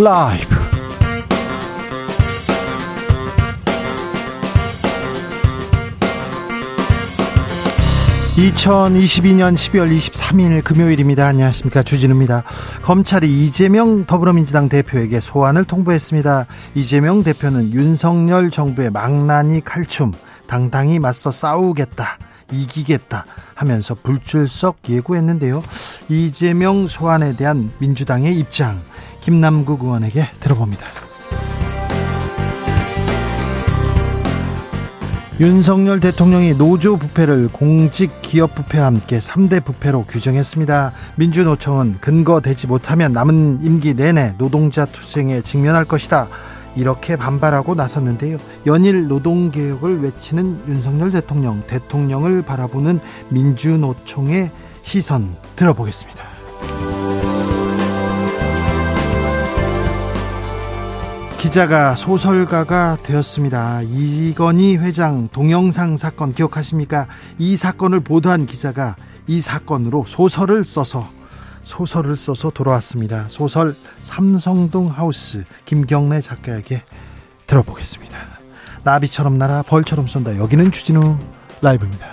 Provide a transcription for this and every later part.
라이브. 2022년 12월 23일 금요일입니다. 안녕하십니까. 주진우입니다. 검찰이 이재명 더불어민주당 대표에게 소환을 통보했습니다. 이재명 대표는 윤석열 정부의 망나니 칼춤, 당당히 맞서 싸우겠다. 이기겠다 하면서 불출석 예고했는데요. 이재명 소환에 대한 민주당의 입장 김남국 의원에게 들어봅니다. 윤석열 대통령이 노조 부패를 공직 기업 부패와 함께 3대 부패로 규정했습니다. 민주노총은 근거되지 못하면 남은 임기 내내 노동자 투쟁에 직면할 것이다. 이렇게 반발하고 나섰는데요. 연일 노동개혁을 외치는 윤석열 대통령, 대통령을 바라보는 민주노총의 시선 들어보겠습니다. 기자가 소설가가 되었습니다. 이건희 회장 동영상 사건 기억하십니까? 이 사건을 보도한 기자가 이 사건으로 소설을 써서 소설을 써서 돌아왔습니다. 소설 삼성동 하우스 김경래 작가에게 들어보겠습니다. 나비처럼 날아 벌처럼 쏜다. 여기는 주진우 라이브입니다.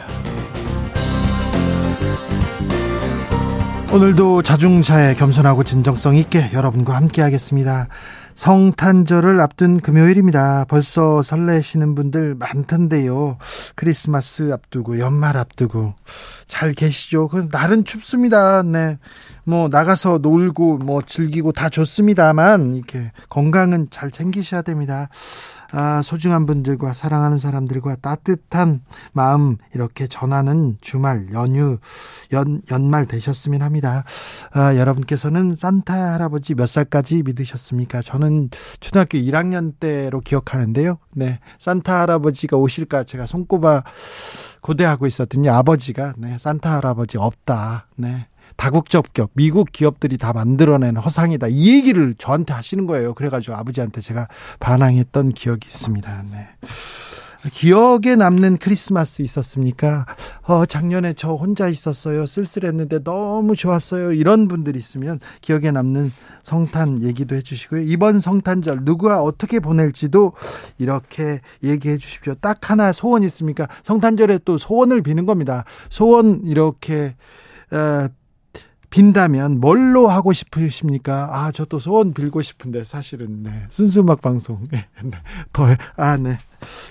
오늘도 자중차에 겸손하고 진정성 있게 여러분과 함께 하겠습니다. 성탄절을 앞둔 금요일입니다. 벌써 설레시는 분들 많던데요. 크리스마스 앞두고 연말 앞두고 잘 계시죠? 그 날은 춥습니다. 네. 뭐 나가서 놀고 뭐 즐기고 다 좋습니다만 이렇게 건강은 잘 챙기셔야 됩니다. 아, 소중한 분들과 사랑하는 사람들과 따뜻한 마음 이렇게 전하는 주말 연휴 연 연말 되셨으면 합니다. 아, 여러분께서는 산타 할아버지 몇 살까지 믿으셨습니까? 저는 초등학교 1학년 때로 기억하는데요. 네. 산타 할아버지가 오실까 제가 손꼽아 고대하고 있었더니 아버지가 네, 산타 할아버지 없다. 네. 다국적격 미국 기업들이 다 만들어낸 허상이다 이 얘기를 저한테 하시는 거예요. 그래가지고 아버지한테 제가 반항했던 기억이 있습니다. 네. 기억에 남는 크리스마스 있었습니까? 어, 작년에 저 혼자 있었어요. 쓸쓸했는데 너무 좋았어요. 이런 분들이 있으면 기억에 남는 성탄 얘기도 해주시고요. 이번 성탄절 누구와 어떻게 보낼지도 이렇게 얘기해 주십시오. 딱 하나 소원 있습니까? 성탄절에 또 소원을 비는 겁니다. 소원 이렇게 어, 빈다면 뭘로 하고 싶으십니까? 아, 저 또 소원 빌고 싶은데 사실은 네. 순수 음악 방송. 네. 네. 더 아, 네.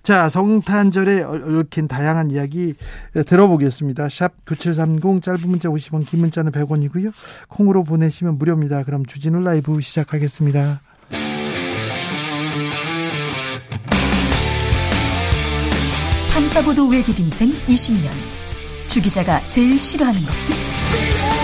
자, 성탄절에 얽힌 다양한 이야기 들어보겠습니다. 샵 9730 짧은 문자 50원, 긴 문자는 100원이고요. 콩으로 보내시면 무료입니다. 그럼 주진우 라이브 시작하겠습니다. 탐사보도 외길 인생 20년. 주 기자가 제일 싫어하는 것은?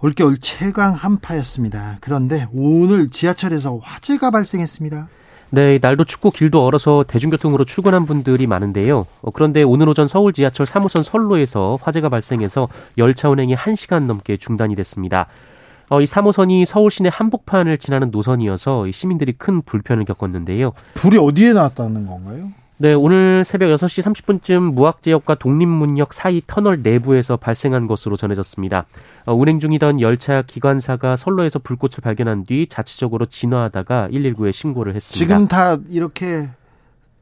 올겨울 최강 한파였습니다. 그런데 오늘 지하철에서 화재가 발생했습니다. 네, 날도 춥고 길도 얼어서 대중교통으로 출근한 분들이 많은데요. 어, 그런데 오늘 오전 서울 지하철 3호선 선로에서 화재가 발생해서 열차 운행이 1시간 넘게 중단이 됐습니다. 어, 이 3호선이 서울 시내 한복판을 지나는 노선이어서 시민들이 큰 불편을 겪었는데요. 불이 어디에 나왔다는 건가요? 네, 오늘 새벽 6시 30분쯤 무학지역과 독립문역 사이 터널 내부에서 발생한 것으로 전해졌습니다. 어, 운행 중이던 열차 기관사가 선로에서 불꽃을 발견한 뒤 자치적으로 진화하다가 119에 신고를 했습니다. 지금 다 이렇게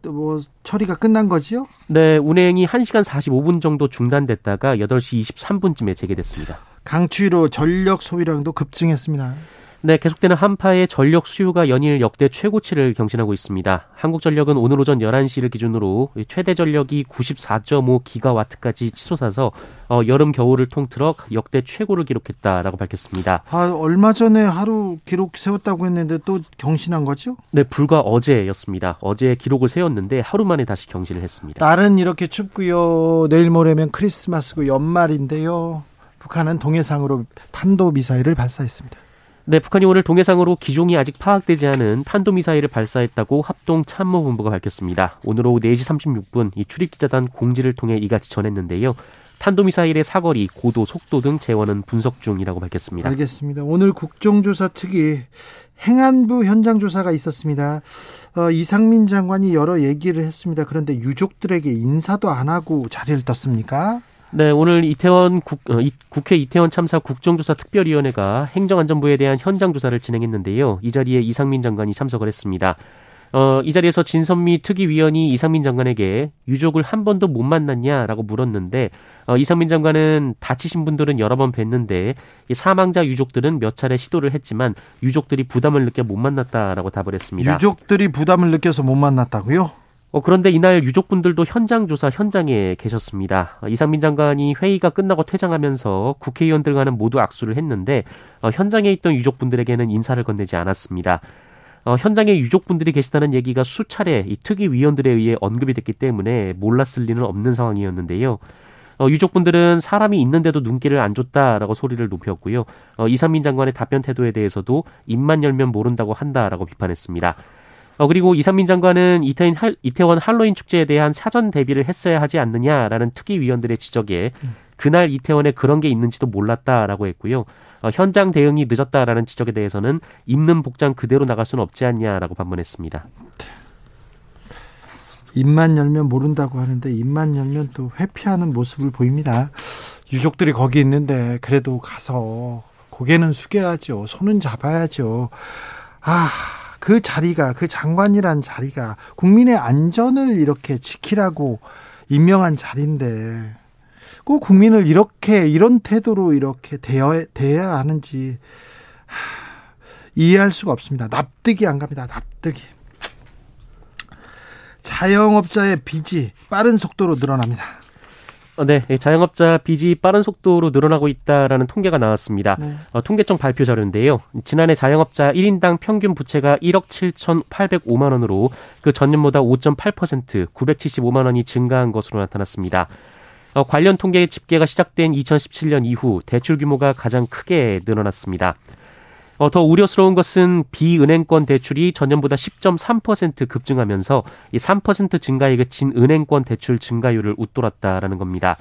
뭐 처리가 끝난 거지요? 네, 운행이 1시간 45분 정도 중단됐다가 8시 23분쯤에 재개됐습니다. 강추위로 전력 소비량도 급증했습니다. 네, 계속되는 한파에 전력 수요가 연일 역대 최고치를 경신하고 있습니다. 한국전력은 오늘 오전 11시를 기준으로 최대 전력이 94.5 기가와트까지 치솟아서 어, 여름 겨울을 통틀어 역대 최고를 기록했다라고 밝혔습니다. 아, 얼마 전에 하루 기록 세웠다고 했는데 또 경신한 거죠? 네, 불과 어제였습니다. 어제 기록을 세웠는데 하루 만에 다시 경신을 했습니다. 날은 이렇게 춥고요. 내일 모레면 크리스마스고 연말인데요. 북한은 동해상으로 탄도 미사일을 발사했습니다. 네, 북한이 오늘 동해상으로 기종이 아직 파악되지 않은 탄도미사일을 발사했다고 합동참모본부가 밝혔습니다. 오늘 오후 4시 36분 이 출입기자단 공지를 통해 이같이 전했는데요. 탄도미사일의 사거리, 고도, 속도 등 재원은 분석 중이라고 밝혔습니다. 알겠습니다. 오늘 국정조사 특위 행안부 현장 조사가 있었습니다. 어, 이상민 장관이 여러 얘기를 했습니다. 그런데 유족들에게 인사도 안 하고 자리를 떴습니까? 네, 오늘 이태원 국, 어, 이, 국회 이태원 참사 국정조사 특별위원회가 행정안전부에 대한 현장 조사를 진행했는데요. 이 자리에 이상민 장관이 참석을 했습니다. 어, 이 자리에서 진선미 특위위원이 이상민 장관에게 유족을 한 번도 못 만났냐라고 물었는데 어, 이상민 장관은 다치신 분들은 여러 번 뵀는데 이 사망자 유족들은 몇 차례 시도를 했지만 유족들이 부담을 느껴 못 만났다라고 답을 했습니다. 유족들이 부담을 느껴서 못 만났다고요? 어, 그런데 이날 유족분들도 현장 조사 현장에 계셨습니다. 어, 이상민 장관이 회의가 끝나고 퇴장하면서 국회의원들과는 모두 악수를 했는데 어, 현장에 있던 유족분들에게는 인사를 건네지 않았습니다. 어, 현장에 유족분들이 계시다는 얘기가 수차례 이 특위위원들에 의해 언급이 됐기 때문에 몰랐을 리는 없는 상황이었는데요. 어, 유족분들은 사람이 있는데도 눈길을 안 줬다라고 소리를 높였고요. 어, 이상민 장관의 답변 태도에 대해서도 입만 열면 모른다고 한다라고 비판했습니다. 어, 그리고 이상민 장관은 이태원, 할, 이태원 할로윈 축제에 대한 사전 대비를 했어야 하지 않느냐라는 특위위원들의 지적에 그날 이태원에 그런 게 있는지도 몰랐다라고 했고요. 어, 현장 대응이 늦었다라는 지적에 대해서는 입는 복장 그대로 나갈 수는 없지 않냐라고 반문했습니다. 입만 열면 모른다고 하는데 입만 열면 또 회피하는 모습을 보입니다. 유족들이 거기 있는데 그래도 가서 고개는 숙여야죠. 손은 잡아야죠. 아, 그 자리가 그 장관이란 자리가 국민의 안전을 이렇게 지키라고 임명한 자리인데 꼭 국민을 이렇게 이런 태도로 이렇게 대여, 대해야 하는지 하, 이해할 수가 없습니다. 납득이 안 갑니다. 납득이. 자영업자의 빚이 빠른 속도로 늘어납니다. 어, 네, 자영업자 빚이 빠른 속도로 늘어나고 있다라는 통계가 나왔습니다. 네. 어, 통계청 발표 자료인데요. 지난해 자영업자 1인당 평균 부채가 1억 7,805만 원으로 그 전년보다 5.8% 975만 원이 증가한 것으로 나타났습니다. 어, 관련 통계 집계가 시작된 2017년 이후 대출 규모가 가장 크게 늘어났습니다. 어, 더 우려스러운 것은 비은행권 대출이 전년보다 10.3% 급증하면서 이 3% 증가에 그친 은행권 대출 증가율을 웃돌았다라는 겁니다.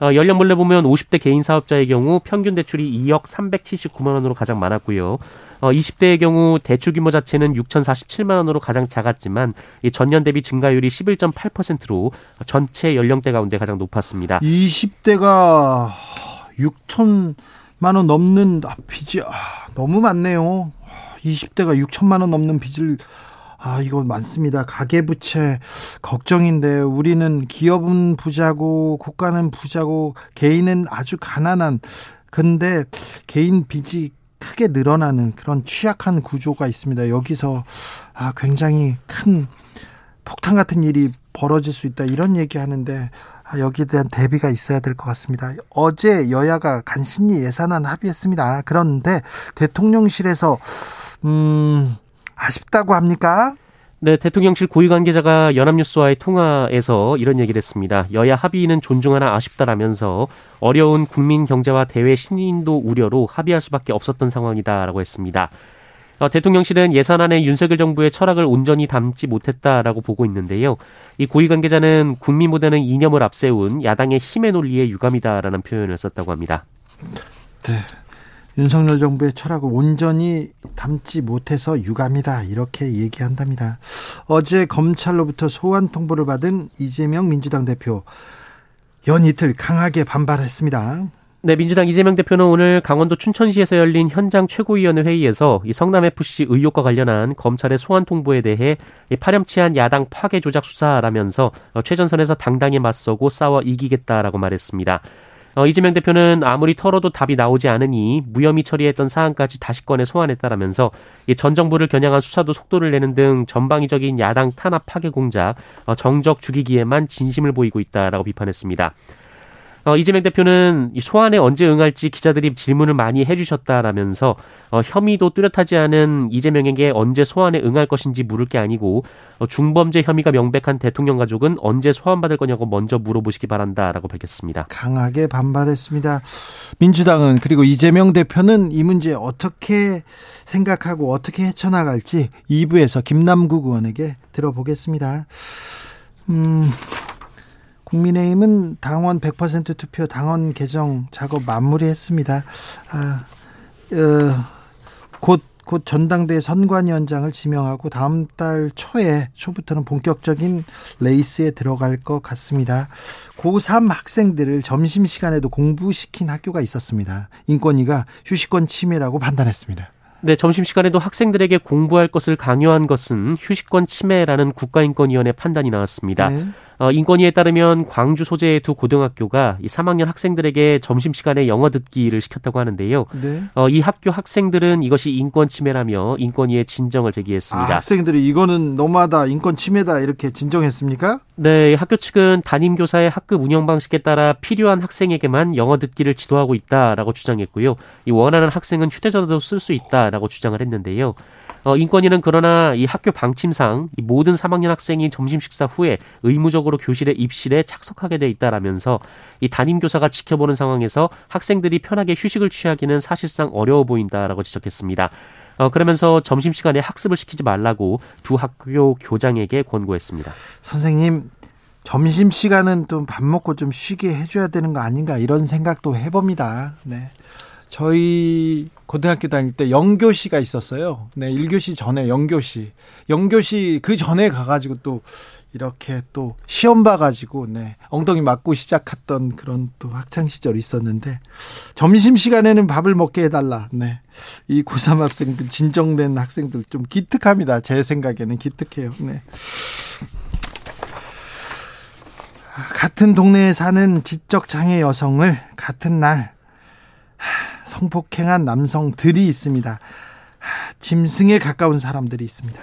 어, 연령별로 보면 50대 개인 사업자의 경우 평균 대출이 2억 379만 원으로 가장 많았고요. 어, 20대의 경우 대출 규모 자체는 6,047만 원으로 가장 작았지만 이 전년 대비 증가율이 11.8%로 전체 연령대 가운데 가장 높았습니다. 20대가 6천 만 원 넘는 아, 빚이 아, 너무 많네요. 20대가 6천만 원 넘는 빚을 아, 이거 많습니다. 가계부채 걱정인데 우리는 기업은 부자고 국가는 부자고 개인은 아주 가난한 근데 개인 빚이 크게 늘어나는 그런 취약한 구조가 있습니다. 여기서 아, 굉장히 큰 폭탄 같은 일이 벌어질 수 있다 이런 얘기 하는데 아, 여기에 대한 대비가 있어야 될 것 같습니다. 어제 여야가 간신히 예산안 합의했습니다. 그런데 대통령실에서 음 아쉽다고 합니까? 네, 대통령실 고위 관계자가 연합뉴스와의 통화에서 이런 얘기를 했습니다. 여야 합의는 존중하나 아쉽다라면서 어려운 국민 경제와 대외 신인도 우려로 합의할 수밖에 없었던 상황이다라고 했습니다. 어, 대통령실은 예산안에 윤석열 정부의 철학을 온전히 담지 못했다라고 보고 있는데요. 이 고위 관계자는 국민보다는 이념을 앞세운 야당의 힘의 논리에 유감이다라는 표현을 썼다고 합니다. 네. 윤석열 정부의 철학을 온전히 담지 못해서 유감이다 이렇게 얘기한답니다. 어제 검찰로부터 소환 통보를 받은 이재명 민주당 대표 연 이틀 강하게 반발했습니다. 네, 민주당 이재명 대표는 오늘 강원도 춘천시에서 열린 현장 최고위원회 회의에서 이 성남FC 의혹과 관련한 검찰의 소환 통보에 대해 파렴치한 야당 파괴 조작 수사라면서 최전선에서 당당히 맞서고 싸워 이기겠다라고 말했습니다. 어, 이재명 대표는 아무리 털어도 답이 나오지 않으니 무혐의 처리했던 사안까지 다시 꺼내 소환했다라면서 전 정부를 겨냥한 수사도 속도를 내는 등 전방위적인 야당 탄압 파괴 공작, 어, 정적 죽이기에만 진심을 보이고 있다라고 비판했습니다. 어, 이재명 대표는 소환에 언제 응할지 기자들이 질문을 많이 해주셨다라면서 어, 혐의도 뚜렷하지 않은 이재명에게 언제 소환에 응할 것인지 물을 게 아니고 어, 중범죄 혐의가 명백한 대통령 가족은 언제 소환받을 거냐고 먼저 물어보시기 바란다라고 밝혔습니다. 강하게 반발했습니다. 민주당은 그리고 이재명 대표는 이 문제 어떻게 생각하고 어떻게 헤쳐나갈지 2부에서 김남국 의원에게 들어보겠습니다. 음, 국민의힘은 당원 100% 투표 당원 개정 작업 마무리했습니다. 아, 어, 곧, 곧 전당대 선관위원장을 지명하고 다음 달 초에, 초부터는 본격적인 레이스에 들어갈 것 같습니다. 고3 학생들을 점심시간에도 공부시킨 학교가 있었습니다. 인권위가 휴식권 침해라고 판단했습니다. 네, 점심시간에도 학생들에게 공부할 것을 강요한 것은 휴식권 침해라는 국가인권위원회 판단이 나왔습니다. 네. 어, 인권위에 따르면 광주 소재의 두 고등학교가 이 3학년 학생들에게 점심시간에 영어 듣기를 시켰다고 하는데요. 네. 어, 이 학교 학생들은 이것이 인권 침해라며 인권위에 진정을 제기했습니다. 아, 학생들이 이거는 너무하다, 인권 침해다 이렇게 진정했습니까? 네, 학교 측은 담임 교사의 학급 운영 방식에 따라 필요한 학생에게만 영어 듣기를 지도하고 있다라고 주장했고요. 이 원하는 학생은 휴대전화도 쓸 수 있다라고 주장을 했는데요. 어, 인권위는 그러나 이 학교 방침상 이 모든 3학년 학생이 점심 식사 후에 의무적으로 교실에 입실에 착석하게 돼 있다라면서 이 담임 교사가 지켜보는 상황에서 학생들이 편하게 휴식을 취하기는 사실상 어려워 보인다라고 지적했습니다. 어, 그러면서 점심시간에 학습을 시키지 말라고 두 학교 교장에게 권고했습니다. 선생님, 점심시간은 또밥 먹고 좀 쉬게 해줘야 되는 거 아닌가 이런 생각도 해봅니다. 네. 저희 고등학교 다닐 때 영교시가 있었어요. 네, 1교시 전에 영교시. 영교시 그 전에 가가지고 또 이렇게 또 시험 봐가지고, 네, 엉덩이 맞고 시작했던 그런 또 학창시절이 있었는데, 점심시간에는 밥을 먹게 해달라. 네. 이 고3 학생들, 진정된 학생들 좀 기특합니다. 제 생각에는 기특해요. 네. 같은 동네에 사는 지적장애 여성을 같은 날 성폭행한 남성들이 있습니다. 짐승에 가까운 사람들이 있습니다.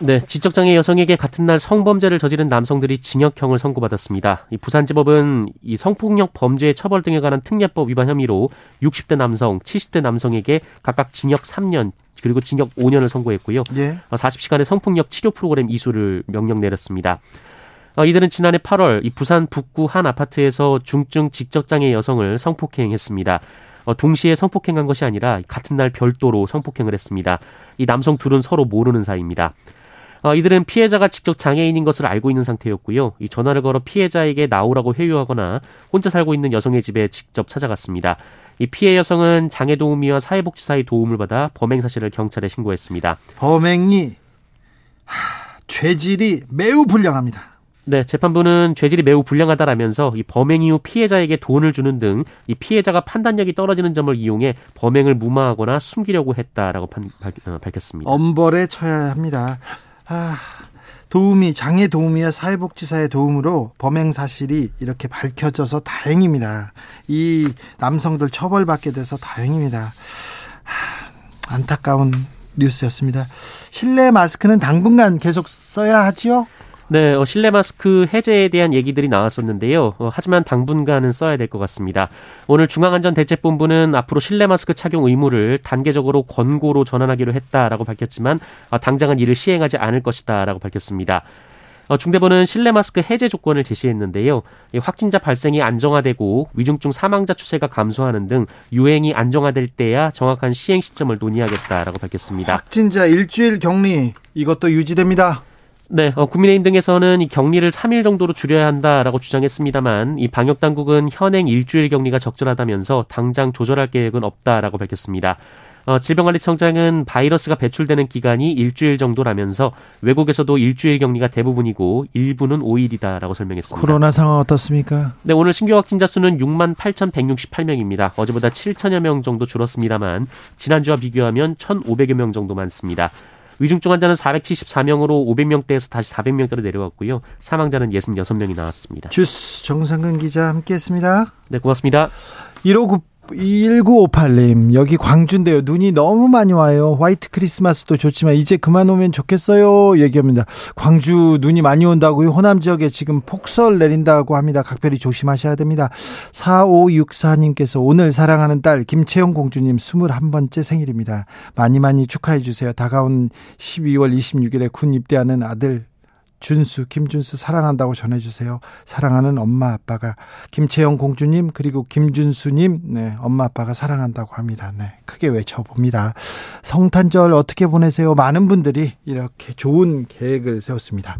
네, 지적장애 여성에게 같은 날 성범죄를 저지른 남성들이 징역형을 선고받았습니다. 이 부산지법은 이 성폭력 범죄 처벌 등에 관한 특례법 위반 혐의로 60대 남성, 70대 남성에게 각각 징역 3년 그리고 징역 5년을 선고했고요. 예. 40시간의 성폭력 치료 프로그램 이수를 명령 내렸습니다. 어, 이들은 지난해 8월 이 부산 북구 한 아파트에서 중증 직접장애 여성을 성폭행했습니다. 어, 동시에 성폭행한 것이 아니라 같은 날 별도로 성폭행을 했습니다. 이 남성 둘은 서로 모르는 사이입니다. 어, 이들은 피해자가 직접 장애인인 것을 알고 있는 상태였고요. 이 전화를 걸어 피해자에게 나오라고 회유하거나 혼자 살고 있는 여성의 집에 직접 찾아갔습니다. 이 피해 여성은 장애 도우미와 사회복지사의 도움을 받아 범행 사실을 경찰에 신고했습니다. 범행이 하, 죄질이 매우 불량합니다. 네, 재판부는 죄질이 매우 불량하다라면서 이 범행 이후 피해자에게 돈을 주는 등 이 피해자가 판단력이 떨어지는 점을 이용해 범행을 무마하거나 숨기려고 했다라고 판, 밝, 어, 밝혔습니다. 엄벌에 쳐야 합니다. 아, 도우미, 장애 도우미와 사회복지사의 도움으로 범행 사실이 이렇게 밝혀져서 다행입니다. 이 남성들 처벌받게 돼서 다행입니다. 하, 안타까운 뉴스였습니다. 실내 마스크는 당분간 계속 써야 하지요? 네, 어, 실내 마스크 해제에 대한 얘기들이 나왔었는데요. 어, 하지만 당분간은 써야 될 것 같습니다. 오늘 중앙안전대책본부는 앞으로 실내 마스크 착용 의무를 단계적으로 권고로 전환하기로 했다라고 밝혔지만 어, 당장은 이를 시행하지 않을 것이다라고 밝혔습니다. 어, 중대본은 실내 마스크 해제 조건을 제시했는데요. 확진자 발생이 안정화되고 위중증 사망자 추세가 감소하는 등 유행이 안정화될 때야 정확한 시행 시점을 논의하겠다라고 밝혔습니다. 확진자 일주일 격리 이것도 유지됩니다. 네, 어, 국민의힘 등에서는 이 격리를 3일 정도로 줄여야 한다라고 주장했습니다만 이 방역 당국은 현행 일주일 격리가 적절하다면서 당장 조절할 계획은 없다라고 밝혔습니다. 어, 질병관리청장은 바이러스가 배출되는 기간이 일주일 정도라면서 외국에서도 일주일 격리가 대부분이고 일부는 5일이다라고 설명했습니다. 코로나 상황 어떻습니까? 네, 오늘 신규 확진자 수는 6만 8,168명입니다. 어제보다 7천여 명 정도 줄었습니다만 지난주와 비교하면 1,500여 명 정도 많습니다. 위중증 환자는 474명으로 500명대에서 다시 400명대로 내려왔고요. 사망자는 66명이 나왔습니다. 주스 정상근 기자 함께했습니다. 네, 고맙습니다. 1598 1958님, 여기 광주인데요. 눈이 너무 많이 와요. 화이트 크리스마스도 좋지만 이제 그만 오면 좋겠어요. 얘기합니다. 광주 눈이 많이 온다고요. 호남 지역에 지금 폭설 내린다고 합니다. 각별히 조심하셔야 됩니다. 4564님께서 오늘 사랑하는 딸 김채영 공주님 21번째 생일입니다. 많이 많이 축하해 주세요. 다가온 12월 26일에 군 입대하는 아들 준수, 김준수 사랑한다고 전해주세요. 사랑하는 엄마 아빠가 김채영 공주님 그리고 김준수님, 네 엄마 아빠가 사랑한다고 합니다. 네 크게 외쳐봅니다. 성탄절 어떻게 보내세요? 많은 분들이 이렇게 좋은 계획을 세웠습니다.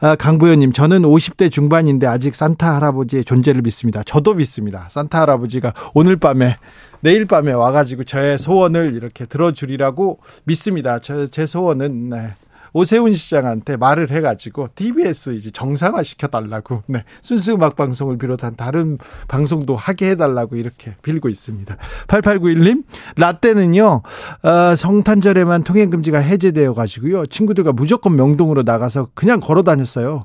아, 강부현님, 저는 50대 중반인데 아직 산타 할아버지의 존재를 믿습니다. 저도 믿습니다. 산타 할아버지가 오늘 밤에 내일 밤에 와가지고 저의 소원을 이렇게 들어주리라고 믿습니다. 저, 제 소원은 네. 오세훈 시장한테 말을 해가지고 TBS 이제 정상화 시켜달라고 네, 순수 음악 방송을 비롯한 다른 방송도 하게 해달라고 이렇게 빌고 있습니다. 8891님 라떼는요 어, 성탄절에만 통행 금지가 해제되어 가지고요 친구들과 무조건 명동으로 나가서 그냥 걸어 다녔어요.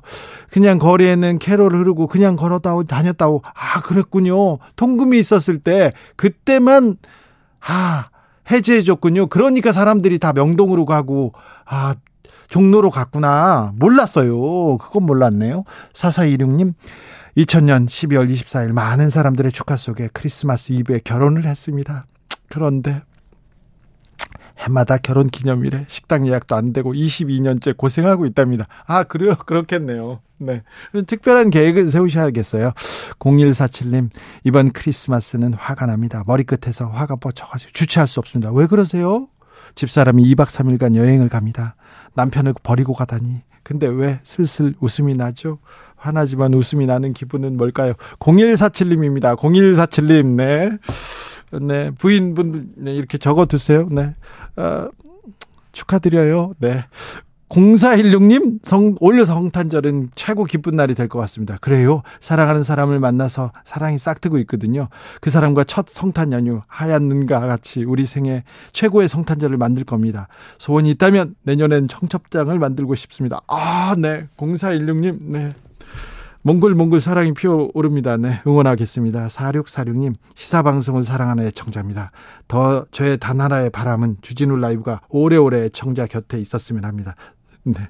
그냥 거리에는 캐롤 흐르고 그냥 걸어 다녔다고 아 그랬군요. 통금이 있었을 때 그때만 아 해제해줬군요. 그러니까 사람들이 다 명동으로 가고 아 종로로 갔구나. 몰랐어요. 그건 몰랐네요. 4416님, 2000년 12월 24일 많은 사람들의 축하 속에 크리스마스 이브에 결혼을 했습니다. 그런데 해마다 결혼 기념일에 식당 예약도 안 되고 22년째 고생하고 있답니다. 아, 그래요? 그렇겠네요. 네. 특별한 계획을 세우셔야겠어요. 0147님, 이번 크리스마스는 화가 납니다. 머리끝에서 화가 뻗쳐가지고 주체할 수 없습니다. 왜 그러세요? 집사람이 2박 3일간 여행을 갑니다. 남편을 버리고 가다니. 근데 왜 슬슬 웃음이 나죠? 화나지만 웃음이 나는 기분은 뭘까요? 0147님입니다. 0147님, 네. 네. 부인분들, 네. 이렇게 적어 두세요. 네. 어, 축하드려요. 네. 0416님, 성, 올려 성탄절은 최고 기쁜 날이 될 것 같습니다. 그래요. 사랑하는 사람을 만나서 사랑이 싹트고 있거든요. 그 사람과 첫 성탄 연휴, 하얀 눈과 같이 우리 생애 최고의 성탄절을 만들 겁니다. 소원이 있다면 내년엔 청첩장을 만들고 싶습니다. 아, 네. 0416님, 네. 몽글몽글 사랑이 피어오릅니다. 네, 응원하겠습니다. 4646님, 시사방송을 사랑하는 애청자입니다. 더 저의 단 하나의 바람은 주진우 라이브가 오래오래 애청자 곁에 있었으면 합니다. 네.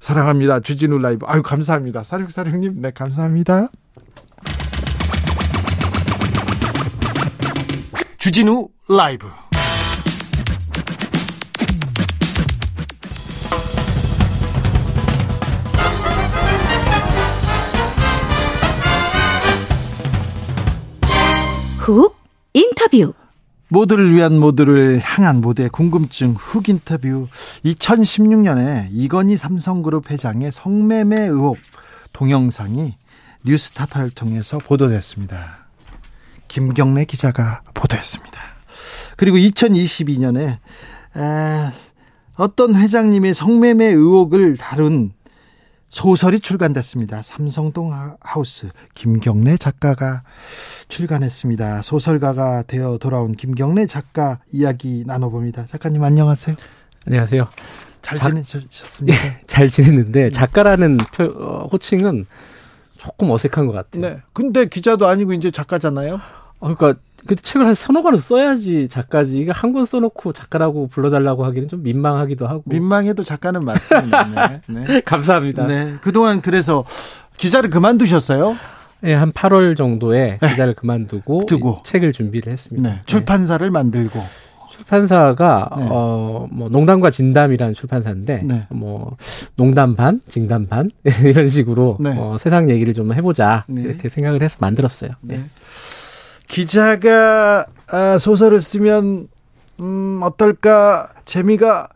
사랑합니다. 주진우 라이브. 아유, 감사합니다. 사륙사륙님, 네, 감사합니다. 주진우 라이브. 훅 인터뷰. 모두를 위한 모두를 향한 모두의 궁금증 훅 인터뷰 2016년에 이건희 삼성그룹 회장의 성매매 의혹 동영상이 뉴스타파를 통해서 보도됐습니다. 김경래 기자가 보도했습니다. 그리고 2022년에 어떤 회장님의 성매매 의혹을 다룬 소설이 출간됐습니다. 삼성동 하우스 김경래 작가가 출간했습니다. 소설가가 되어 돌아온 김경래 작가 이야기 나눠봅니다. 작가님 안녕하세요. 안녕하세요. 잘 지내셨습니까? 예, 잘 지냈는데 작가라는 표, 어, 호칭은 조금 어색한 것 같아요. 네. 근데 기자도 아니고 이제 작가잖아요. 어, 그러니까 그 책을 한 서너 권을 써야지 작가지. 이게 한 권 써놓고 작가라고 불러달라고 하기는 좀 민망하기도 하고. 민망해도 작가는 맞습니다. 네. 네. 감사합니다. 네. 그동안 그래서 기자를 그만두셨어요? 네, 한 8월 정도에 네. 기자를 그만두고 두고. 책을 준비를 했습니다. 네. 출판사를 만들고. 출판사가 네. 어뭐 농담과 진담이라는 출판사인데 네. 뭐 농담 반, 진담 반 이런 식으로 네. 어, 세상 얘기를 좀 해보자 네. 이렇게 생각을 해서 만들었어요. 네. 기자가 아, 소설을 쓰면 음 어떨까 재미가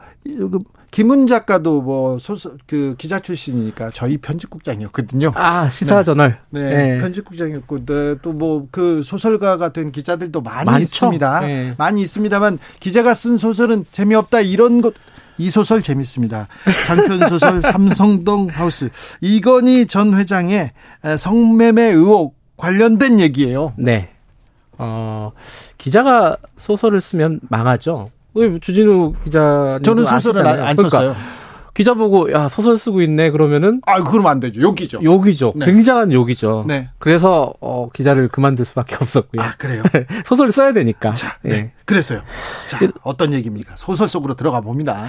김은 작가도 뭐 소설 그 기자 출신이니까 저희 편집국장이었거든요. 아 시사저널. 네, 네. 네. 편집국장이었고 네, 또뭐 그 소설가가 된 기자들도 많이 많죠? 있습니다. 네. 많이 있습니다만 기자가 쓴 소설은 재미없다 이런 것. 이 소설 재밌습니다. 장편 소설 삼성동 하우스 이건희 전 회장의 성매매 의혹 관련된 얘기예요. 네. 어, 기자가 소설을 쓰면 망하죠. 왜 주진우 기자 저는 소설을 안, 안 그러니까 썼어요. 기자 보고 야 소설 쓰고 있네 그러면은 아 그러면 안 되죠 욕이죠 욕이죠 네. 굉장한 욕이죠 네. 그래서 어, 기자를 그만둘 수밖에 없었고요 아 그래요 소설을 써야 되니까 자 네. 네. 그랬어요 자 어떤 얘기입니까 소설 속으로 들어가 봅니다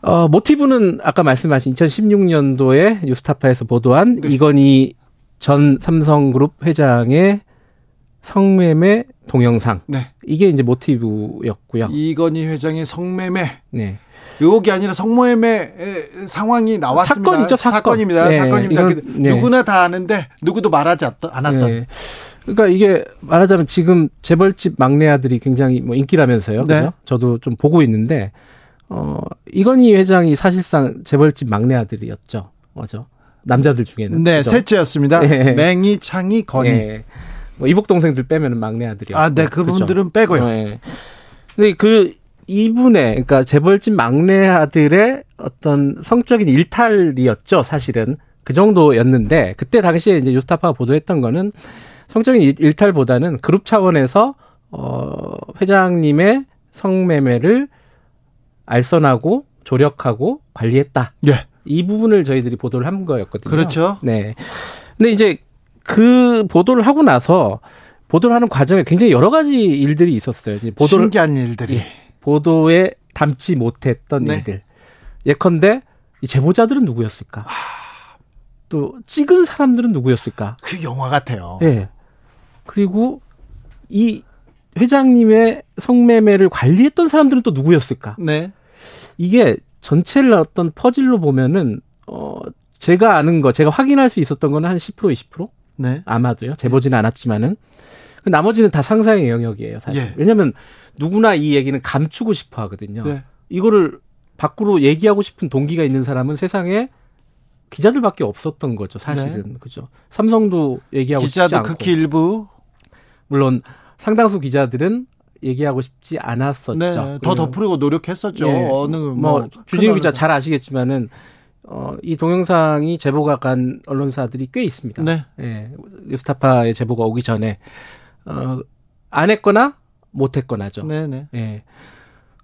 어 모티브는 아까 말씀하신 2016년도에 뉴스타파에서 보도한 네. 이건희 전 삼성그룹 회장의 성매매 동영상. 네. 이게 이제 모티브였고요. 이건희 회장의 성매매. 네. 의혹이 아니라 성매매 상황이 나왔습니다. 사건이죠, 사건. 사건입니다. 네, 사건입니다. 이건, 네. 누구나 다 아는데 누구도 말하지 않았던. 네. 그러니까 이게 말하자면 지금 재벌집 막내 아들이 굉장히 뭐 인기라면서요. 네. 그죠? 저도 좀 보고 있는데 어 이건희 회장이 사실상 재벌집 막내 아들이었죠. 맞죠? 남자들 중에는. 네, 그죠? 셋째였습니다. 네. 맹이, 창이, 건희. 네. 뭐 이복 동생들 빼면은 막내 아들이요. 아, 네, 그분들은 그렇죠? 빼고요. 네. 근데 그 이분의 그러니까 재벌집 막내 아들의 어떤 성적인 일탈이었죠, 사실은. 그 정도였는데 그때 당시에 이제 유스타파가 보도했던 거는 성적인 일탈보다는 그룹 차원에서 어 회장님의 성매매를 알선하고 조력하고 관리했다. 예. 이 부분을 저희들이 보도를 한 거였거든요. 그렇죠. 네. 근데 이제 그 보도를 하고 나서 보도를 하는 과정에 굉장히 여러 가지 일들이 있었어요. 보도를 신기한 일들이 예, 보도에 담지 못했던 네. 일들. 예컨대 이 제보자들은 누구였을까? 아... 또 찍은 사람들은 누구였을까? 그 영화 같아요. 예. 그리고 이 회장님의 성매매를 관리했던 사람들은 또 누구였을까? 네. 이게 전체를 어떤 퍼즐로 보면은 어 제가 아는 거, 제가 확인할 수 있었던 거는 한 10% 20%? 네. 아마도요. 재보지는 않았지만은 그 나머지는 다 상상의 영역이에요, 사실. 예. 왜냐면 누구나 이 얘기는 감추고 싶어 하거든요. 네. 이거를 밖으로 얘기하고 싶은 동기가 있는 사람은 세상에 기자들밖에 없었던 거죠, 사실은. 네. 그죠. 삼성도 얘기하고 싶지 않고. 기자도 극히 일부 물론 상당수 기자들은 얘기하고 싶지 않았었죠. 네, 더 덮으려고 노력했었죠. 네. 어느 뭐, 뭐 주진우 기자 잘 아시겠지만은 어, 이 동영상이 제보가 간 언론사들이 꽤 있습니다. 네. 예. 뉴스타파의 제보가 오기 전에 어, 안 했거나 못 했거나죠. 네, 네. 예.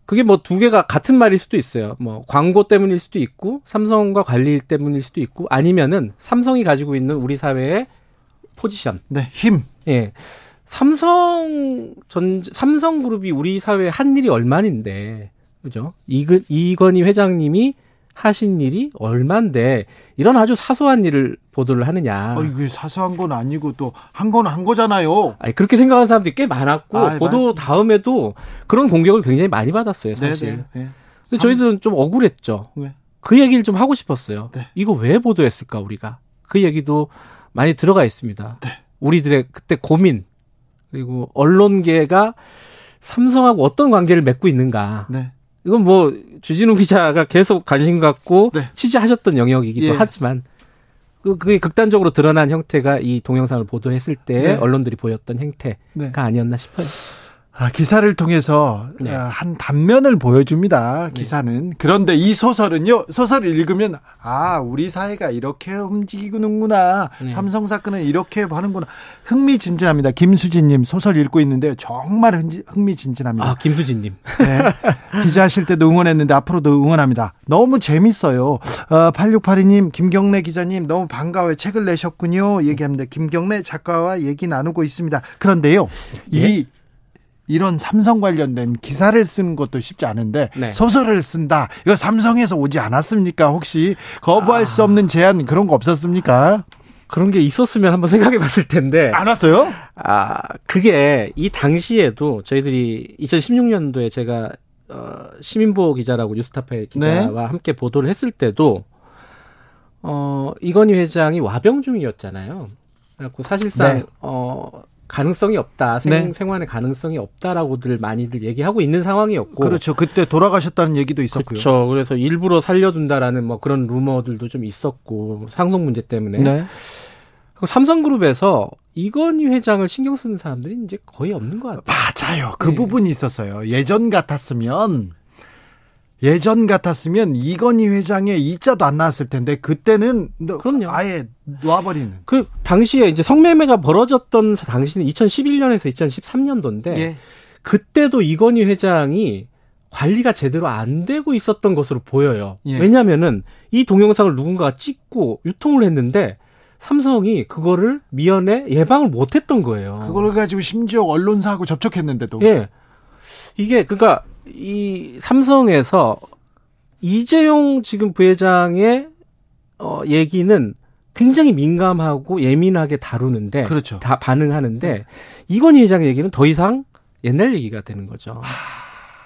그게 뭐 두 개가 같은 말일 수도 있어요. 뭐 광고 때문일 수도 있고 삼성과 관리 때문일 수도 있고 아니면은 삼성이 가지고 있는 우리 사회의 포지션. 네, 힘. 예. 삼성 전 삼성그룹이 우리 사회에 한 일이 얼마인데 그죠? 이근 이건희 회장님이 하신 일이 얼만데 이런 아주 사소한 일을 보도를 하느냐. 어, 이게 사소한 건 아니고 또 한건한 거잖아요. 아니, 그렇게 생각하는 사람들이 꽤 많았고 아, 보도 맞 다음에도 그런 공격을 굉장히 많이 받았어요, 사실. 네네, 네. 근데 저희들은 좀 억울했죠. 네. 그 얘기를 좀 하고 싶었어요. 네. 이거 왜 보도했을까 우리가? 그 얘기도 많이 들어가 있습니다. 네. 우리들의 그때 고민 그리고 언론계가 삼성하고 어떤 관계를 맺고 있는가. 네. 이건 뭐 주진우 기자가 계속 관심 갖고 네. 취재하셨던 영역이기도 예. 하지만 그, 그게 극단적으로 드러난 형태가 이 동영상을 보도했을 때 네. 언론들이 보였던 행태가 네. 아니었나 싶어요. 아, 기사를 통해서 네. 아, 한 단면을 보여줍니다. 네. 기사는. 네. 그런데 이 소설은요. 소설을 읽으면 아 우리 사회가 이렇게 움직이는구나. 네. 삼성 사건은 이렇게 하는구나. 흥미진진합니다. 김수진님 소설 읽고 있는데요. 정말 흥미진진합니다. 아 김수진님. 네. 기자하실 때도 응원했는데 앞으로도 응원합니다. 너무 재밌어요. 어, 8682님, 김경래 기자님 너무 반가워요. 책을 내셨군요. 얘기합니다. 김경래 작가와 얘기 나누고 있습니다. 그런데요. 이 예? 이런 삼성 관련된 기사를 쓰는 것도 쉽지 않은데 네. 소설을 쓴다. 이거 삼성에서 오지 않았습니까? 혹시 거부할 아. 수 없는 제안 그런 거 없었습니까? 그런 게 있었으면 한번 생각해 봤을 텐데. 안 왔어요? 아, 그게 이 당시에도 저희들이 2016년도에 제가 어, 시민보호 기자라고 뉴스타파의 기자와 네. 함께 보도를 했을 때도 어, 이건희 회장이 와병 중이었잖아요. 그래갖고 사실상 네. 어, 가능성이 없다. 생, 네. 생활의 가능성이 없다라고들 많이들 얘기하고 있는 상황이었고. 그렇죠. 그때 돌아가셨다는 얘기도 있었고요. 그렇죠. 그래서 일부러 살려둔다라는 뭐 그런 루머들도 좀 있었고 상속 문제 때문에. 네. 삼성그룹에서 이건희 회장을 신경 쓰는 사람들이 이제 거의 없는 것 같아요. 맞아요. 그 네. 부분이 있었어요. 예전 같았으면 예전 같았으면 이건희 회장의 이자도 안 나왔을 텐데 그때는 그럼요. 아예 놔버리는. 그 당시에 이제 성매매가 벌어졌던 당시는 2011년에서 2013년도인데 예. 그때도 이건희 회장이 관리가 제대로 안 되고 있었던 것으로 보여요. 예. 왜냐하면은 이 동영상을 누군가가 찍고 유통을 했는데 삼성이 그거를 미연에 예방을 못 했던 거예요. 그걸 가지고 심지어 언론사하고 접촉했는데도. 예. 이게 그러니까 이 삼성에서 이재용 지금 부회장의 어 얘기는 굉장히 민감하고 예민하게 다루는데 그렇죠. 다 반응하는데 이건희 회장 의 얘기는 더 이상 옛날 얘기가 되는 거죠.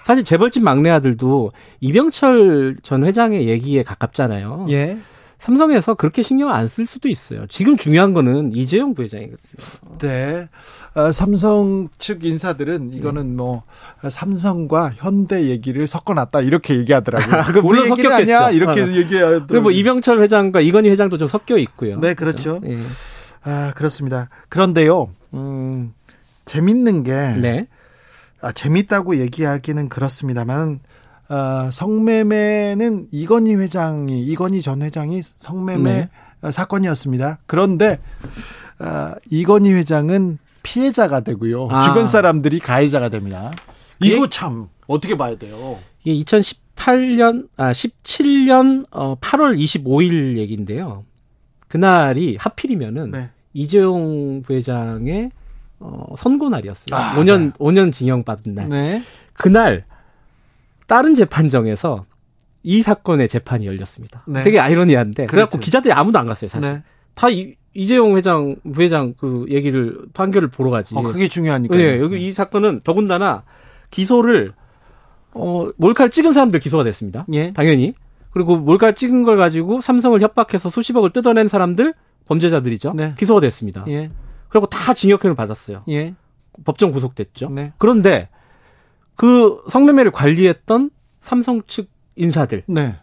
사실 재벌집 막내 아들도 이병철 전 회장의 얘기에 가깝잖아요. 예. 삼성에서 그렇게 신경 안 쓸 수도 있어요. 지금 중요한 거는 이재용 부회장이거든요. 네. 어, 삼성 측 인사들은 이거는 네. 뭐 삼성과 현대 얘기를 섞어놨다 이렇게 얘기하더라고요. 아, 물론 섞였겠죠. 아니야 이렇게 아, 얘기하더라고요. 그리고 뭐 이병철 회장과 이건희 회장도 좀 섞여 있고요. 네, 그렇죠. 그렇죠? 네. 아 그렇습니다. 그런데요, 음, 재밌는 게 네. 아, 재밌다고 얘기하기는 그렇습니다만 어, 성매매는 이건희 회장이 이건희 전 회장이 성매매 네. 사건이었습니다. 그런데 어, 이건희 회장은 피해자가 되고요. 아. 주변 사람들이 가해자가 됩니다. 이거 참 어떻게 봐야 돼요? 이게 2018년 아 17년 어 8월 25일 얘기인데요. 그날이 하필이면은 네. 이재용 부회장의 어 선고 날이었어요. 아, 5년 네. 5년 징역 받은 날. 네. 그날 다른 재판정에서 이 사건의 재판이 열렸습니다. 네. 되게 아이러니한데 그래갖고 그렇죠. 기자들이 아무도 안 갔어요 사실. 네. 다 이, 이재용 회장 부회장 그 얘기를 판결을 보러 가지. 어, 그게 중요하니까. 네, 여기 네. 이 사건은 더군다나 기소를 어 몰카를 찍은 사람들 기소가 됐습니다. 예. 당연히. 그리고 몰카 찍은 걸 가지고 삼성을 협박해서 수십억을 뜯어낸 사람들 범죄자들이죠. 네. 기소가 됐습니다. 예. 그리고 다 징역형을 받았어요. 예. 법정 구속됐죠. 네. 그런데 그 성매매를 관리했던 삼성 측 인사들. 네.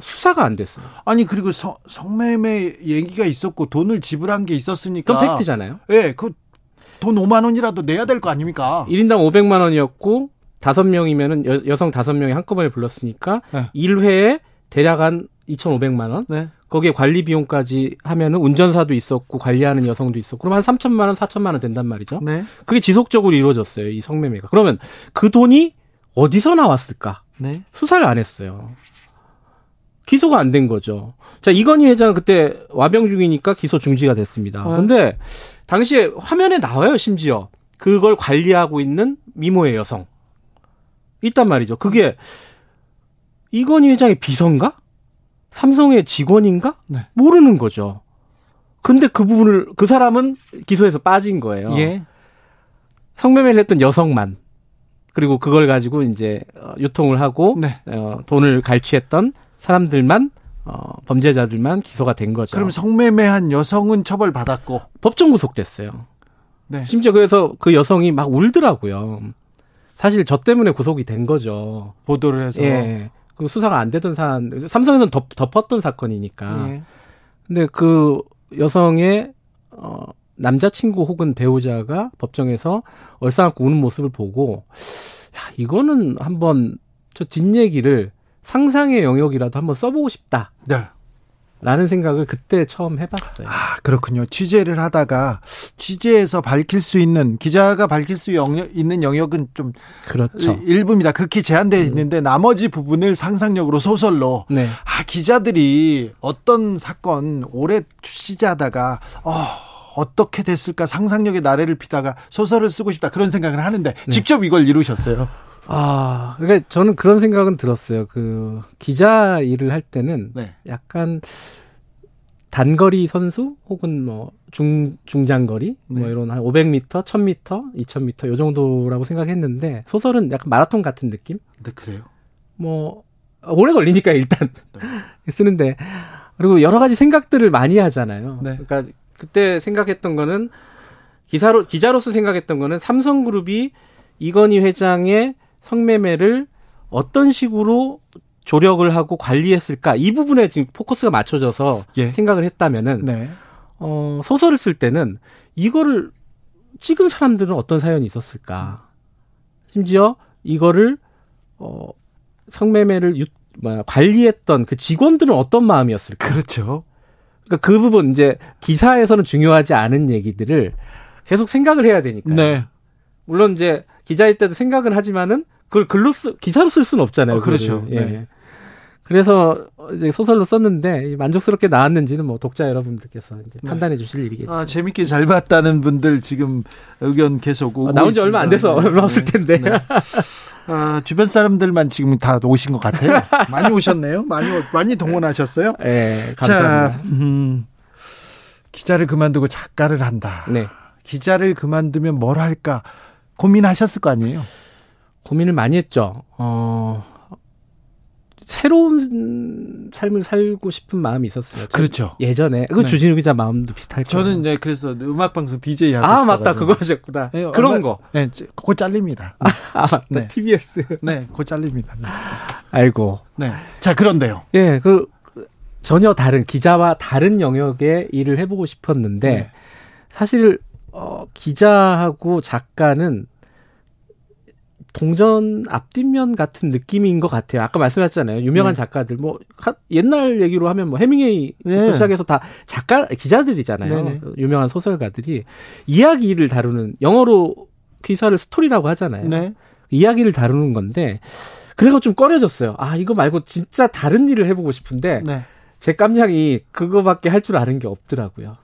수사가 안 됐어요. 아니 그리고 성, 성매매 얘기가 있었고 돈을 지불한 게 있었으니까. 그건 팩트잖아요. 예, 네, 그돈 5만 원이라도 내야 될 거 아닙니까? 1인당 500만 원이었고 다섯 명이면은 여, 성 다섯 명이 한꺼번에 불렀으니까 네. 1회에 대략 한 2,500만 원. 네. 거기에 관리 비용까지 하면은 운전사도 있었고 관리하는 여성도 있었고 그럼 한 3천만 원, 4천만 원 된단 말이죠. 네. 그게 지속적으로 이루어졌어요. 이 성매매가. 그러면 그 돈이 어디서 나왔을까? 네. 수사를 안 했어요. 기소가 안 된 거죠. 자, 이건희 회장 그때 와병 중이니까 기소 중지가 됐습니다. 네. 근데 당시에 화면에 나와요, 심지어. 그걸 관리하고 있는 미모의 여성. 있단 말이죠. 그게 이건희 회장의 비서인가? 삼성의 직원인가? 네. 모르는 거죠. 근데 그 부분을 그 사람은 기소에서 빠진 거예요. 예. 성매매를 했던 여성만 그리고 그걸 가지고 이제 어, 유통을 하고 네. 어, 돈을 갈취했던 사람들만 어, 범죄자들만 기소가 된 거죠. 그럼 성매매한 여성은 처벌 받았고 법정 구속됐어요. 네. 심지어 그래서 그 여성이 막 울더라고요. 사실 저 때문에 구속이 된 거죠. 보도를 해서. 예. 그 수사가 안 되던 사안, 삼성에서는 덮, 덮었던 사건이니까. 예. 근데 그 여성의 어 남자친구 혹은 배우자가 법정에서 얼싸안고 우는 모습을 보고 야 이거는 한번 저 뒷얘기를 상상의 영역이라도 한번 써보고 싶다. 네. 라는 생각을 그때 처음 해봤어요. 아, 그렇군요. 취재를 하다가 취재에서 밝힐 수 있는 기자가 밝힐 수 영역, 있는 영역은 좀 그렇죠. 일부입니다. 극히 제한되어 음. 있는데 나머지 부분을 상상력으로 소설로 네. 아, 기자들이 어떤 사건 오래 취재하다가 어, 어떻게 됐을까 상상력의 나래를 피다가 소설을 쓰고 싶다 그런 생각을 하는데 네. 직접 이걸 이루셨어요. 아, 그러니까 저는 그런 생각은 들었어요. 그 기자 일을 할 때는 네. 약간 단거리 선수 혹은 뭐 중 중장거리 뭐 네. 뭐 이런 한 500m, 1000m, 2000m 요 정도라고 생각했는데 소설은 약간 마라톤 같은 느낌? 네, 그래요. 뭐 오래 걸리니까 일단 네. 쓰는데 그리고 여러 가지 생각들을 많이 하잖아요. 네. 그러니까 그때 생각했던 거는 기사로 기자로서 생각했던 거는 삼성그룹이 이건희 회장의 성매매를 어떤 식으로 조력을 하고 관리했을까 이 부분에 지금 포커스가 맞춰져서 예. 생각을 했다면은 네. 어, 소설을 쓸 때는 이거를 찍은 사람들은 어떤 사연이 있었을까 심지어 이거를 어, 성매매를 유, 뭐, 관리했던 그 직원들은 어떤 마음이었을까 그렇죠. 그러니까 그 부분 이제 기사에서는 중요하지 않은 얘기들을 계속 생각을 해야 되니까. 네. 물론 이제 기자일 때도 생각은 하지만은 그걸 글로 쓰 기사로 쓸 수는 없잖아요. 어, 그렇죠. 예. 네. 그래서 이제 소설로 썼는데 만족스럽게 나왔는지는 뭐 독자 여러분들께서 이제 네. 판단해 주실 일이겠죠. 아, 재밌게 잘 봤다는 분들 지금 의견 계속 오고 아, 나온 지 얼마 안 돼서 얼마 없을 텐데. 네. 아, 주변 사람들만 지금 다 오신 것 같아요. 많이 오셨네요. 많이 많이 동원하셨어요. 네, 감사합니다. 자, 음, 기자를 그만두고 작가를 한다. 네. 기자를 그만두면 뭘 할까 고민하셨을 거 아니에요? 고민을 많이 했죠. 어, 새로운 삶을 살고 싶은 마음이 있었어요. 그렇죠. 예전에 그 네. 주진우 기자 마음도 비슷할 거예요. 저는 이제 그래서 음악 방송 DJ 하고 아 맞다 그거 하셨구나. 네, 그런 얼마, 거. 네, 곧 잘립니다. 아, 아 맞다. 네. TBS. 네, 곧 잘립니다. 네. 아이고. 네. 자 그런데요. 예, 그 전혀 다른 기자와 다른 영역의 일을 해보고 싶었는데 네. 사실 어, 기자하고 작가는 동전 앞뒷면 같은 느낌인 것 같아요. 아까 말씀하셨잖아요. 유명한 네. 작가들 뭐 하, 옛날 얘기로 하면 뭐 해밍웨이부터 네. 시작해서 다 작가 기자들이잖아요. 네네. 네. 유명한 소설가들이 이야기를 다루는 영어로 기사를 스토리라고 하잖아요. 네. 이야기를 다루는 건데 그래서 좀 꺼려졌어요. 아 이거 말고 진짜 다른 일을 해보고 싶은데 네. 제 깜냥이 그거밖에 할 줄 아는 게 없더라고요.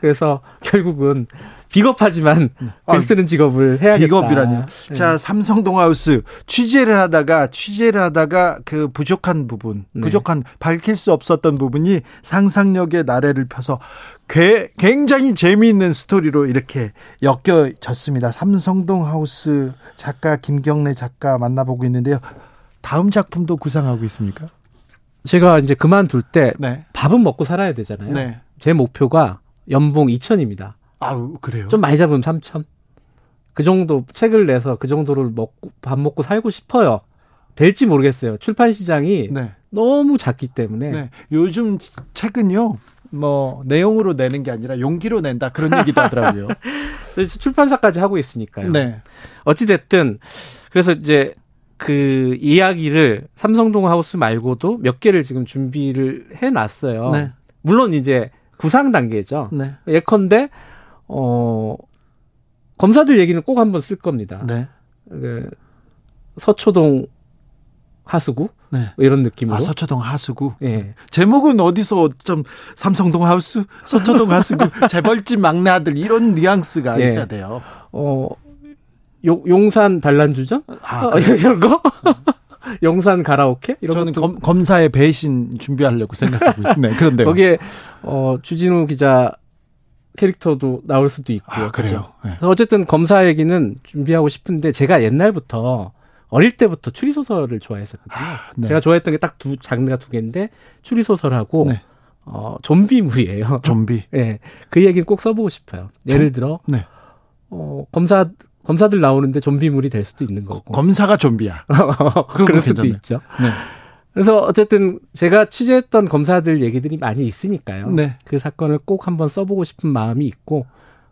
그래서 결국은 비겁하지만 아, 글 쓰는 직업을 해야겠다. 비겁이라뇨. 네. 자, 삼성동하우스 취재를 하다가 취재를 하다가 그 부족한 부분, 네. 부족한 밝힐 수 없었던 부분이 상상력의 나래를 펴서 굉장히 재미있는 스토리로 이렇게 엮여졌습니다. 삼성동하우스 작가 김경래 작가 만나보고 있는데요. 다음 작품도 구상하고 있습니까? 제가 이제 그만둘 때 네. 밥은 먹고 살아야 되잖아요. 네. 제 목표가 연봉 2천입니다. 아, 그래요? 좀 많이 잡으면 3천. 그 정도 책을 내서 그 정도를 먹고 밥 먹고 살고 싶어요. 될지 모르겠어요. 출판 시장이 네. 너무 작기 때문에. 네. 요즘 책은요. 뭐 내용으로 내는 게 아니라 용기로 낸다 그런 얘기도 하더라고요. 그래서 출판사까지 하고 있으니까요. 네. 어찌 됐든 그래서 이제 그 이야기를 삼성동 하우스 말고도 몇 개를 지금 준비를 해 놨어요. 네. 물론 이제 구상 단계죠. 네. 예컨대 어, 검사들 얘기는 꼭 한번 쓸 겁니다. 네. 그 서초동 하수구 네. 뭐 이런 느낌으로. 아, 서초동 하수구. 예. 제목은 어디서 좀 삼성동 하우스, 서초동 하수구, 재벌집 막내 아들 이런 뉘앙스가 예. 있어야 돼요. 어, 용, 산 단란주점? 아, 어, 이런 거? 용산 가라오케? 이런 저는 검, 검사의 배신 준비하려고 생각하고 있네. 그런데 거기에 어, 주진우 기자 캐릭터도 나올 수도 있고요. 아, 그래요. 네. 어쨌든 검사 얘기는 준비하고 싶은데 제가 옛날부터 어릴 때부터 추리 소설을 좋아했었거든요. 아, 네. 제가 좋아했던 게 딱 두 장르가 두 개인데 추리 소설하고 네. 어 좀비물이에요. 좀비. 예. 네. 그 얘기는 꼭 써보고 싶어요. 예를 들어 네. 어 검사 검사들 나오는데 좀비물이 될 수도 있는 거고. 검사가 좀비야. 그럴 수도. 있죠. 네. 그래서 어쨌든 제가 취재했던 검사들 얘기들이 많이 있으니까요. 네. 그 사건을 꼭 한번 써보고 싶은 마음이 있고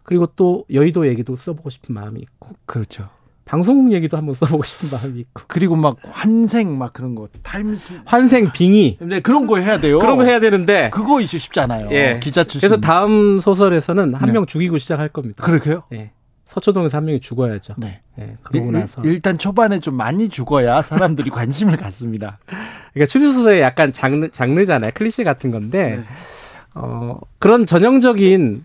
그리고 또 여의도 얘기도 써보고 싶은 마음이 있고. 그렇죠. 방송국 얘기도 한번 써보고 싶은 마음이 있고. 그리고 막 환생 막 그런 거 타임스 환생 빙의. 네 그런 거 해야 돼요. 그런 거 해야 되는데 그거 이제 쉽지 않아요. 예. 기자 출신. 그래서 다음 소설에서는 한명 네. 죽이고 시작할 겁니다. 그렇게요? 예. 서초동에서 한 명이 죽어야죠. 네. 네 그러고 일, 나서 일단 초반에 좀 많이 죽어야 사람들이 관심을 갖습니다. 그러니까 추리 소설의 약간 장르 장르잖아요. 클리셰 같은 건데 네. 어 그런 전형적인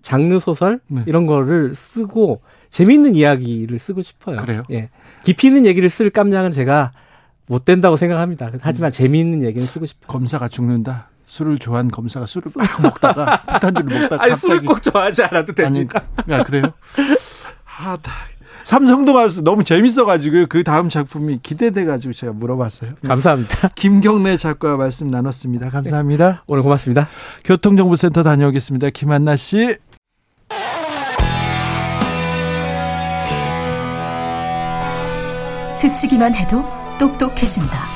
장르 소설 네. 이런 거를 쓰고 재미있는 이야기를 쓰고 싶어요. 그래요? 예. 깊이 있는 얘기를 쓸 깜냥은 제가 못 된다고 생각합니다. 하지만 음. 재미있는 얘기는 쓰고 싶어요. 검사가 죽는다. 술을 좋아하는 검사가 술을 막 먹다가 폭탄주를 먹다가 아니, 술을 꼭 좋아하지 않아도 됩니까? 아니, 야 그래요? 아, 삼성동 하우스 너무 재밌어가지고 그 다음 작품이 기대돼가지고 제가 물어봤어요. 네. 감사합니다. 김경래 작가와 말씀 나눴습니다. 감사합니다. 네, 오늘 고맙습니다. 교통정보센터 다녀오겠습니다. 김한나 씨. 스치기만 해도 똑똑해진다.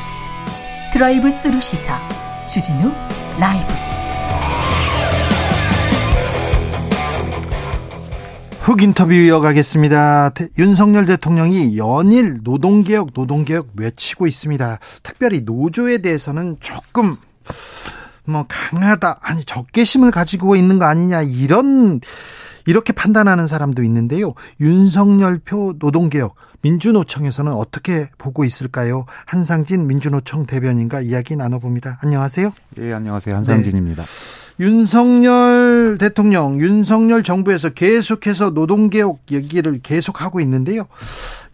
드라이브 스루 시사 주진우 라이브 훅 인터뷰 이어가겠습니다. 윤석열 대통령이 연일 노동개혁, 노동개혁 외치고 있습니다. 특별히 노조에 대해서는 조금 뭐 강하다, 아니 적개심을 가지고 있는 거 아니냐 이런 이렇게 판단하는 사람도 있는데요. 윤석열 표 노동개혁 민주노총에서는 어떻게 보고 있을까요? 한상진 민주노총 대변인과 이야기 나눠봅니다. 안녕하세요. 예, 안녕하세요. 한상진입니다. 네. 윤석열 대통령, 윤석열 정부에서 계속해서 노동개혁 얘기를 계속하고 있는데요.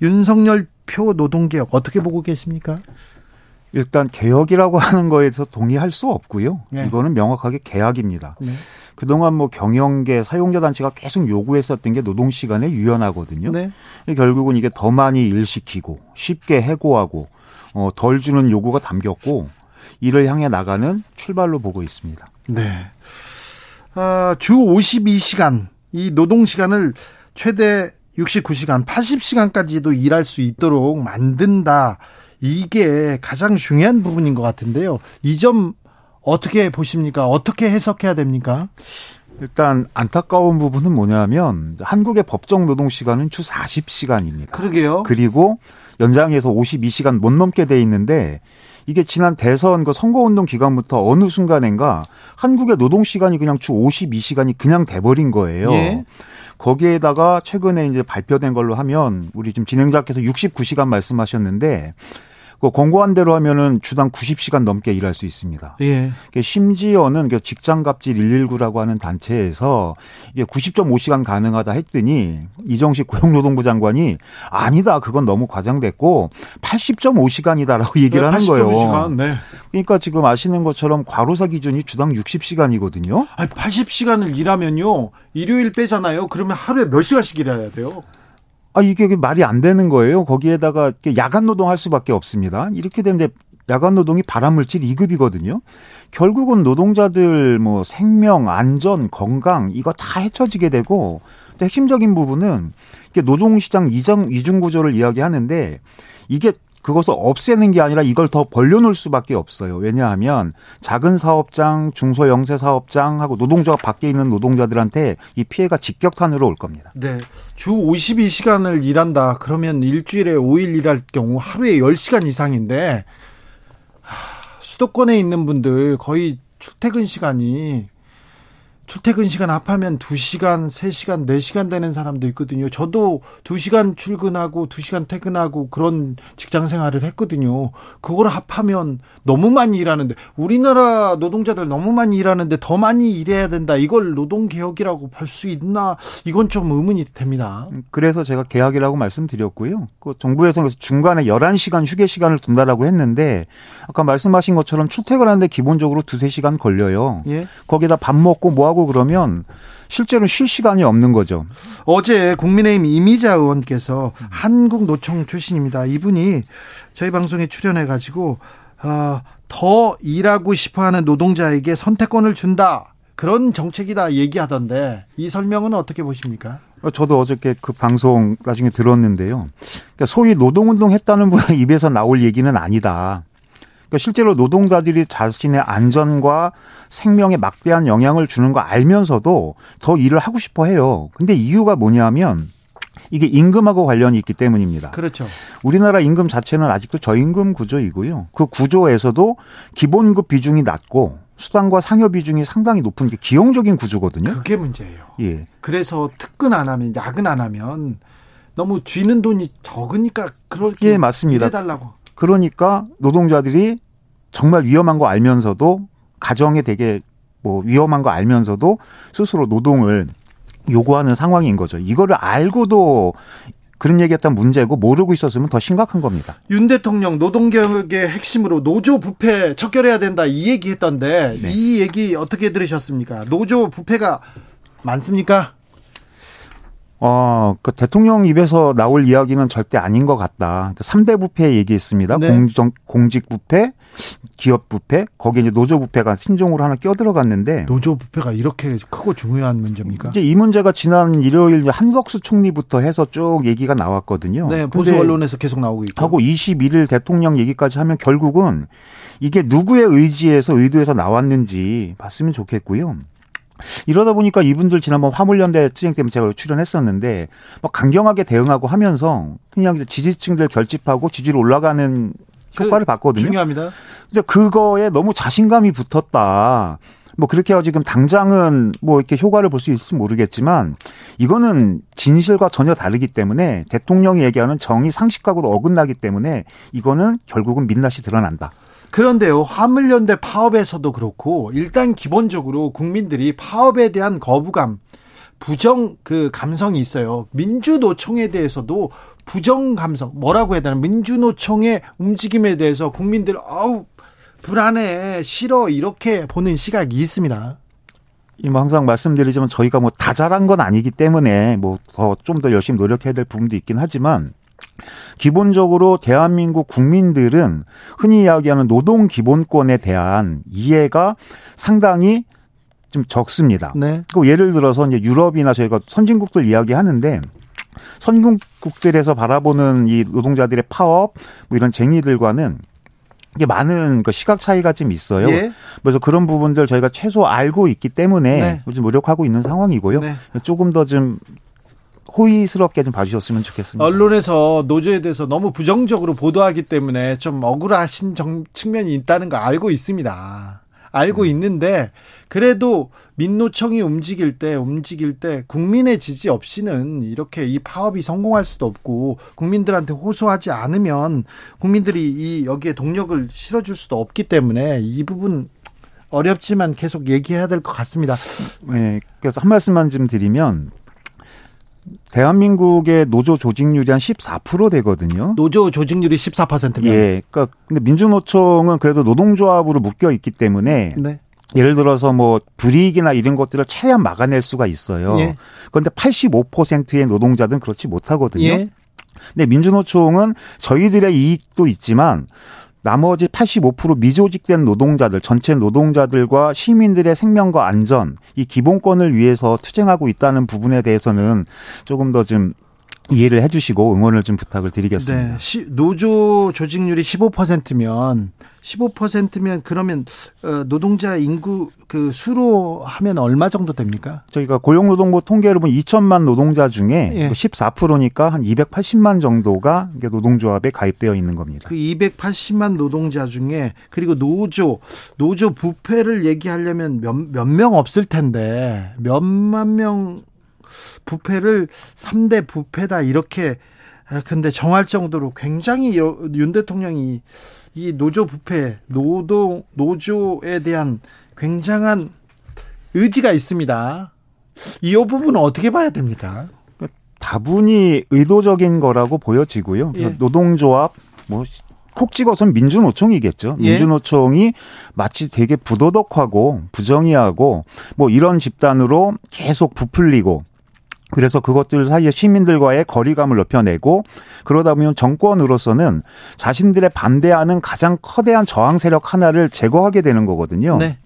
윤석열 표 노동개혁 어떻게 보고 계십니까? 일단 개혁이라고 하는 거에서 동의할 수 없고요. 네. 이거는 명확하게 계약입니다. 네. 그동안 뭐 경영계 사용자 단체가 계속 요구했었던 게 노동 시간의 유연하거든요. 네. 결국은 이게 더 많이 일시키고 쉽게 해고하고 어, 덜 주는 요구가 담겼고 이를 향해 나가는 출발로 보고 있습니다. 네. 어, 주 52시간 이 노동 시간을 최대 69시간, 80시간까지도 일할 수 있도록 만든다. 이게 가장 중요한 부분인 것 같은데요. 이 점 어떻게 보십니까? 어떻게 해석해야 됩니까? 일단 안타까운 부분은 뭐냐면 한국의 법정 노동 시간은 주 40시간입니다. 그러게요. 그리고 연장해서 52시간 못 넘게 돼 있는데 이게 지난 대선 그 선거운동 기간부터 어느 순간인가 한국의 노동 시간이 그냥 주 52시간이 그냥 돼버린 거예요. 예. 거기에다가 최근에 이제 발표된 걸로 하면 우리 지금 진행자께서 69시간 말씀하셨는데 그 권고한 대로 하면은 주당 90시간 넘게 일할 수 있습니다. 예. 심지어는 그 직장 갑질 119라고 하는 단체에서 이게 90.5시간 가능하다 했더니 이정식 고용노동부 장관이 아니다. 그건 너무 과장됐고 80.5시간이다라고 얘기를 네, 하는 거예요. 시간, 네. 그러니까 지금 아시는 것처럼 과로사 기준이 주당 60시간이거든요. 아니, 80시간을 일하면요. 일요일 빼잖아요. 그러면 하루에 몇 시간씩 일해야 돼요? 아, 이게 말이 안 되는 거예요. 거기에다가 야간 노동할 수밖에 없습니다. 이렇게 이제 야간 노동이 발암물질 2급이거든요. 결국은 노동자들 뭐 생명, 안전, 건강 이거 다 해쳐지게 되고 또 핵심적인 부분은 노동시장 이중 구조를 이야기하는데 이게 그것을 없애는 게 아니라 이걸 더 벌려놓을 수밖에 없어요. 왜냐하면 작은 사업장, 중소 영세 사업장하고 노동자가 밖에 있는 노동자들한테 이 피해가 직격탄으로 올 겁니다. 네. 주 52시간을 일한다. 그러면 일주일에 5일 일할 경우 하루에 10시간 이상인데 수도권에 있는 분들 거의 출퇴근 시간이 출퇴근 시간 합하면 2시간, 3시간, 4시간 되는 사람도 있거든요. 저도 2시간 출근하고 2시간 퇴근하고 그런 직장 생활을 했거든요. 그걸 합하면 너무 많이 일하는데 우리나라 노동자들 너무 많이 일하는데 더 많이 일해야 된다. 이걸 노동 개혁이라고 볼 수 있나? 이건 좀 의문이 됩니다. 그래서 제가 개혁이라고 말씀드렸고요. 그 정부에서 중간에 11시간 휴게 시간을 둔다라고 했는데 아까 말씀하신 것처럼 출퇴근하는데 기본적으로 2, 3시간 걸려요. 예? 거기다 밥 먹고 뭐 하고 하고 그러면 실제로 쉴 시간이 없는 거죠. 어제 국민의힘 이미자 의원께서 한국 노총 출신입니다. 이분이 저희 방송에 출연해 가지고 어, 더 일하고 싶어하는 노동자에게 선택권을 준다. 그런 정책이다 얘기하던데 이 설명은 어떻게 보십니까? 저도 어저께 그 방송 나중에 들었는데요. 그러니까 소위 노동운동 했다는 분의 입에서 나올 얘기는 아니다. 그러니까 실제로 노동자들이 자신의 안전과 생명에 막대한 영향을 주는 거 알면서도 더 일을 하고 싶어 해요. 근데 이유가 뭐냐면 이게 임금하고 관련이 있기 때문입니다. 그렇죠. 우리나라 임금 자체는 아직도 저임금 구조이고요. 그 구조에서도 기본급 비중이 낮고 수당과 상여 비중이 상당히 높은 게 기형적인 구조거든요. 그게 문제예요. 예. 그래서 특근 안 하면 야근 안 하면 너무 쥐는 돈이 적으니까 그렇게 예, 맞습니다. 해달라고. 그러니까 노동자들이 정말 위험한 거 알면서도 가정에 되게 뭐 위험한 거 알면서도 스스로 노동을 요구하는 상황인 거죠. 이거를 알고도 그런 얘기했던 문제고 모르고 있었으면 더 심각한 겁니다. 윤 대통령 노동개혁의 핵심으로 노조 부패 척결해야 된다 이 얘기했던데 네. 이 얘기 어떻게 들으셨습니까? 노조 부패가 많습니까? 어, 그 대통령 입에서 나올 이야기는 절대 아닌 것 같다. 그러니까 3대 부패 얘기했습니다. 네. 공정, 공직 부패, 기업 부패, 거기에 이제 노조 부패가 신종으로 하나 껴들어갔는데. 노조 부패가 이렇게 크고 중요한 문제입니까? 이제 이 문제가 지난 일요일 한덕수 총리부터 해서 쭉 얘기가 나왔거든요. 네, 보수 언론에서 계속 나오고 있고. 하고 21일 대통령 얘기까지 하면 결국은 이게 누구의 의지에서 의도에서 나왔는지 봤으면 좋겠고요. 이러다 보니까 이분들 지난번 화물연대 투쟁 때문에 제가 출연했었는데 막 강경하게 대응하고 하면서 그냥 지지층들 결집하고 지지로 올라가는 그 효과를 봤거든요. 중요합니다. 그래서 그거에 너무 자신감이 붙었다. 뭐 그렇게 해서 지금 당장은 뭐 이렇게 효과를 볼 수 있을지 모르겠지만 이거는 진실과 전혀 다르기 때문에 대통령이 얘기하는 정의 상식하고도 어긋나기 때문에 이거는 결국은 민낯이 드러난다. 그런데요, 화물연대 파업에서도 그렇고 일단 기본적으로 국민들이 파업에 대한 거부감, 부정 그 감성이 있어요. 민주노총에 대해서도 부정 감성, 뭐라고 해야 되나? 민주노총의 움직임에 대해서 국민들 아우 불안해, 싫어 이렇게 보는 시각이 있습니다. 뭐 항상 말씀드리지만 저희가 뭐 다 잘한 건 아니기 때문에 뭐 더 좀더 열심히 노력해야 될 부분도 있긴 하지만 기본적으로 대한민국 국민들은 흔히 이야기하는 노동 기본권에 대한 이해가 상당히 좀 적습니다. 네. 그 예를 들어서 이제 유럽이나 저희가 선진국들 이야기하는데 선진국들에서 바라보는 이 노동자들의 파업 뭐 이런 쟁의들과는 이게 많은 그 시각 차이가 좀 있어요. 예. 그래서 그런 부분들 저희가 최소 알고 있기 때문에 네. 좀 노력하고 있는 상황이고요. 네. 조금 더 좀 호의스럽게 좀 봐주셨으면 좋겠습니다. 언론에서 노조에 대해서 너무 부정적으로 보도하기 때문에 좀 억울하신 정, 측면이 있다는 거 알고 있습니다. 알고 음. 있는데 그래도 민노총이 움직일 때 움직일 때 국민의 지지 없이는 이렇게 이 파업이 성공할 수도 없고 국민들한테 호소하지 않으면 국민들이 이 여기에 동력을 실어줄 수도 없기 때문에 이 부분 어렵지만 계속 얘기해야 될 것 같습니다. 네, 그래서 한 말씀만 좀 드리면 대한민국의 노조 조직률이 한 14% 되거든요. 노조 조직률이 14%면. 예. 그러니까 근데 민주노총은 그래도 노동조합으로 묶여 있기 때문에 네. 예를 들어서 뭐 불이익이나 이런 것들을 최대한 막아낼 수가 있어요. 예. 그런데 85%의 노동자들은 그렇지 못하거든요. 예. 근데 민주노총은 저희들의 이익도 있지만 나머지 85% 미조직된 노동자들, 전체 노동자들과 시민들의 생명과 안전, 이 기본권을 위해서 투쟁하고 있다는 부분에 대해서는 조금 더좀 이해를 해주시고 응원을 좀 부탁을 드리겠습니다. 네. 노조 조직률이 15%면 15%면 그러면 어, 노동자 인구 그 수로 하면 얼마 정도 됩니까? 저희가 고용노동부 통계를 보면 2천만 노동자 중에 예. 14%니까 한 280만 정도가 노동조합에 가입되어 있는 겁니다. 그 280만 노동자 중에 그리고 노조 노조 부패를 얘기하려면 몇 몇 명 없을 텐데 몇만 명 부패를 3대 부패다 이렇게 아, 근데 정할 정도로 굉장히 윤 대통령이 이 노조 부패, 노동, 노조에 대한 굉장한 의지가 있습니다. 이 부분은 어떻게 봐야 됩니까? 다분히 의도적인 거라고 보여지고요. 예. 노동조합, 뭐, 콕 찍어서는 민주노총이겠죠. 예. 민주노총이 마치 되게 부도덕하고 부정의하고 뭐 이런 집단으로 계속 부풀리고 그래서 그것들 사이에 시민들과의 거리감을 높여내고 그러다 보면 정권으로서는 자신들의 반대하는 가장 커다란 저항 세력 하나를 제거하게 되는 거거든요. 네.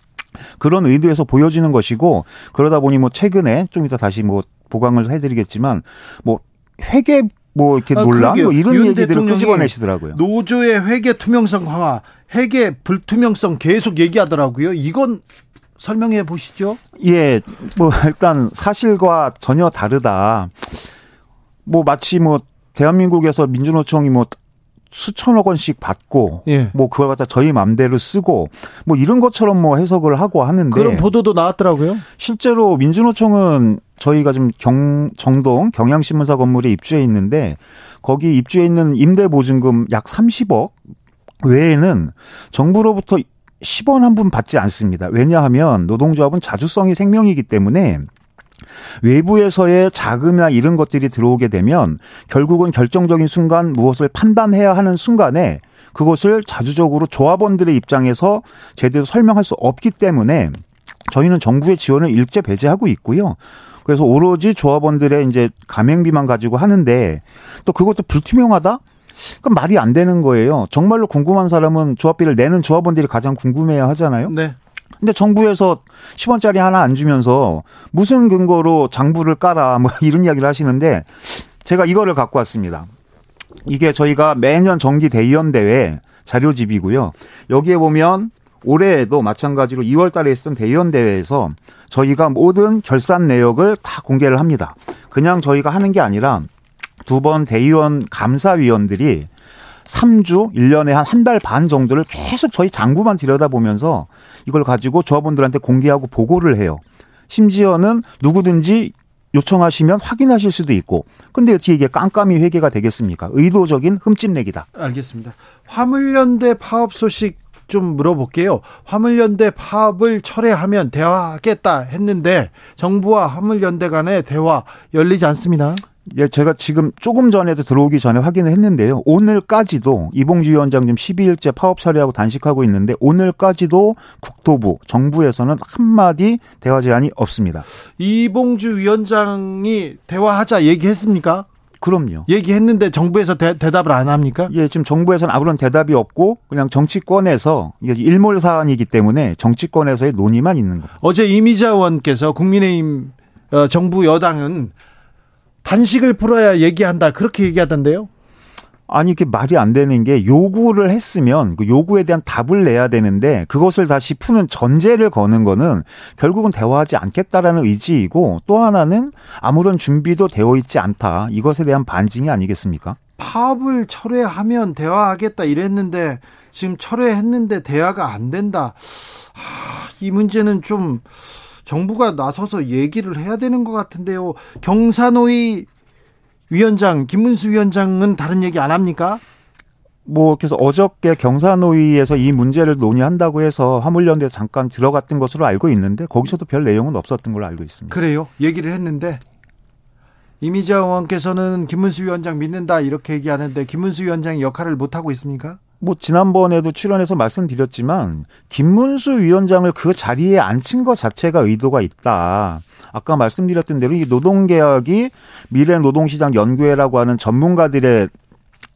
그런 의도에서 보여지는 것이고 그러다 보니 뭐 최근에 좀 이따 다시 뭐 보강을 해드리겠지만 뭐 회계 뭐 이렇게 아, 논란 뭐 이런 얘기들을 끄집어내시더라고요. 노조의 회계 투명성 강화, 회계 불투명성 계속 얘기하더라고요. 이건 설명해 보시죠. 예, 뭐 일단 사실과 전혀 다르다. 뭐 마치 뭐 대한민국에서 민주노총이 뭐 수천억 원씩 받고 예. 뭐 그걸 갖다 저희 맘대로 쓰고 뭐 이런 것처럼 뭐 해석을 하고 하는데 그런 보도도 나왔더라고요. 실제로 민주노총은 저희가 지금 경 정동 경향신문사 건물에 입주해 있는데 거기 입주해 있는 임대 보증금 약 30억 외에는 정부로부터 10원 한 분 받지 않습니다. 왜냐하면 노동조합은 자주성이 생명이기 때문에 외부에서의 자금이나 이런 것들이 들어오게 되면 결국은 결정적인 순간 무엇을 판단해야 하는 순간에 그것을 자주적으로 조합원들의 입장에서 제대로 설명할 수 없기 때문에 저희는 정부의 지원을 일제 배제하고 있고요. 그래서 오로지 조합원들의 이제 가맹비만 가지고 하는데 또 그것도 불투명하다? 그럼 말이 안 되는 거예요. 정말로 궁금한 사람은 조합비를 내는 조합원들이 가장 궁금해야 하잖아요. 네. 근데 정부에서 10원짜리 하나 안 주면서 무슨 근거로 장부를 깔아 뭐 이런 이야기를 하시는데 제가 이거를 갖고 왔습니다. 이게 저희가 매년 정기 대의원 대회 자료집이고요. 여기에 보면 올해에도 마찬가지로 2월 달에 있었던 대의원 대회에서 저희가 모든 결산 내역을 다 공개를 합니다. 그냥 저희가 하는 게 아니라 두 번 대의원 감사위원들이 3주, 1년에 한 한 달 반 정도를 계속 저희 장부만 들여다보면서 이걸 가지고 조합원들한테 공개하고 보고를 해요. 심지어는 누구든지 요청하시면 확인하실 수도 있고. 근데 어떻게 이게 깜깜이 회계가 되겠습니까? 의도적인 흠집내기다. 알겠습니다. 화물연대 파업 소식 좀 물어볼게요. 화물연대 파업을 철회하면 대화하겠다 했는데 정부와 화물연대 간의 대화 열리지 않습니다. 예, 제가 지금 조금 전에도 들어오기 전에 확인을 했는데요. 오늘까지도 이봉주 위원장 지금 12일째 파업 처리하고 단식하고 있는데 오늘까지도 국토부, 정부에서는 한마디 대화 제안이 없습니다. 이봉주 위원장이 대화하자 얘기했습니까? 그럼요. 얘기했는데 정부에서 대, 답을 안 합니까? 예, 지금 정부에서는 아무런 대답이 없고 그냥 정치권에서 이게 일몰 사안이기 때문에 정치권에서의 논의만 있는 거. 어제 이미자 의원께서 국민의힘 어, 정부 여당은 단식을 풀어야 얘기한다 그렇게 얘기하던데요. 아니 이게 말이 안 되는 게 요구를 했으면 그 요구에 대한 답을 내야 되는데 그것을 다시 푸는 전제를 거는 거는 결국은 대화하지 않겠다라는 의지이고 또 하나는 아무런 준비도 되어 있지 않다 이것에 대한 반증이 아니겠습니까? 파업을 철회하면 대화하겠다 이랬는데 지금 철회했는데 대화가 안 된다. 하, 이 문제는 좀 정부가 나서서 얘기를 해야 되는 것 같은데요. 경사노위 위원장 김문수 위원장은 다른 얘기 안 합니까? 뭐 그래서 어저께 경사노위에서 이 문제를 논의한다고 해서 화물연대 잠깐 들어갔던 것으로 알고 있는데 거기서도 별 내용은 없었던 걸로 알고 있습니다. 그래요? 얘기를 했는데 이미자 의원께서는 김문수 위원장 믿는다 이렇게 얘기하는데 김문수 위원장이 역할을 못 하고 있습니까? 뭐 지난번에도 출연해서 말씀드렸지만 김문수 위원장을 그 자리에 앉힌 것 자체가 의도가 있다. 아까 말씀드렸던 대로 이 노동개혁이 미래 노동시장 연구회라고 하는 전문가들의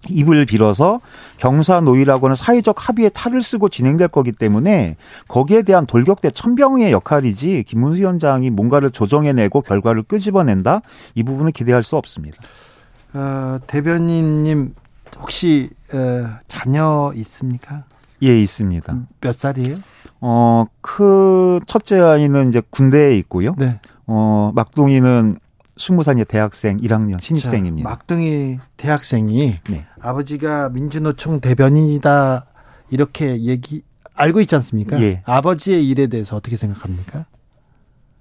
입을 빌어서 경사노위라고 하는 사회적 합의에 탈을 쓰고 진행될 거기 때문에 거기에 대한 돌격대 천병의 역할이지 김문수 위원장이 뭔가를 조정해내고 결과를 끄집어낸다 이 부분은 기대할 수 없습니다. 어, 대변인님 혹시 어, 자녀 있습니까? 예, 있습니다. 몇 살이에요? 어, 그 첫째 아이는 이제 군대에 있고요. 네. 어, 막둥이는 스무 살 대학생 1학년 신입생입니다. 자, 막둥이 대학생이 네. 아버지가 민주노총 대변인이다 이렇게 얘기 알고 있지 않습니까? 예. 아버지의 일에 대해서 어떻게 생각합니까?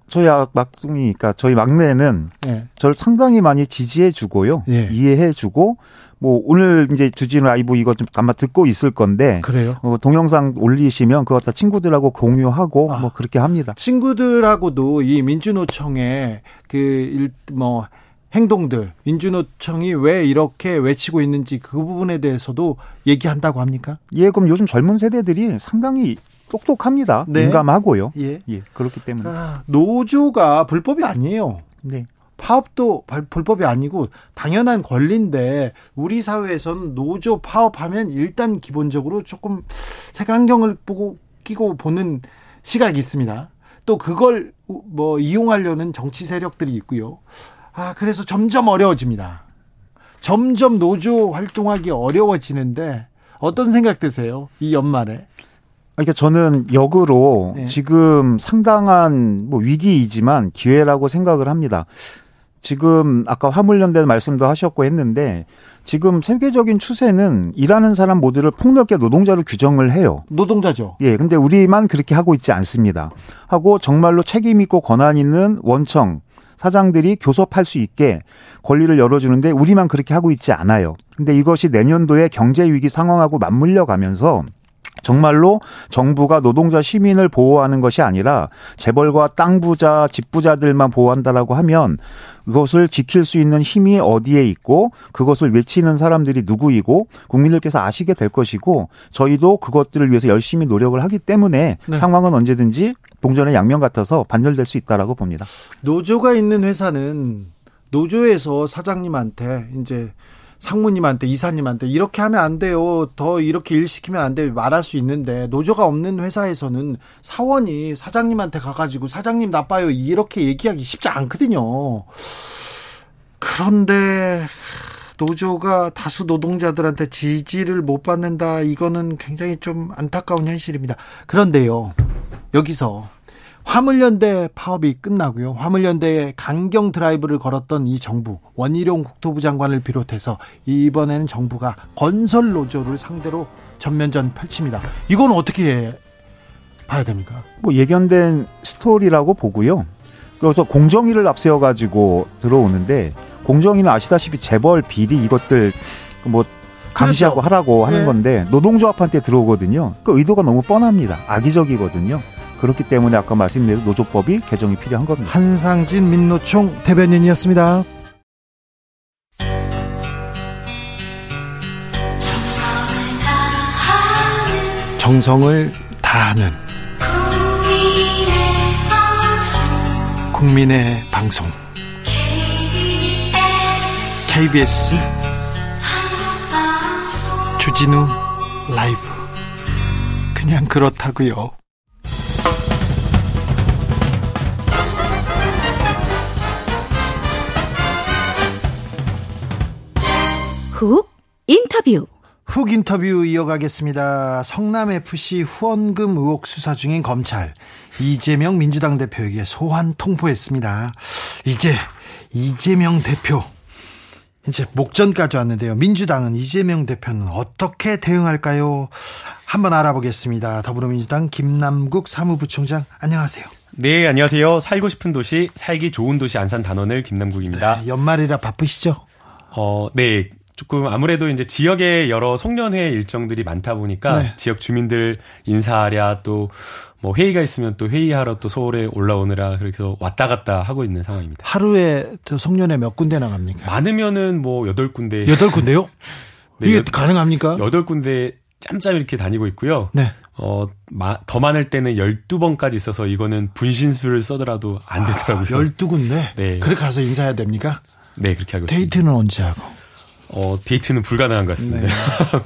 저희 아, 막둥이, 그러니까 저희 막내는 예. 저를 상당히 많이 지지해주고요, 예. 이해해주고 뭐 오늘 이제 주진우 라이브 이거 좀 아마 듣고 있을 건데 그래요? 어, 동영상 올리시면 그거 다 친구들하고 공유하고 아, 뭐 그렇게 합니다. 친구들하고도 이 민주노총의 그뭐 행동들 민주노총이 왜 이렇게 외치고 있는지 그 부분에 대해서도 얘기한다고 합니까? 예, 그럼 요즘 젊은 세대들이 상당히 똑똑합니다. 네. 민감하고요. 예. 예. 그렇기 때문에. 아, 노조가 불법이 아니에요. 네. 파업도 불법이 아니고 당연한 권리인데 우리 사회에서는 노조 파업하면 일단 기본적으로 조금 색안경을 보고 끼고 보는 시각이 있습니다. 또 그걸 뭐 이용하려는 정치 세력들이 있고요. 아, 그래서 점점 어려워집니다. 점점 노조 활동하기 어려워지는데 어떤 생각 드세요? 이 연말에? 그러니까 저는 역으로 네. 지금 상당한 뭐 위기이지만 기회라고 생각을 합니다. 지금 아까 화물연대 말씀도 하셨고 했는데 지금 세계적인 추세는 일하는 사람 모두를 폭넓게 노동자로 규정을 해요. 노동자죠. 예. 근데 우리만 그렇게 하고 있지 않습니다. 하고 정말로 책임 있고 권한 있는 원청 사장들이 교섭할 수 있게 권리를 열어주는데 우리만 그렇게 하고 있지 않아요. 근데 이것이 내년도에 경제 위기 상황하고 맞물려 가면서 정말로 정부가 노동자 시민을 보호하는 것이 아니라 재벌과 땅 부자, 집 부자들만 보호한다라고 하면 그것을 지킬 수 있는 힘이 어디에 있고 그것을 외치는 사람들이 누구이고 국민들께서 아시게 될 것이고 저희도 그것들을 위해서 열심히 노력을 하기 때문에 네. 상황은 언제든지 동전의 양면 같아서 반열될 수 있다라고 봅니다. 노조가 있는 회사는 노조에서 사장님한테 이제 상무님한테 이사님한테 이렇게 하면 안 돼요. 더 이렇게 일 시키면 안 돼요. 말할 수 있는데 노조가 없는 회사에서는 사원이 사장님한테 가가지고 사장님 나빠요 이렇게 얘기하기 쉽지 않거든요. 그런데 노조가 다수 노동자들한테 지지를 못 받는다 이거는 굉장히 좀 안타까운 현실입니다. 그런데요 여기서 화물연대 파업이 끝나고요. 화물연대에 강경 드라이브를 걸었던 이 정부 원희룡 국토부 장관을 비롯해서 이번에는 정부가 건설 노조를 상대로 전면전 펼칩니다. 이건 어떻게 봐야 됩니까? 뭐 예견된 스토리라고 보고요. 그래서 공정위를 앞세워 가지고 들어오는데 공정위는 아시다시피 재벌 비리 이것들 뭐 감시하고 그렇죠. 하라고 하는 네. 건데 노동조합한테 들어오거든요. 그 의도가 너무 뻔합니다. 악의적이거든요. 그렇기 때문에 아까 말씀드린 노조법이 개정이 필요한 겁니다. 한상진 민노총 대변인이었습니다. 정성을 다하는 국민의 방송 KBS 주진우 라이브 그냥 그렇다고요. 훅 인터뷰. 훅 인터뷰 이어가겠습니다. 성남FC 후원금 의혹 수사 중인 검찰 이재명 민주당 대표에게 소환 통보했습니다. 이제 이재명 대표 이제 목전까지 왔는데요. 민주당은 이재명 대표는 어떻게 대응할까요? 한번 알아보겠습니다. 더불어민주당 김남국 사무부총장 안녕하세요. 네, 안녕하세요. 살고 싶은 도시, 살기 좋은 도시 안산 단원을 김남국입니다. 네, 연말이라 바쁘시죠? 어, 네. 조금 아무래도 이제 지역에 여러 송년회 일정들이 많다 보니까 네. 지역 주민들 인사하랴 또 뭐 회의가 있으면 또 회의하러 또 서울에 올라오느라 그래서 왔다 갔다 하고 있는 상황입니다. 하루에 저 송년회 몇 군데 나갑니까? 많으면은 뭐 여덟 군데. 여덟 군데요? 네, 이게 여, 가능합니까? 여덟 군데 짬짬 이렇게 다니고 있고요. 네. 어, 마, 더 많을 때는 12번까지 있어서 이거는 분신술을 써더라도 안 아, 되더라고요. 아, 12군데? 네. 그렇게 가서 인사해야 됩니까? 네, 그렇게 하고 데이트는 있습니다. 언제 하고? 어, 데이트는 불가능한 것 같습니다. 네.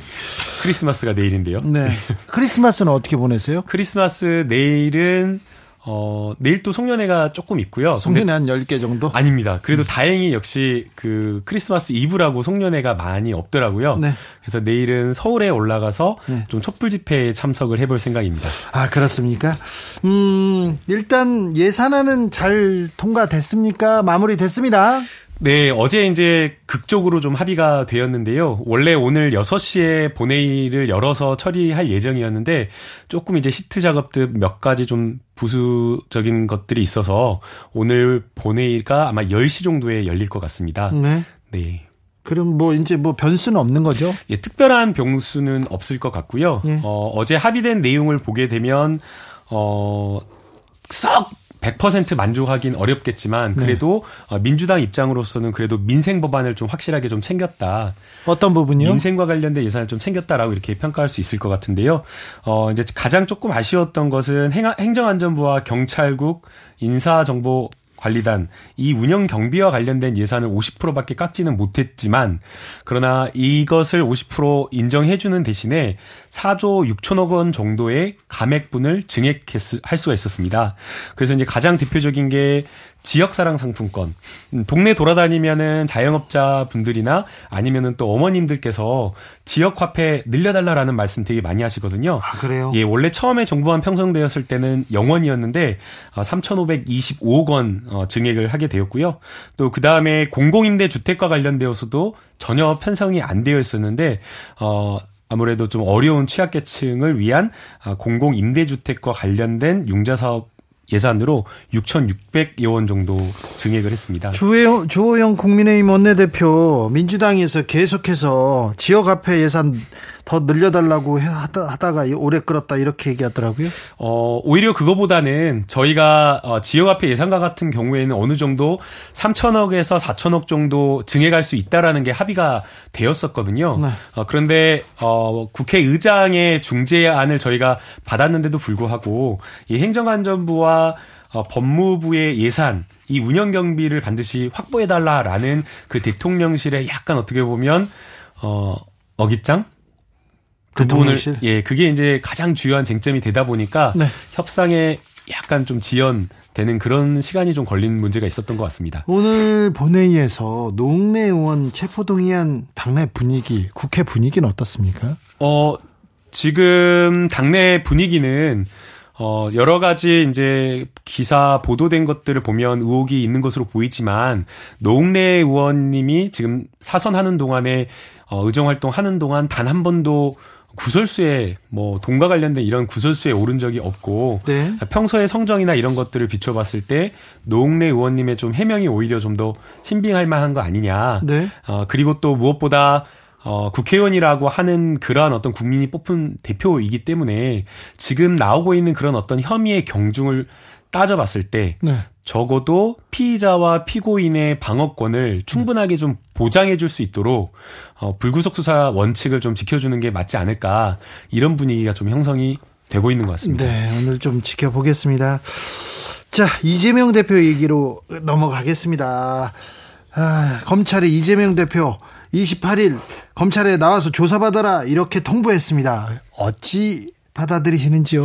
크리스마스가 내일인데요. 네. 크리스마스는 어떻게 보내세요? 크리스마스 내일은 어, 내일 또 송년회가 조금 있고요. 송년회 한 10개 정도? 아닙니다. 그래도 음. 다행히 역시 그 크리스마스 이브라고 송년회가 많이 없더라고요. 네. 그래서 내일은 서울에 올라가서 네. 좀 촛불 집회에 참석을 해볼 생각입니다. 아, 그렇습니까? 음, 일단 예산안은 잘 통과됐습니까? 마무리 됐습니다. 네, 어제 이제 극적으로 좀 합의가 되었는데요. 원래 오늘 6시에 본회의를 열어서 처리할 예정이었는데 조금 이제 시트 작업들 몇 가지 좀 부수적인 것들이 있어서 오늘 본회의가 아마 10시 정도에 열릴 것 같습니다. 네. 네. 그럼 뭐 이제 뭐 변수는 없는 거죠? 예, 특별한 변수는 없을 것 같고요. 예. 어, 어제 합의된 내용을 보게 되면 어, 썩 100% 만족하긴 어렵겠지만 네. 그래도 네. 민주당 입장으로서는 그래도 민생 법안을 좀 확실하게 좀 챙겼다. 어떤 부분이요? 민생과 관련된 예산을 좀 챙겼다라고 이렇게 평가할 수 있을 것 같은데요. 어 이제 가장 조금 아쉬웠던 것은 행정안전부와 경찰국 인사정보 관리단 이 운영 경비와 관련된 예산을 50%밖에 깎지는 못했지만 그러나 이것을 50% 인정해주는 대신에 4조 6천억 원 정도의 감액분을 증액할 수가 있었습니다. 그래서 이제 가장 대표적인 게 지역사랑 상품권. 음, 동네 돌아다니면은 자영업자 분들이나 아니면은 또 어머님들께서 지역 화폐 늘려달라라는 말씀 되게 많이 하시거든요. 아, 그래요? 예, 원래 처음에 정부안 편성되었을 때는 0원이었는데 3,525억 어, 원 어, 증액을 하게 되었고요. 또 그 다음에 공공임대 주택과 관련되어서도 전혀 편성이 안 되어 있었는데 어 아무래도 좀 어려운 취약계층을 위한 아, 공공 임대주택과 관련된 융자 사업 예산으로 6,600여 원 정도 증액을 했습니다. 주호영, 주호영 국민의힘 원내대표 민주당에서 계속해서 지역 화폐 예산 더 늘려달라고 하다, 가 오래 끌었다 이렇게 얘기하더라고요. 어, 오히려 그거보다는 저희가 어, 지역화폐 예산과 같은 경우에는 어느 정도 3천억에서 4천억 정도 증액할 수 있다라는 게 합의가 되었었거든요. 네. 어, 그런데 어, 국회의장의 중재안을 저희가 받았는데도 불구하고 이 행정안전부와 어, 법무부의 예산, 이 운영 경비를 반드시 확보해달라라는 그 대통령실의 약간 어떻게 보면 어 어깃장 그 부분을 예 그게 이제 가장 주요한 쟁점이 되다 보니까 네. 협상에 약간 좀 지연되는 그런 시간이 좀 걸린 문제가 있었던 것 같습니다. 오늘 본회의에서 노웅래 의원 체포동의안 당내 분위기, 국회 분위기는 어떻습니까? 어 지금 당내 분위기는 어, 여러 가지 이제 기사 보도된 것들을 보면 의혹이 있는 것으로 보이지만 노웅래 의원님이 지금 사선하는 동안에 어, 의정 활동 하는 동안 단 한 번도 구설수에 뭐 돈과 관련된 이런 구설수에 오른 적이 없고 네. 평소의 성정이나 이런 것들을 비춰봤을 때 노웅래 의원님의 좀 해명이 오히려 좀 더 신빙할 만한 거 아니냐. 네. 어, 그리고 또 무엇보다 어, 국회의원이라고 하는 그러한 어떤 국민이 뽑은 대표이기 때문에 지금 나오고 있는 그런 어떤 혐의의 경중을 따져봤을 때 네. 적어도 피의자와 피고인의 방어권을 충분하게 좀 보장해 줄 수 있도록 어, 불구속 수사 원칙을 좀 지켜주는 게 맞지 않을까 이런 분위기가 좀 형성이 되고 있는 것 같습니다. 네, 오늘 좀 지켜보겠습니다. 자, 이재명 대표 얘기로 넘어가겠습니다. 아, 검찰이 이재명 대표 28일 검찰에 나와서 조사받아라 이렇게 통보했습니다. 어찌 받아들이시는지요?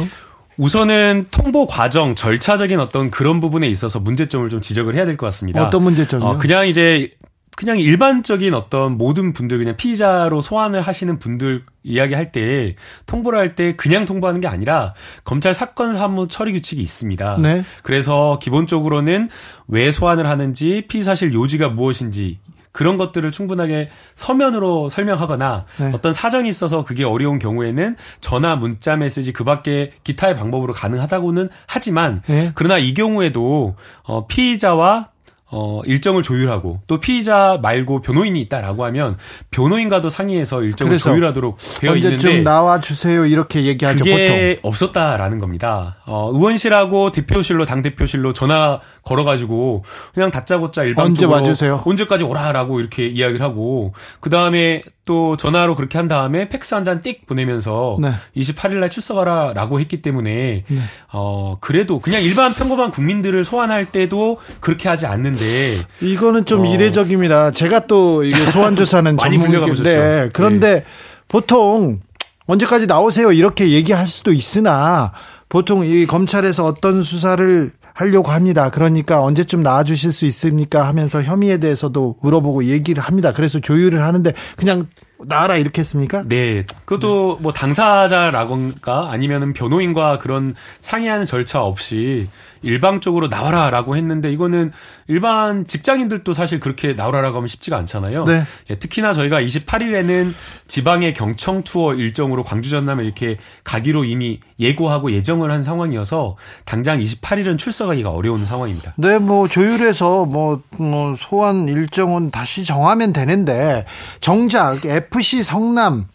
우선은 통보 과정 절차적인 어떤 그런 부분에 있어서 문제점을 좀 지적을 해야 될 것 같습니다. 어떤 문제점이요? 어, 그냥 이제 그냥 일반적인 어떤 모든 분들 그냥 피의자로 소환을 하시는 분들 이야기할 때 통보를 할 때 그냥 통보하는 게 아니라 검찰 사건 사무 처리 규칙이 있습니다. 네. 그래서 기본적으로는 왜 소환을 하는지 피의 사실 요지가 무엇인지 그런 것들을 충분하게 서면으로 설명하거나 네. 어떤 사정이 있어서 그게 어려운 경우에는 전화, 문자, 메시지 그 밖에 기타의 방법으로 가능하다고는 하지만 네. 그러나 이 경우에도 어 피의자와 어, 일정을 조율하고 또 피의자 말고 변호인이 있다라고 하면 변호인과도 상의해서 일정을 조율하도록 되어 있는데 나와 주세요 이렇게 얘기하죠 그게 보통. 없었다라는 겁니다. 어, 의원실하고 대표실로 당 대표실로 전화 걸어가지고 그냥 다짜고짜 일방적으로 언제 와주세요 언제까지 오라라고 이렇게 이야기를 하고 그 다음에 또 전화로 그렇게 한 다음에 팩스 한 잔 띡 보내면서 네. 28일 날 출석하라라고 했기 때문에 네. 어 그래도 그냥 일반 평범한 국민들을 소환할 때도 그렇게 하지 않는 데 이거는 좀 어. 이례적입니다. 제가 또 이게 소환 조사는 전문인데 그런데 네. 보통 언제까지 나오세요 이렇게 얘기할 수도 있으나 보통 이 검찰에서 어떤 수사를 하려고 합니다. 그러니까 언제쯤 나와주실 수 있습니까 하면서 혐의에 대해서도 물어보고 얘기를 합니다. 그래서 조율을 하는데 그냥 나라 이렇게 했습니까? 네. 그것도 네. 뭐 당사자라건가 아니면은 변호인과 그런 상의하는 절차 없이 일방적으로 나와라라고 했는데 이거는 일반 직장인들도 사실 그렇게 나오라라고 하면 쉽지가 않잖아요. 네. 예, 특히나 저희가 28일에는 지방의 경청 투어 일정으로 광주 전남을 이렇게 가기로 이미 예고하고 예정을 한 상황이어서 당장 28일은 출석하기가 어려운 상황입니다. 네, 뭐 조율해서 뭐, 뭐 소환 일정은 다시 정하면 되는데 정작 FC 성남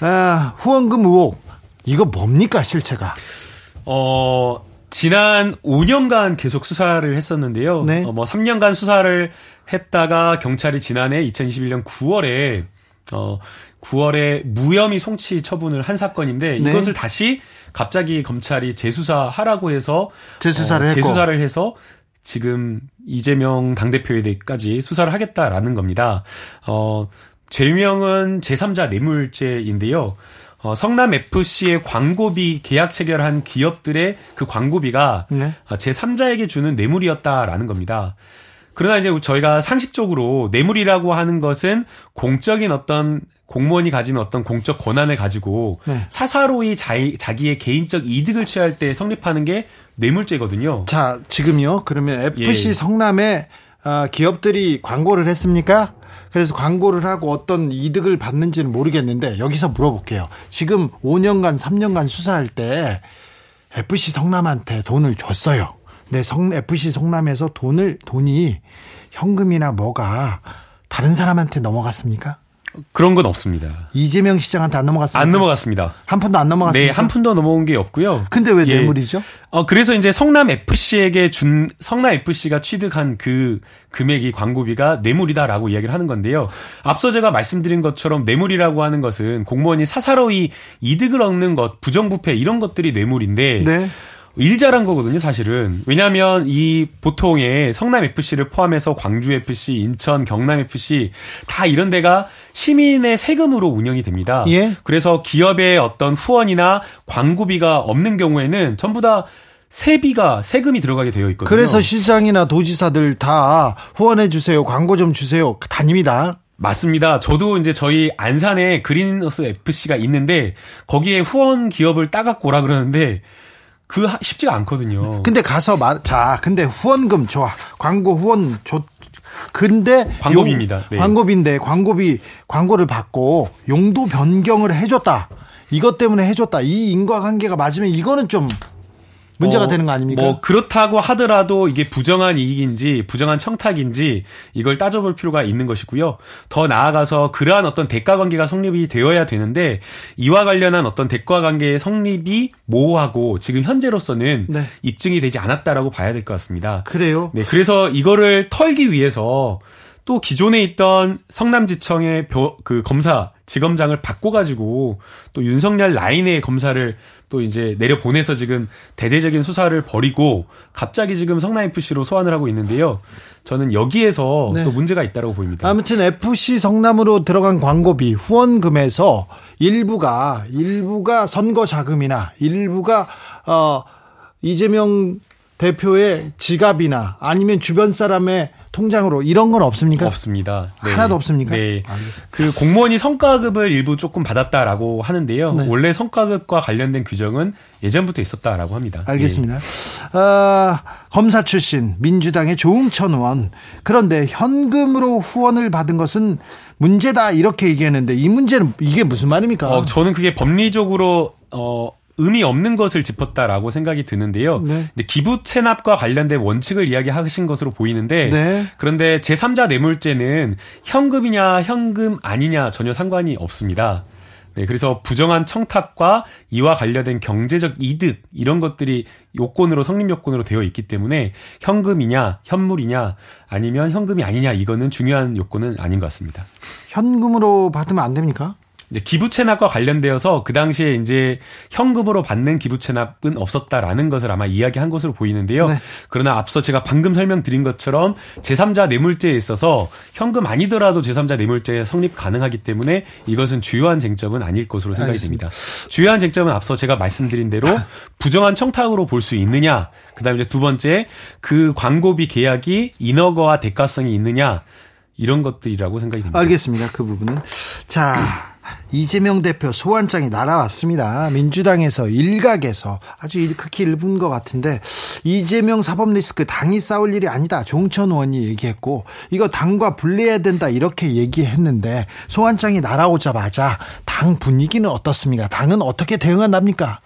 아, 후원금 의혹 이거 뭡니까 실체가? 어 지난 5년간 계속 수사를 했었는데요. 네. 어, 뭐 3년간 수사를 했다가 경찰이 지난해 2021년 9월에 어 9월에 무혐의 송치 처분을 한 사건인데 네. 이것을 다시 갑자기 검찰이 재수사하라고 해서 재수사를, 어, 재수사를 해서 지금 이재명 당대표에 대해까지 수사를 하겠다라는 겁니다. 어, 죄명은 제3자 뇌물죄인데요. 어, 성남 FC의 광고비 계약 체결한 기업들의 그 광고비가 네. 어, 제3자에게 주는 뇌물이었다라는 겁니다. 그러나 이제 저희가 상식적으로 뇌물이라고 하는 것은 공적인 어떤 공무원이 가지는 어떤 공적 권한을 가지고 네. 사사로이 자기, 자기의 개인적 이득을 취할 때 성립하는 게 뇌물죄거든요. 자, 지금요. 그러면 FC 예. 성남에 어, 기업들이 광고를 했습니까? 그래서 광고를 하고 어떤 이득을 받는지는 모르겠는데 여기서 물어볼게요. 지금 5년간 3년간 수사할 때 FC 성남한테 돈을 줬어요. 네, 성 FC 성남에서 돈을 돈이 현금이나 뭐가 다른 사람한테 넘어갔습니까? 그런 건 없습니다. 이재명 시장한테 안 넘어갔습니다. 안 넘어갔습니다. 한 푼도 안 넘어갔습니다. 네, 한 푼도 넘어온 게 없고요. 근데 왜 예. 뇌물이죠? 어 그래서 이제 성남 FC에게 준 성남 FC가 취득한 그 금액이 광고비가 뇌물이다라고 이야기를 하는 건데요. 앞서 제가 말씀드린 것처럼 뇌물이라고 하는 것은 공무원이 사사로이 이득을 얻는 것, 부정부패 이런 것들이 뇌물인데 네. 일 잘한 거거든요, 사실은. 왜냐하면 이 보통의 성남 FC를 포함해서 광주 FC, 인천, 경남 FC 다 이런 데가 시민의 세금으로 운영이 됩니다. 예? 그래서 기업의 어떤 후원이나 광고비가 없는 경우에는 전부 다 세비가 세금이 들어가게 되어 있거든요. 그래서 시장이나 도지사들 다 후원해 주세요. 광고 좀 주세요. 다닙니다. 맞습니다. 저도 이제 저희 안산에 그린너스 FC가 있는데 거기에 후원 기업을 따갖고 오라 그러는데 그 쉽지가 않거든요. 근데 가서 말, 자, 근데 후원금 좋아. 광고 후원 좋. 근데 광고비입니다. 네. 광고비인데 광고비 광고를 받고 용도 변경을 해줬다. 이것 때문에 해줬다. 이 인과관계가 맞으면 이거는 좀 문제가 어, 되는 거 아닙니까? 뭐 그렇다고 하더라도 이게 부정한 이익인지 부정한 청탁인지 이걸 따져볼 필요가 있는 것이고요. 더 나아가서 그러한 어떤 대가 관계가 성립이 되어야 되는데 이와 관련한 어떤 대가 관계의 성립이 모호하고 지금 현재로서는 네. 입증이 되지 않았다라고 봐야 될 것 같습니다. 그래요? 네, 그래서 이거를 털기 위해서 또 기존에 있던 성남지청의 그 검사 지검장을 바꿔가지고 또 윤석열 라인의 검사를 또 이제 내려 보내서 지금 대대적인 수사를 벌이고 갑자기 지금 성남 FC로 소환을 하고 있는데요. 저는 여기에서 네. 또 문제가 있다고 보입니다. 아무튼 FC 성남으로 들어간 광고비 후원금에서 일부가 일부가 선거 자금이나 일부가 어 이재명 대표의 지갑이나 아니면 주변 사람의 통장으로 이런 건 없습니까? 없습니다. 네. 하나도 없습니까? 네. 알겠습니다. 그 공무원이 성과급을 일부 조금 받았다라고 하는데요. 네. 원래 성과급과 관련된 규정은 예전부터 있었다라고 합니다. 알겠습니다. 네. 어, 검사 출신 민주당의 조응천 의원 그런데 현금으로 후원을 받은 것은 문제다 이렇게 얘기했는데 이 문제는 이게 무슨 말입니까? 어, 저는 그게 법리적으로 어 의미 없는 것을 짚었다라고 생각이 드는데요. 네. 기부 체납과 관련된 원칙을 이야기하신 것으로 보이는데 네. 그런데 제3자 뇌물죄는 현금이냐 현금 아니냐 전혀 상관이 없습니다. 네, 그래서 부정한 청탁과 이와 관련된 경제적 이득 이런 것들이 요건으로 성립 요건으로 되어 있기 때문에 현금이냐 현물이냐 아니면 현금이 아니냐 이거는 중요한 요건은 아닌 것 같습니다. 현금으로 받으면 안 됩니까? 이제 기부 체납과 관련되어서 그 당시에 이제 현금으로 받는 기부 체납은 없었다라는 것을 아마 이야기한 것으로 보이는데요. 네. 그러나 앞서 제가 방금 설명드린 것처럼 제3자 뇌물죄에 있어서 현금 아니더라도 제3자 뇌물죄 성립 가능하기 때문에 이것은 주요한 쟁점은 아닐 것으로 생각이. 됩니다. 주요한 쟁점은 앞서 제가 말씀드린 대로 부정한 청탁으로 볼 수 있느냐, 그다음에 이제 두 번째 그 광고비 계약이 인허가와 대가성이 있느냐 이런 것들이라고 생각이 됩니다. 알겠습니다. 그 부분은 자. 이재명 대표 소환장이 날아왔습니다. 민주당에서 일각에서 아주 극히 일분 것 같은데 이재명 사법 리스크 당이 싸울 일이 아니다. 종천 의원이 얘기했고 이거 당과 분리해야 된다 이렇게 얘기했는데 소환장이 날아오자마자 당 분위기는 어떻습니까? 당은 어떻게 대응한답니까?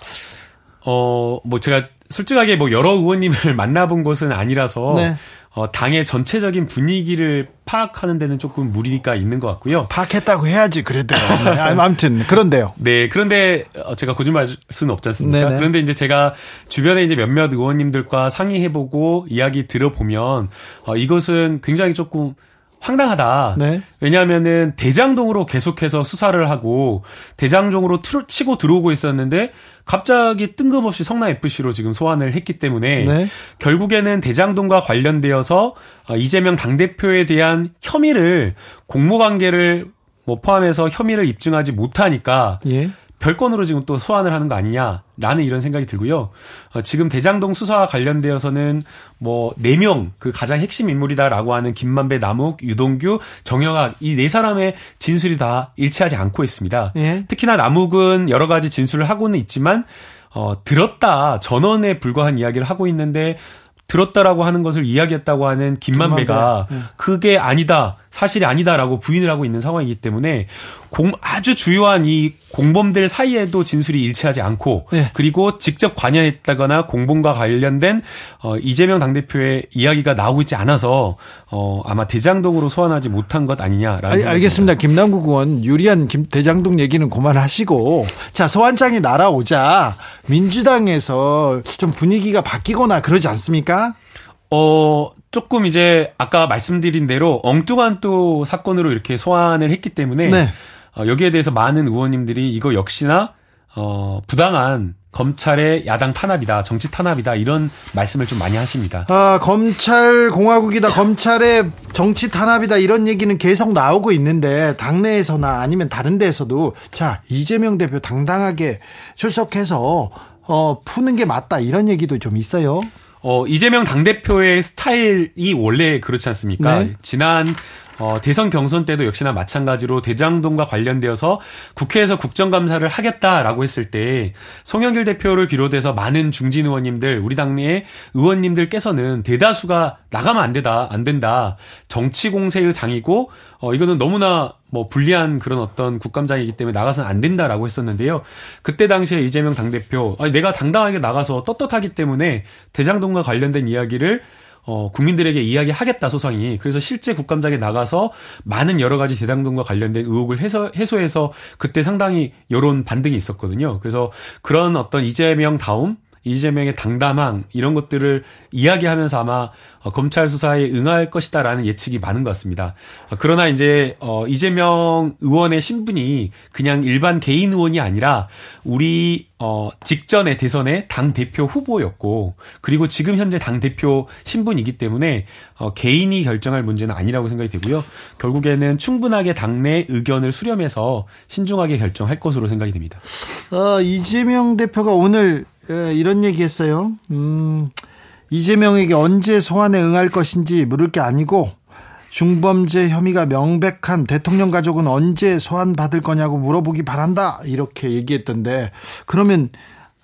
어, 뭐 제가 솔직하게 뭐 여러 의원님을 만나본 것은 아니라서 네. 어, 당의 전체적인 분위기를 파악하는 데는 조금 무리가 있는 것 같고요. 파악했다고 해야지 그래도. 네, 아무튼 그런데요. 네, 그런데 어, 제가 거짓말 할 수는 없지 않습니까? 네네. 그런데 이제 제가 주변에 이제 몇몇 의원님들과 상의해보고 이야기 들어보면 어, 이것은 굉장히 조금 황당하다. 네. 왜냐하면은 대장동으로 계속해서 수사를 하고 대장동으로 치고 들어오고 있었는데 갑자기 뜬금없이 성남 FC로 지금 소환을 했기 때문에 네. 결국에는 대장동과 관련되어서 어, 이재명 당 대표에 대한 혐의를 공모 관계를 뭐 포함해서 혐의를 입증하지 못하니까 예. 별건으로 지금 또 소환을 하는 거 아니냐라는 이런 생각이 들고요. 어, 지금 대장동 수사와 관련되어서는 뭐 네 명 그 가장 핵심 인물이다라고 하는 김만배, 남욱, 유동규, 정영학 이 네 사람의 진술이 다 일치하지 않고 있습니다. 예. 특히나 남욱은 여러 가지 진술을 하고는 있지만 어 들었다 전원에 불과한 이야기를 하고 있는데 들었다라고 하는 것을 이야기했다고 하는 김만배가 김만배. 네. 그게 아니다. 사실이 아니다라고 부인을 하고 있는 상황이기 때문에 공, 아주 주요한 이 공범들 사이에도 진술이 일치하지 않고 네. 그리고 직접 관여했다거나 공범과 관련된 어, 이재명 당대표의 이야기가 나오고 있지 않아서 어, 아마 대장동으로 소환하지 못한 것 아니냐라는 알, 알겠습니다. 김남국 의원 유리한 김, 대장동 얘기는 그만하시고 자 소환장이 날아오자 민주당에서 좀 분위기가 바뀌거나 그러지 않습니까? 어, 조금 이제 아까 말씀드린 대로 엉뚱한 또 사건으로 이렇게 소환을 했기 때문에 네. 어, 여기에 대해서 많은 의원님들이 이거 역시나 어, 부당한 검찰의 야당 탄압이다, 정치 탄압이다 이런 말씀을 좀 많이 하십니다. 아, 검찰 공화국이다, 검찰의 정치 탄압이다 이런 얘기는 계속 나오고 있는데 당내에서나 아니면 다른 데에서도 자 이재명 대표 당당하게 출석해서 어, 푸는 게 맞다 이런 얘기도 좀 있어요. 어, 이재명 당대표의 스타일이 원래 그렇지 않습니까? 네. 지난 어, 대선 경선 때도 역시나 마찬가지로 대장동과 관련되어서 국회에서 국정감사를 하겠다라고 했을 때 송영길 대표를 비롯해서 많은 중진 의원님들, 우리 당내 의원님들께서는 대다수가 나가면 안 되다, 안 된다. 정치 공세의 장이고, 어, 이거는 너무나 뭐 불리한 그런 어떤 국감장이기 때문에 나가서는 안 된다라고 했었는데요. 그때 당시에 이재명 당대표, 아니, 내가 당당하게 나가서 떳떳하기 때문에 대장동과 관련된 이야기를 어, 국민들에게 이야기하겠다 소상이. 그래서 실제 국감장에 나가서 많은 여러 가지 대장동과 관련된 의혹을 해소, 해소해서 그때 상당히 여론 반등이 있었거든요. 그래서 그런 어떤 이재명 다움 이재명의 당담함 이런 것들을 이야기하면서 아마 어, 검찰 수사에 응할 것이다라는 예측이 많은 것 같습니다. 어, 그러나 이제 어 이재명 의원의 신분이 그냥 일반 개인 의원이 아니라 우리 어 직전의 대선의 당 대표 후보였고 그리고 지금 현재 당 대표 신분이기 때문에 어 개인이 결정할 문제는 아니라고 생각이 되고요. 결국에는 충분하게 당내 의견을 수렴해서 신중하게 결정할 것으로 생각이 됩니다. 어 이재명 대표가 오늘 예, 이런 얘기했어요. 음, 이재명에게 언제 소환에 응할 것인지 물을 게 아니고 중범죄 혐의가 명백한 대통령 가족은 언제 소환 받을 거냐고 물어보기 바란다 이렇게 얘기했던데 그러면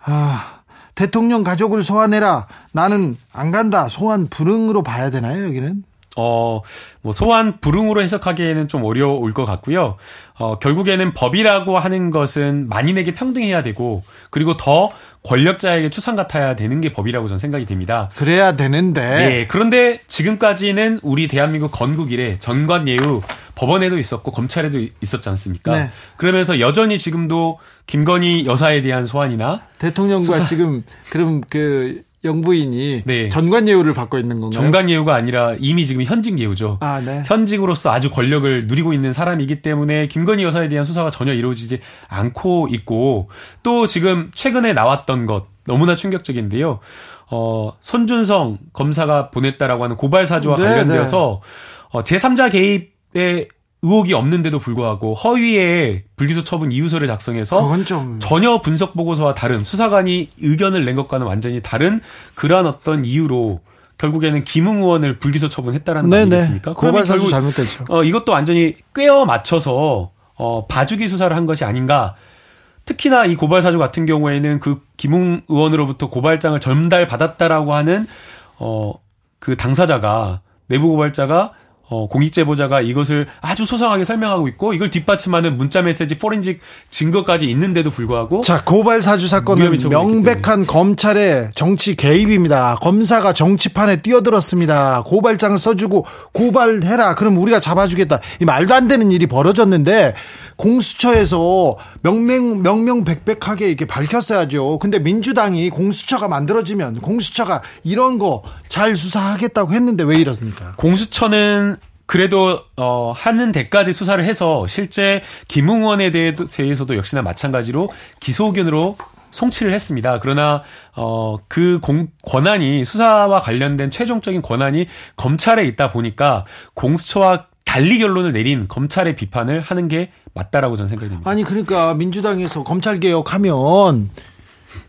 아 대통령 가족을 소환해라 나는 안 간다 소환 불응으로 봐야 되나요 여기는? 어, 뭐, 소환 불응으로 해석하기에는 좀 어려울 것 같고요. 어, 결국에는 법이라고 하는 것은 만인에게 평등해야 되고, 그리고 더 권력자에게 추상 같아야 되는 게 법이라고 저는 생각이 됩니다. 그래야 되는데. 네. 그런데 지금까지는 우리 대한민국 건국 이래 전관 예우 법원에도 있었고 검찰에도 있었지 않습니까? 네. 그러면서 여전히 지금도 김건희 여사에 대한 소환이나 대통령과 수사... 지금 그럼 그 영부인이 네. 전관 예우를 받고 있는 건가요? 전관 예우가 아니라 이미 지금 현직 예우죠. 아, 네. 현직으로서 아주 권력을 누리고 있는 사람이기 때문에 김건희 여사에 대한 수사가 전혀 이루어지지 않고 있고 또 지금 최근에 나왔던 것 너무나 충격적인데요. 어, 손준성 검사가 보냈다라고 하는 고발 사주와 네, 관련되어서 네. 어, 제3자 개입에 의혹이 없는데도 불구하고 허위의 불기소 처분 이유서를 작성해서 전혀 분석 보고서와 다른 수사관이 의견을 낸 것과는 완전히 다른 그러한 어떤 이유로 결국에는 김웅 의원을 불기소 처분했다라는 거 아니겠습니까? 그러면 결국 잘못됐죠. 어, 이것도 완전히 꿰어 맞춰서 어, 봐주기 수사를 한 것이 아닌가. 특히나 이 고발 사주 같은 경우에는 그 김웅 의원으로부터 고발장을 전달 받았다라고 하는 어, 그 당사자가 내부 고발자가 어, 공익 제보자가 이것을 아주 소상하게 설명하고 있고 이걸 뒷받침하는 문자 메시지 포렌식 증거까지 있는데도 불구하고 자 고발 사주 사건은 명백한 검찰의 정치 개입입니다. 검사가 정치판에 뛰어들었습니다. 고발장을 써주고 고발해라. 그럼 우리가 잡아주겠다. 이 말도 안 되는 일이 벌어졌는데 공수처에서 명명 명명백백하게 이렇게 밝혔어야죠. 근데 민주당이 공수처가 만들어지면 공수처가 이런 거 잘 수사하겠다고 했는데 왜 이렇습니까? 공수처는 그래도 어 하는 데까지 수사를 해서 실제 김웅원에 대해서도 역시나 마찬가지로 기소 의견으로 송치를 했습니다. 그러나 어그 권한이 수사와 관련된 최종적인 권한이 검찰에 있다 보니까 공수처와 달리 결론을 내린 검찰의 비판을 하는 게 맞다라고 저는 생각이 됩니다. 아니 그러니까 민주당에서 검찰 개혁하면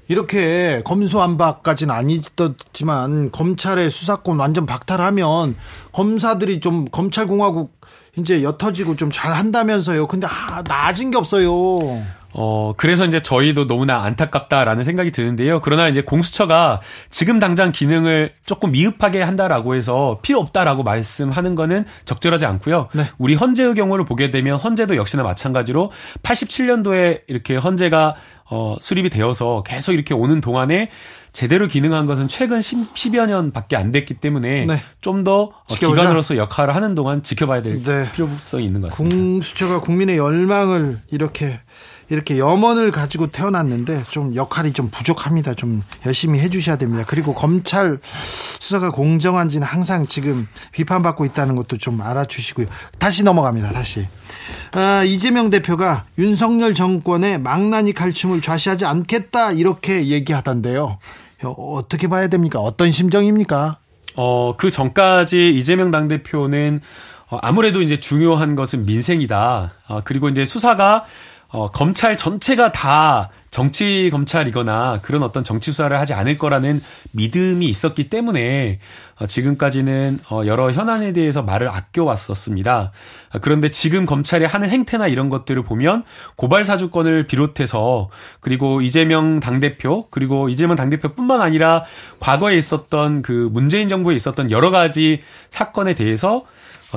이렇게 검수안박까지는 아니었지만 검찰의 수사권 완전 박탈하면 검사들이 좀 검찰 공화국 이제 옅어지고 좀 잘한다면서요. 근데 아, 나아진 게 없어요. 어, 그래서 이제 저희도 너무나 안타깝다라는 생각이 드는데요. 그러나 이제 공수처가 지금 당장 기능을 조금 미흡하게 한다라고 해서 필요 없다라고 말씀하는 거는 적절하지 않고요. 네. 우리 헌재의 경우를 보게 되면 헌재도 역시나 마찬가지로 87년도에 이렇게 헌재가 어, 수립이 되어서 계속 이렇게 오는 동안에 제대로 기능한 것은 최근 10, 10여 년밖에 안 됐기 때문에 네. 좀더 어, 기관으로서 역할을 하는 동안 지켜봐야 될 네. 필요성이 있는 것 같습니다. 공수처가 국민의 열망을 이렇게 이렇게 염원을 가지고 태어났는데 좀 역할이 좀 부족합니다. 좀 열심히 해주셔야 됩니다. 그리고 검찰 수사가 공정한지는 항상 지금 비판받고 있다는 것도 좀 알아주시고요. 다시 넘어갑니다. 다시. 아, 이재명 대표가 윤석열 정권의 망나니 칼춤을 좌시하지 않겠다 이렇게 얘기하던데요. 어떻게 봐야 됩니까? 어떤 심정입니까? 어, 그 전까지 이재명 당대표는 어, 아무래도 이제 중요한 것은 민생이다. 어, 그리고 이제 수사가 어, 검찰 전체가 다 정치 검찰이거나 그런 어떤 정치 수사를 하지 않을 거라는 믿음이 있었기 때문에 어, 지금까지는 어, 여러 현안에 대해서 말을 아껴왔었습니다. 어, 그런데 지금 검찰이 하는 행태나 이런 것들을 보면 고발 사주권을 비롯해서 그리고 이재명 당대표 그리고 이재명 당대표뿐만 아니라 과거에 있었던 그 문재인 정부에 있었던 여러 가지 사건에 대해서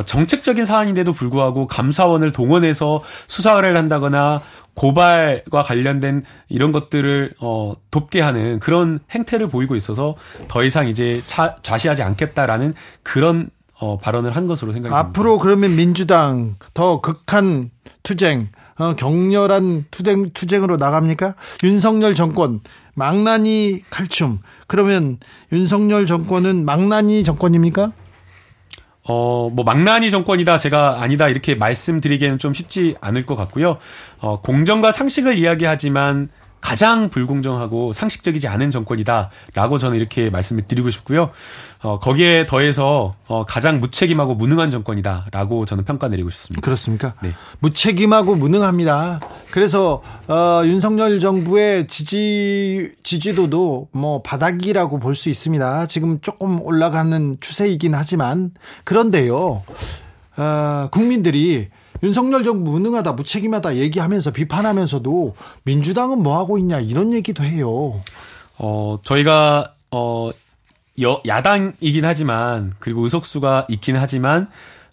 정책적인 사안인데도 불구하고 감사원을 동원해서 수사를 한다거나 고발과 관련된 이런 것들을 어 돕게 하는 그런 행태를 보이고 있어서 더 이상 이제 차, 좌시하지 않겠다라는 그런 어 발언을 한 것으로 생각이 듭니다. 앞으로 그러면 민주당 더 극한 투쟁, 어, 격렬한 투쟁 투쟁으로 나갑니까? 윤석열 정권 망나니 칼춤. 그러면 윤석열 정권은 망나니 정권입니까? 어, 뭐, 망나니 정권이다, 제가 아니다, 이렇게 말씀드리기에는 좀 쉽지 않을 것 같고요. 어, 공정과 상식을 이야기하지만 가장 불공정하고 상식적이지 않은 정권이다라고 저는 이렇게 말씀을 드리고 싶고요. 어, 거기에 더해서 어, 가장 무책임하고 무능한 정권이다라고 저는 평가 내리고 싶습니다. 그렇습니까? 네. 무책임하고 무능합니다. 그래서 어, 윤석열 정부의 지지 지지도도 뭐 바닥이라고 볼 수 있습니다. 지금 조금 올라가는 추세이긴 하지만 그런데요. 어, 국민들이 윤석열 정부 무능하다, 무책임하다 얘기하면서 비판하면서도 민주당은 뭐 하고 있냐 이런 얘기도 해요. 어, 저희가 어 여, 야당이긴 하지만 그리고 의석수가 있긴 하지만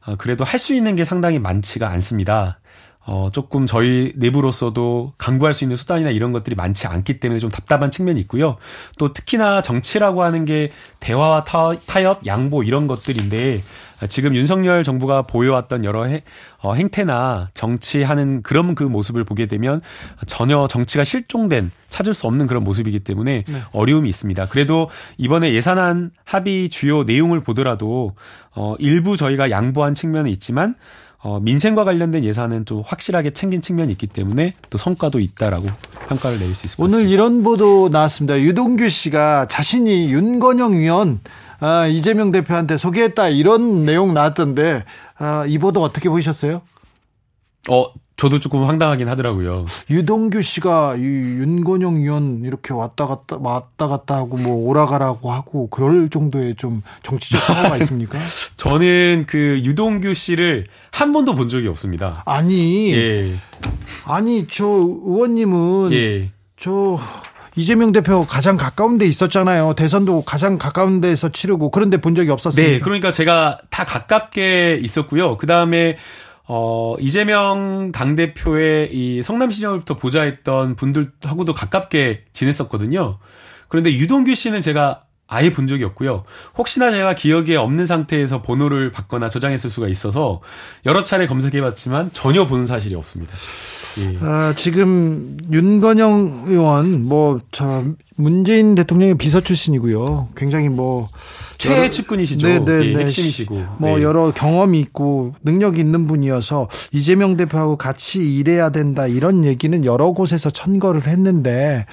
어, 그래도 할 수 있는 게 상당히 많지가 않습니다. 어, 조금 저희 내부로서도 강구할 수 있는 수단이나 이런 것들이 많지 않기 때문에 좀 답답한 측면이 있고요. 또 특히나 정치라고 하는 게 대화와 타, 타협, 양보 이런 것들인데 지금 윤석열 정부가 보여왔던 여러 해, 어, 행태나 정치하는 그런 그 모습을 보게 되면 전혀 정치가 실종된 찾을 수 없는 그런 모습이기 때문에 네. 어려움이 있습니다. 그래도 이번에 예산안 합의 주요 내용을 보더라도 어, 일부 저희가 양보한 측면은 있지만 어, 민생과 관련된 예산은 좀 확실하게 챙긴 측면이 있기 때문에 또 성과도 있다라고 평가를 내릴 수 있습니다. 오늘 이런 보도 나왔습니다. 유동규 씨가 자신이 윤건영 의원 아, 이재명 대표한테 소개했다 이런 내용 나왔던데 아, 이 보도 어떻게 보셨어요? 어, 저도 조금 황당하긴 하더라고요. 유동규 씨가 이 윤건영 의원 이렇게 왔다 갔다 왔다 갔다 하고 뭐 오라가라고 하고 그럴 정도의 좀 정치적 파워가 있습니까? 저는 그 유동규 씨를 한 번도 본 적이 없습니다. 아니, 예. 아니 저 의원님은 예. 저 이재명 대표 가장 가까운 데 있었잖아요. 대선도 가장 가까운 데서 치르고 그런데 본 적이 없었어요. 네, 그러니까 제가 다 가깝게 있었고요. 그 다음에 어, 이재명 당대표의 이 성남시장을부터 보좌했던 분들하고도 가깝게 지냈었거든요. 그런데 유동규 씨는 제가 아예 본 적이 없고요. 혹시나 제가 기억에 없는 상태에서 번호를 받거나 저장했을 수가 있어서 여러 차례 검색해봤지만 전혀 보는 사실이 없습니다. 예. 아, 지금 윤건영 의원 뭐저 문재인 대통령의 비서 출신이고요. 굉장히 뭐 최애 측근이시죠. 네, 네, 예, 네. 핵심이시고 뭐 네. 여러 경험이 있고 능력이 있는 분이어서 이재명 대표하고 같이 일해야 된다 이런 얘기는 여러 곳에서 천거를 했는데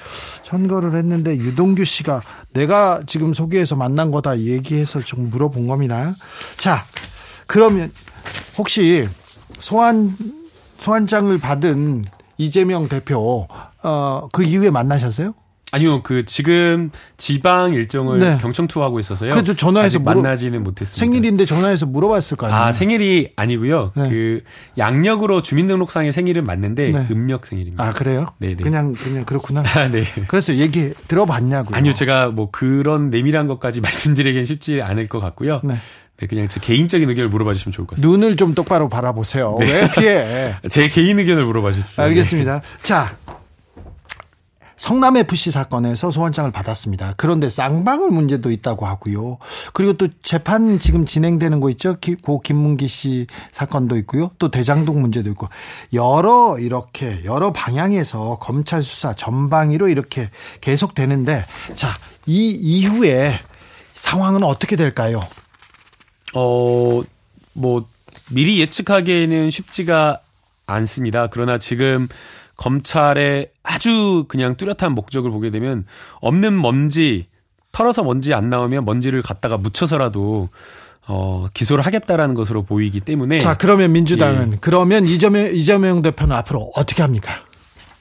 천거를 했는데 유동규 씨가 내가 지금 소개해서 만난 거다 얘기해서 좀 물어본 겁니다. 자, 그러면 혹시 소환 소환장을 받은 이재명 대표 어, 그 이후에 만나셨어요? 아니요, 그 지금 지방 일정을 네. 경청 투하고 있어서요. 그죠 전화해서 물어, 만나지는 못했습니다. 생일인데 전화해서 물어봤을 거 아니에요. 아 생일이 아니고요. 네. 그 양력으로 주민등록상의 생일은 맞는데 네. 음력 생일입니다. 아 그래요? 네, 네. 그냥 그냥 그렇구나. 아, 네. 그래서 얘기 들어봤냐고요. 아니요, 제가 뭐 그런 내밀한 것까지 말씀드리기는 쉽지 않을 것 같고요. 네. 네, 그냥 제 개인적인 의견을 물어봐 주시면 좋을 것 같습니다. 눈을 좀 똑바로 바라보세요. 네. 왜 피해? 제 개인 의견을 물어봐 주십시오. 알겠습니다. 네. 자, 성남 FC 사건에서 소환장을 받았습니다. 그런데 쌍방울 문제도 있다고 하고요. 그리고 또 재판 지금 진행되는 거 있죠. 고 김문기 씨 사건도 있고요. 또 대장동 문제도 있고 여러 이렇게 여러 방향에서 검찰 수사 전방위로 이렇게 계속 되는데 자, 이 이후에 상황은 어떻게 될까요? 어, 뭐 미리 예측하기에는 쉽지가 않습니다. 그러나 지금 검찰의 아주 그냥 뚜렷한 목적을 보게 되면 없는 먼지 털어서 먼지 안 나오면 먼지를 갖다가 묻혀서라도 어, 기소를 하겠다라는 것으로 보이기 때문에 자 그러면 민주당은 예. 그러면 이재명 이재명 대표는 앞으로 어떻게 합니까?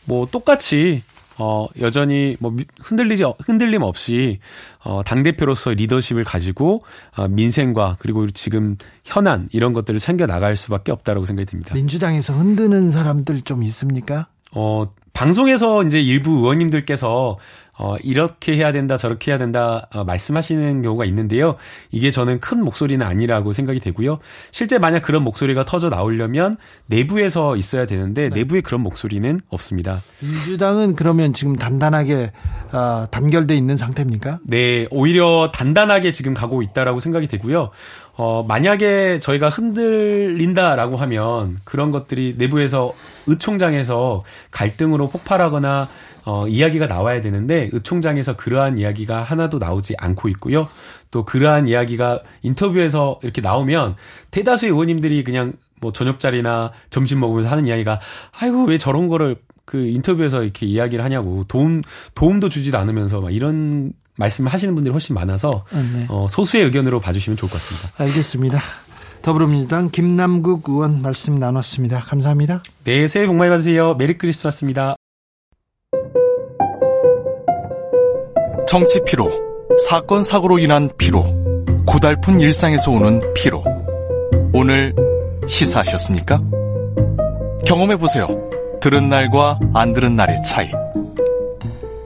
뭐 똑같이 어, 여전히 뭐 흔들리지 흔들림 없이 어, 당 대표로서 리더십을 가지고 어, 민생과 그리고 지금 현안 이런 것들을 챙겨 나갈 수밖에 없다라고 생각이 듭니다. 민주당에서 흔드는 사람들 좀 있습니까? 어, 방송에서 이제 일부 의원님들께서 어, 이렇게 해야 된다, 저렇게 해야 된다, 어, 말씀하시는 경우가 있는데요. 이게 저는 큰 목소리는 아니라고 생각이 되고요. 실제 만약 그런 목소리가 터져 나오려면 내부에서 있어야 되는데 네. 내부에 그런 목소리는 없습니다. 민주당은 그러면 지금 단단하게 어, 단결돼 있는 상태입니까? 네, 오히려 단단하게 지금 가고 있다라고 생각이 되고요. 어, 만약에 저희가 흔들린다라고 하면 그런 것들이 내부에서 의총장에서 갈등으로 폭발하거나 어, 이야기가 나와야 되는데 의총장에서 그러한 이야기가 하나도 나오지 않고 있고요. 또 그러한 이야기가 인터뷰에서 이렇게 나오면 대다수의 의원님들이 그냥 뭐 저녁 자리나 점심 먹으면서 하는 이야기가 아이고 왜 저런 거를 그 인터뷰에서 이렇게 이야기를 하냐고 도움 도움도 주지도 않으면서 막 이런 말씀을 하시는 분들이 훨씬 많아서 아, 네. 어, 소수의 의견으로 봐주시면 좋을 것 같습니다. 알겠습니다. 더불어민주당 김남국 의원 말씀 나눴습니다. 감사합니다. 네, 새해 복 많이 받으세요. 메리 크리스마스입니다. 정치 피로, 사건 사고로 인한 피로, 고달픈 일상에서 오는 피로. 오늘 시사하셨습니까? 경험해 보세요. 들은 날과 안 들은 날의 차이.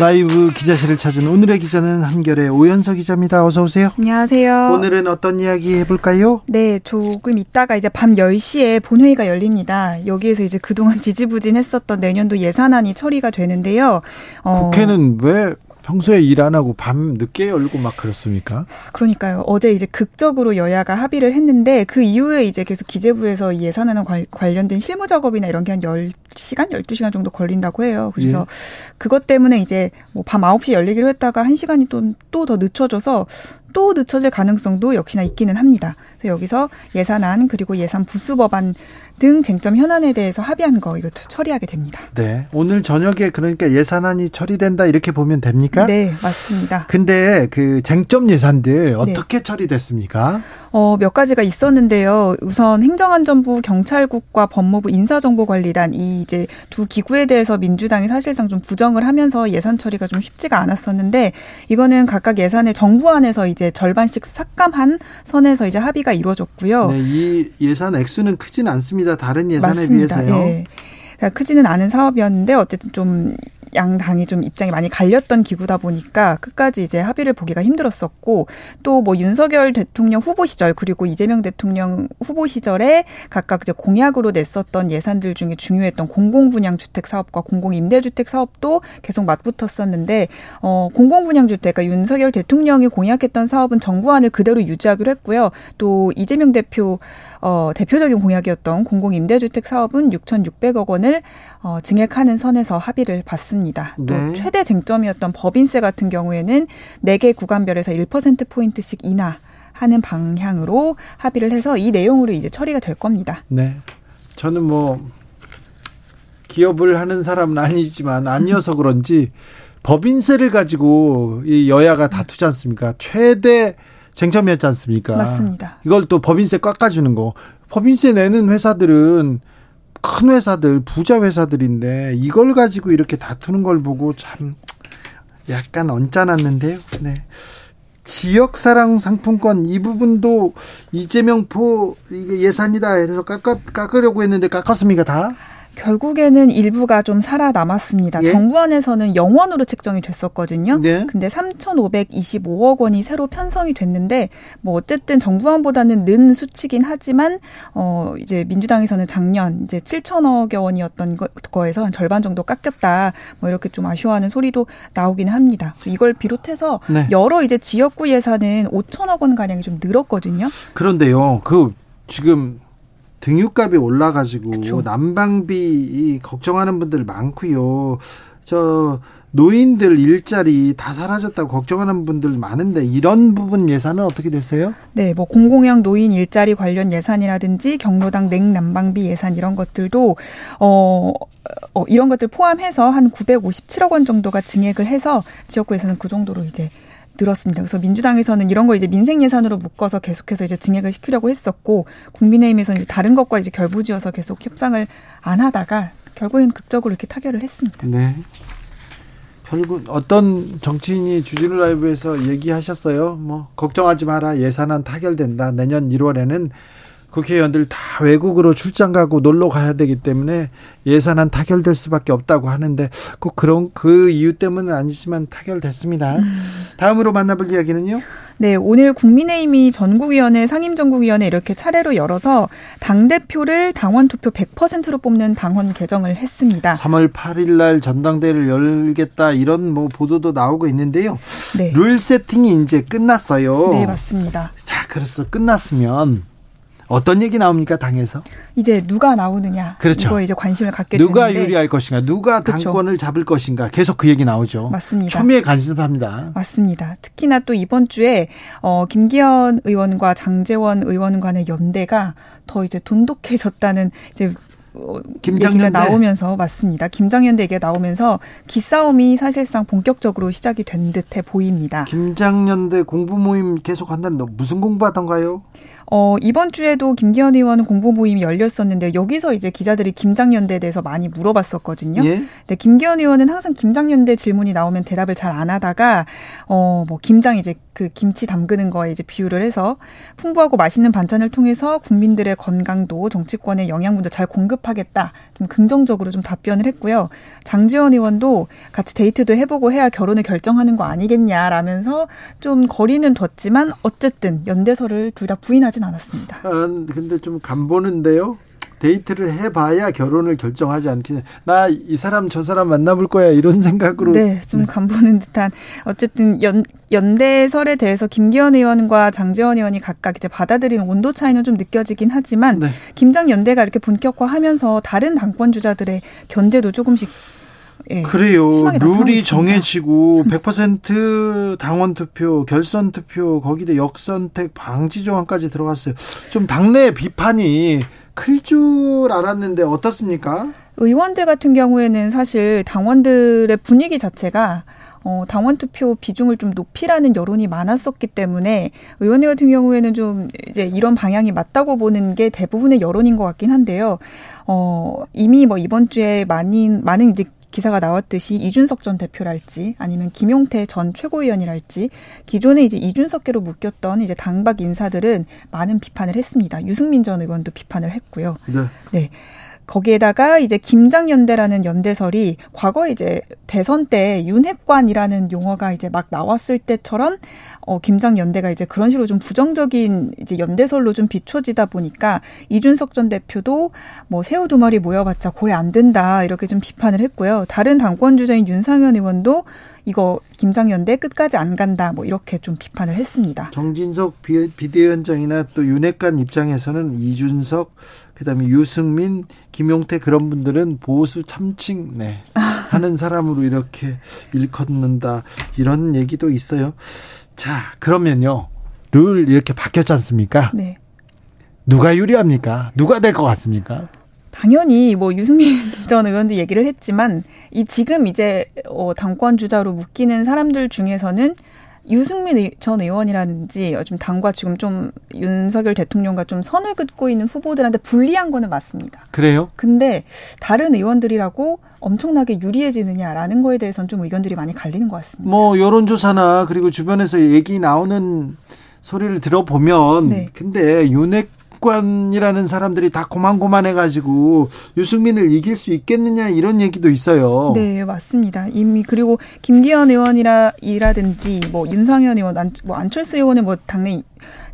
라이브 기자실을 찾은 오늘의 기자는 한결의 오연서 기자입니다. 어서 오세요. 안녕하세요. 오늘은 어떤 이야기 해볼까요? 네, 조금 있다가 이제 밤 10시에 본회의가 열립니다. 여기에서 이제 그동안 지지부진했었던 내년도 예산안이 처리가 되는데요. 어, 국회는 왜 평소에 일 안 하고 밤 늦게 열고 막 그렇습니까? 그러니까요. 어제 이제 극적으로 여야가 합의를 했는데 그 이후에 이제 계속 기재부에서 예산안 관련된 실무 작업이나 이런 게 한 10시간, 12시간 정도 걸린다고 해요. 그래서 예. 그것 때문에 이제 뭐 밤 9시 열리기로 했다가 1시간이 또 또 더 늦춰져서 또 늦춰질 가능성도 역시나 있기는 합니다. 그래서 여기서 예산안 그리고 예산 부수 법안 등 쟁점 현안에 대해서 합의한 거 이것도 처리하게 됩니다. 네. 오늘 저녁에 그러니까 예산안이 처리된다 이렇게 보면 됩니까? 네, 맞습니다. 근데 그 쟁점 예산들 어떻게 네. 처리됐습니까? 어, 몇 가지가 있었는데요. 우선 행정안전부, 경찰국과 법무부 인사정보관리단 이 이제 두 기구에 대해서 민주당이 사실상 좀 부정을 하면서 예산 처리가 좀 쉽지가 않았었는데 이거는 각각 예산의 정부안에서 이제 절반씩 삭감한 선에서 이제 합의가 이루어졌고요. 네, 이 예산 액수는 크지는 않습니다. 다른 예산에 맞습니다. 비해서요. 네. 크지는 않은 사업이었는데 어쨌든 좀 양 당이 좀 입장이 많이 갈렸던 기구다 보니까 끝까지 이제 합의를 보기가 힘들었었고 또 뭐 윤석열 대통령 후보 시절 그리고 이재명 대통령 후보 시절에 각각 이제 공약으로 냈었던 예산들 중에 중요했던 공공 분양 주택 사업과 공공 임대 주택 사업도 계속 맞붙었었는데 어 공공 분양 주택 그러니까 윤석열 대통령이 공약했던 사업은 정부안을 그대로 유지하기로 했고요. 또 이재명 대표 어, 대표적인 공약이었던 공공임대주택 사업은 6,600억 원을 어, 증액하는 선에서 합의를 봤습니다. 네. 또 최대 쟁점이었던 법인세 같은 경우에는 4개 구간별에서 1%포인트씩 인하 하는 방향으로 합의를 해서 이 내용으로 이제 처리가 될 겁니다. 네. 저는 뭐 기업을 하는 사람은 아니지만 아니어서 그런지 법인세를 가지고 이 여야가 다투지 않습니까? 최대 쟁점이었지 않습니까? 맞습니다. 이걸 또 법인세 깎아주는 거. 법인세 내는 회사들은 큰 회사들, 부자 회사들인데 이걸 가지고 이렇게 다투는 걸 보고 참 약간 언짢았는데요. 네. 지역사랑 상품권 이 부분도 이재명 포 예산이다 해서 깎아, 깎으려고 했는데 깎았습니까 다? 결국에는 일부가 좀 살아남았습니다. 예? 정부 안에서는 영원으로 책정이 됐었거든요. 네. 근데 3,525억 원이 새로 편성이 됐는데 뭐 어쨌든 정부안보다는 는 수치긴 하지만 어 이제 민주당에서는 작년 이제 7천억 원이었던 거에서 한 절반 정도 깎였다. 뭐 이렇게 좀 아쉬워하는 소리도 나오기는 합니다. 이걸 비롯해서 네. 여러 이제 지역구 예산은 5천억 원 가량이 좀 늘었거든요. 그런데요. 그 지금 등유값이 올라가지고 그쵸. 난방비 걱정하는 분들 많고요. 저 노인들 일자리 다 사라졌다고 걱정하는 분들 많은데 이런 부분 예산은 어떻게 됐어요? 네, 뭐 공공형 노인 일자리 관련 예산이라든지 경로당 냉난방비 예산 이런 것들도 어, 어 이런 것들 포함해서 한 957억 원 정도가 증액을 해서 지역구에서는 그 정도로 이제 늘었습니다. 그래서 민주당에서는 이런 걸 이제 민생 예산으로 묶어서 계속해서 이제 증액을 시키려고 했었고 국민의힘에서는 이제 다른 것과 이제 결부지어서 계속 협상을 안 하다가 결국엔 극적으로 이렇게 타결을 했습니다. 네. 결국 어떤 정치인이 주진우 라이브에서 얘기하셨어요. 뭐 걱정하지 마라 예산안 타결된다. 내년 1월에는 국회의원들 다 외국으로 출장 가고 놀러 가야 되기 때문에 예산안 타결될 수밖에 없다고 하는데 꼭 그런 그 이유 때문은 아니지만 타결됐습니다. 음. 다음으로 만나볼 이야기는요? 네, 오늘 국민의힘이 전국위원회, 상임전국위원회 이렇게 차례로 열어서 당대표를 당원 투표 100%로 뽑는 당원 개정을 했습니다. 3월 8일 날 전당대회를 열겠다 이런 뭐 보도도 나오고 있는데요. 네. 룰 세팅이 이제 끝났어요. 네, 맞습니다. 자, 그래서 끝났으면 어떤 얘기 나옵니까 당에서? 이제 누가 나오느냐. 그렇죠. 이거 이제 관심을 갖게 누가 되는데. 유리할 것인가, 누가 그렇죠. 당권을 잡을 것인가, 계속 그 얘기 나오죠. 맞습니다. 초미의 관심사입니다. 맞습니다. 특히나 또 이번 주에 어 김기현 의원과 장재원 의원 간의 연대가 더 이제 돈독해졌다는 이제 어, 김장연대 나오면서 맞습니다. 김장연대 얘기가 나오면서 기싸움이 사실상 본격적으로 시작이 된 듯해 보입니다. 김장연대 공부 모임 계속 한다는데 무슨 공부하던가요? 어, 이번 주에도 김기현 의원 공부 모임이 열렸었는데 여기서 이제 기자들이 김장연대에 대해서 많이 물어봤었거든요. 예? 근데 김기현 의원은 항상 김장연대 질문이 나오면 대답을 잘 안 하다가 어, 뭐 김장 이제 그 김치 담그는 거에 이제 비유를 해서 풍부하고 맛있는 반찬을 통해서 국민들의 건강도 정치권의 영양분도 잘 공급하겠다. 좀 긍정적으로 좀 답변을 했고요. 장지원 의원도 같이 데이트도 해보고 해야 결혼을 결정하는 거 아니겠냐라면서 좀 거리는 뒀지만 어쨌든 연대설을 둘다 부인하진 않았습니다. 아, 근데 좀 간보는데요. 데이트를 해봐야 결혼을 결정하지 않기는 나 이 사람 저 사람 만나볼 거야 이런 생각으로 네, 좀 간보는 듯한 어쨌든 연 연대설에 대해서 김기현 의원과 장재원 의원이 각각 이제 받아들이는 온도 차이는 좀 느껴지긴 하지만 네. 김장 연대가 이렇게 본격화하면서 다른 당권 주자들의 견제도 조금씩 예, 그래요. 룰이 정해지고 100% 당원 투표, 결선 투표, 거기다 역선택 방지 조항까지 들어갔어요. 좀 당내 비판이 클 줄 알았는데 어떻습니까? 의원들 같은 경우에는 사실 당원들의 분위기 자체가 어, 당원 투표 비중을 좀 높이라는 여론이 많았었기 때문에 의원회 같은 경우에는 좀 이제 이런 방향이 맞다고 보는 게 대부분의 여론인 것 같긴 한데요. 어, 이미 뭐 이번 주에 많은, 많은 이제 기사가 나왔듯이 이준석 전 대표랄지 아니면 김용태 전 최고위원이랄지 기존에 이제 이준석계로 묶였던 이제 당박 인사들은 많은 비판을 했습니다. 유승민 전 의원도 비판을 했고요. 네. 네. 거기에다가 이제 김장연대라는 연대설이 과거 이제 대선 때 윤핵관이라는 용어가 이제 막 나왔을 때처럼 어 김장연대가 이제 그런 식으로 좀 부정적인 이제 연대설로 좀 비춰지다 보니까 이준석 전 대표도 뭐 새우 두 마리 모여봤자 고래 안 된다 이렇게 좀 비판을 했고요. 다른 당권 주자인 윤상현 의원도 이거 김장연대 끝까지 안 간다 뭐 이렇게 좀 비판을 했습니다. 정진석 비대위원장이나 또 윤핵관 입장에서는 이준석 그다음에 유승민, 김용태 그런 분들은 보수 참칭 네. 하는 사람으로 이렇게 일컫는다 이런 얘기도 있어요. 자 그러면요 룰 이렇게 바뀌었지 않습니까? 네. 누가 유리합니까? 누가 될 것 같습니까? 당연히 뭐 유승민 전 의원도 얘기를 했지만 이 지금 이제 어 당권 주자로 묶이는 사람들 중에서는 유승민 전 의원이라든지 좀 당과 지금 좀 윤석열 대통령과 좀 선을 긋고 있는 후보들한테 불리한 거는 맞습니다. 그래요? 근데 다른 의원들이라고 엄청나게 유리해지느냐라는 거에 대해서는 좀 의견들이 많이 갈리는 것 같습니다. 뭐 여론조사나 그리고 주변에서 얘기 나오는 소리를 들어보면 네. 근데 윤핵 정치권이라는 사람들이 다 고만고만해가지고 유승민을 이길 수 있겠느냐 이런 얘기도 있어요. 네, 맞습니다. 이미 그리고 김기현 의원이라 이라든지 뭐 윤상현 의원, 안, 뭐 안철수 의원은 뭐 당내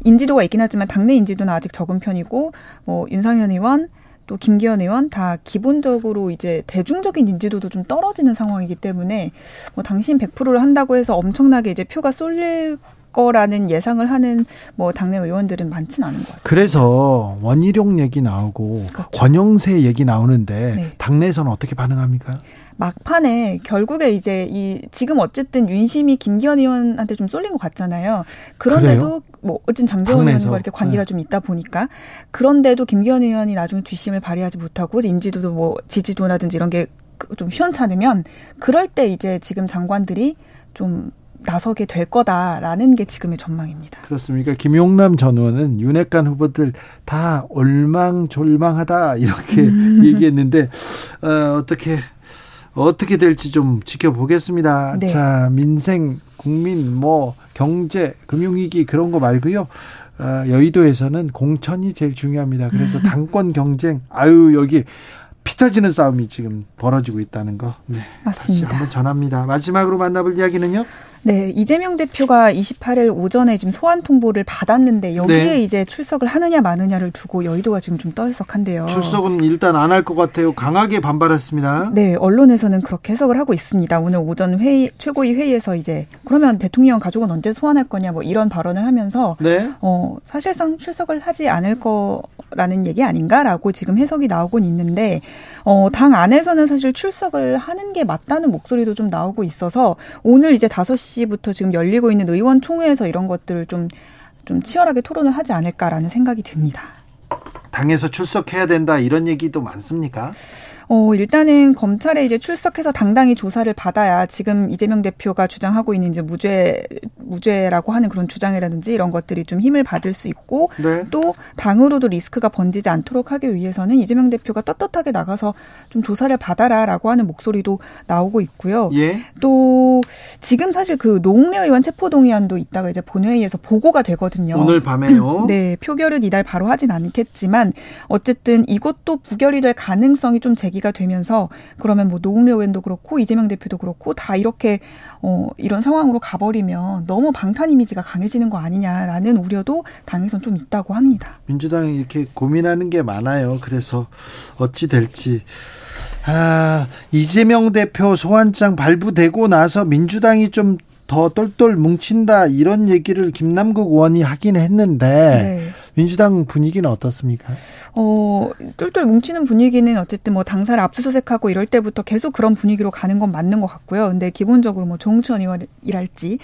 인지도가 있긴 하지만 당내 인지도는 아직 적은 편이고 뭐 윤상현 의원 또 김기현 의원 다 기본적으로 이제 대중적인 인지도도 좀 떨어지는 상황이기 때문에 뭐 당신 100%를 한다고 해서 엄청나게 이제 표가 쏠릴 거라는 예상을 하는 뭐 당내 의원들은 많지는 않은 것 같습니다. 그래서 원희룡 얘기 나오고 그렇죠. 권영세 얘기 나오는데 네. 당내에서는 어떻게 반응합니까? 막판에 결국에 이제 이 지금 어쨌든 윤심이 김기현 의원한테 좀 쏠린 것 같잖아요. 그런데도 그래요? 뭐 어쨌든 장재원 의원과 이렇게 관계가 네. 좀 있다 보니까 그런데도 김기현 의원이 나중에 뒷심을 발휘하지 못하고 인지도도 뭐 지지도라든지 이런 게 좀 시원찮으면 그럴 때 이제 지금 장관들이 좀 나서게 될 거다라는 게 지금의 전망입니다. 그렇습니까? 김용남 전 의원은 윤핵관 후보들 다 올망졸망하다 이렇게 음. 얘기했는데 어, 어떻게 어떻게 될지 좀 지켜보겠습니다. 네. 자, 민생, 국민, 뭐, 경제, 금융위기 그런 거 말고요. 어, 여의도에서는 공천이 제일 중요합니다. 그래서 당권 경쟁, 아유, 여기 피 터지는 싸움이 지금 벌어지고 있다는 거. 네. 맞습니다. 한번 전합니다. 마지막으로 만나볼 이야기는요? 네, 이재명 대표가 28일 오전에 지금 소환 통보를 받았는데 여기에 네. 이제 출석을 하느냐 마느냐를 두고 여의도가 지금 좀 떠들썩한데요. 출석은 일단 안 할 것 같아요. 강하게 반발했습니다. 네, 언론에서는 그렇게 해석을 하고 있습니다. 오늘 오전 회의 최고위 회의에서 이제 그러면 대통령 가족은 언제 소환할 거냐 뭐 이런 발언을 하면서 네. 어, 사실상 출석을 하지 않을 거라는 얘기 아닌가라고 지금 해석이 나오곤 있는데 어, 당 안에서는 사실 출석을 하는 게 맞다는 목소리도 좀 나오고 있어서 오늘 이제 5시 부터 지금 열리고 있는 의원총회에서 이런 것들을 좀, 좀 치열하게 토론을 하지 않을까라는 생각이 듭니다. 당에서 출석해야 된다 이런 얘기도 많습니까? 어, 일단은 검찰에 이제 출석해서 당당히 조사를 받아야 지금 이재명 대표가 주장하고 있는 이제 무죄, 무죄라고 하는 그런 주장이라든지 이런 것들이 좀 힘을 받을 수 있고 네. 또 당으로도 리스크가 번지지 않도록 하기 위해서는 이재명 대표가 떳떳하게 나가서 좀 조사를 받아라 라고 하는 목소리도 나오고 있고요. 예. 또 지금 사실 그 노웅래 의원 체포동의안도 있다가 이제 본회의에서 보고가 되거든요. 오늘 밤에요. 네, 표결을 이달 바로 하진 않겠지만 어쨌든 이것도 부결이 될 가능성이 좀 제기 얘기가 되면서 그러면 뭐 노웅래 의원도 그렇고 이재명 대표도 그렇고 다 이렇게 어 이런 상황으로 가버리면 너무 방탄 이미지가 강해지는 거 아니냐라는 우려도 당에선 좀 있다고 합니다. 민주당이 이렇게 고민하는 게 많아요. 그래서 어찌 될지. 아, 이재명 대표 소환장 발부되고 나서 민주당이 좀 더 똘똘 뭉친다 이런 얘기를 김남국 의원이 하긴 했는데 네. 민주당 분위기는 어떻습니까? 어, 똘똘 뭉치는 분위기는 어쨌든 뭐 당사를 압수수색하고 이럴 때부터 계속 그런 분위기로 가는 건 맞는 것 같고요. 근데 기본적으로 뭐 조홍천 의원이랄지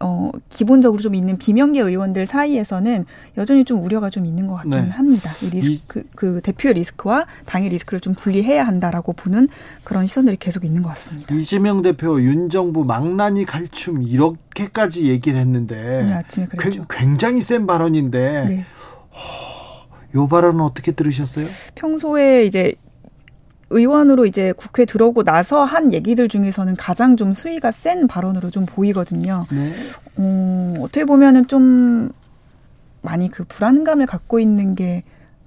어, 기본적으로 좀 있는 비명계 의원들 사이에서는 여전히 좀 우려가 좀 있는 것 같기는 네. 합니다. 이 리스크, 이, 그 대표의 리스크와 당의 리스크를 좀 분리해야 한다라고 보는 그런 시선들이 계속 있는 것 같습니다. 이재명 대표, 윤 정부 망나니 갈춤 이렇게까지 얘기를 했는데 네, 아침에 그랬죠. 굉장히 센 발언인데 네. 요 발언은 어떻게 들으셨어요? 평소에 이제 의원으로 이제 국회 들어오고 나서 한 얘기들 중에서는 가장 좀 수위가 센 발언으로 좀 보이거든요. 네. 어, 어떻게 보면은 좀 많이 그 불안감을 갖고 있는 게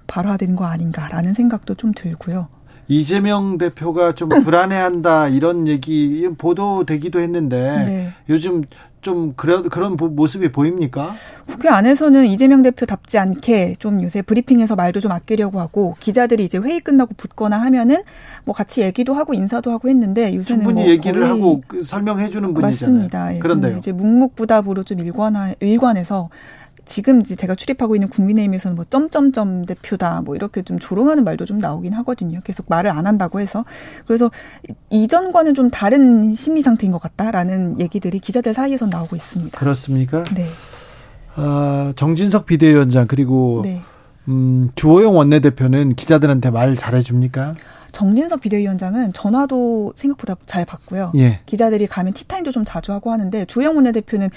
발화된 거 아닌가라는 생각도 좀 들고요. 이재명 대표가 좀 불안해한다 이런 얘기 보도되기도 했는데 네. 요즘 좀 그런 그런 모습이 보입니까? 국회 안에서는 이재명 대표답지 않게 좀 요새 브리핑에서 말도 좀 아끼려고 하고 기자들이 이제 회의 끝나고 붙거나 하면은 뭐 같이 얘기도 하고 인사도 하고 했는데 요새는 충분히 뭐 얘기를 하고 그 설명해 주는 분이잖아요. 맞습니다. 예, 그런데 이제 묵묵부답으로 좀 일관하 일관해서 지금 제가 출입하고 있는 국민의힘에서는 뭐 점점점 대표다 뭐 이렇게 좀 조롱하는 말도 좀 나오긴 하거든요. 계속 말을 안 한다고 해서 그래서 이전과는 좀 다른 심리 상태인 것 같다라는 얘기들이 기자들 사이에서 나오고 있습니다. 그렇습니까? 네. 아, 정진석 비대위원장 그리고 네. 음, 주호영 원내대표는 기자들한테 말 잘해줍니까? 정진석 비대위원장은 전화도 생각보다 잘 받고요. 예. 기자들이 가면 티타임도 좀 자주 하고 하는데 주호영 원내대표는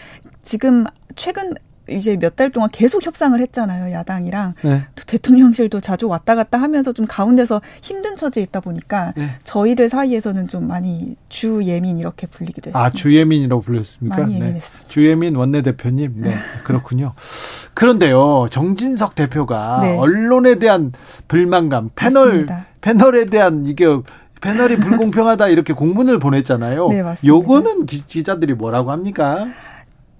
지금 최근 이제 몇 달 동안 계속 협상을 했잖아요 야당이랑 네. 또 대통령실도 자주 왔다 갔다 하면서 좀 가운데서 힘든 처지에 있다 보니까 네. 저희들 사이에서는 좀 많이 주예민 이렇게 불리기도 했습니다. 아 주예민이라고 불렸습니까? 많이 네. 예민했습니다. 네. 주예민 원내대표님, 네 그렇군요. 그런데요 정진석 대표가 네. 언론에 대한 불만감, 패널 맞습니다. 패널에 대한 이게 패널이 불공평하다 이렇게 공문을 보냈잖아요. 네 맞습니다. 요거는 기자들이 뭐라고 합니까?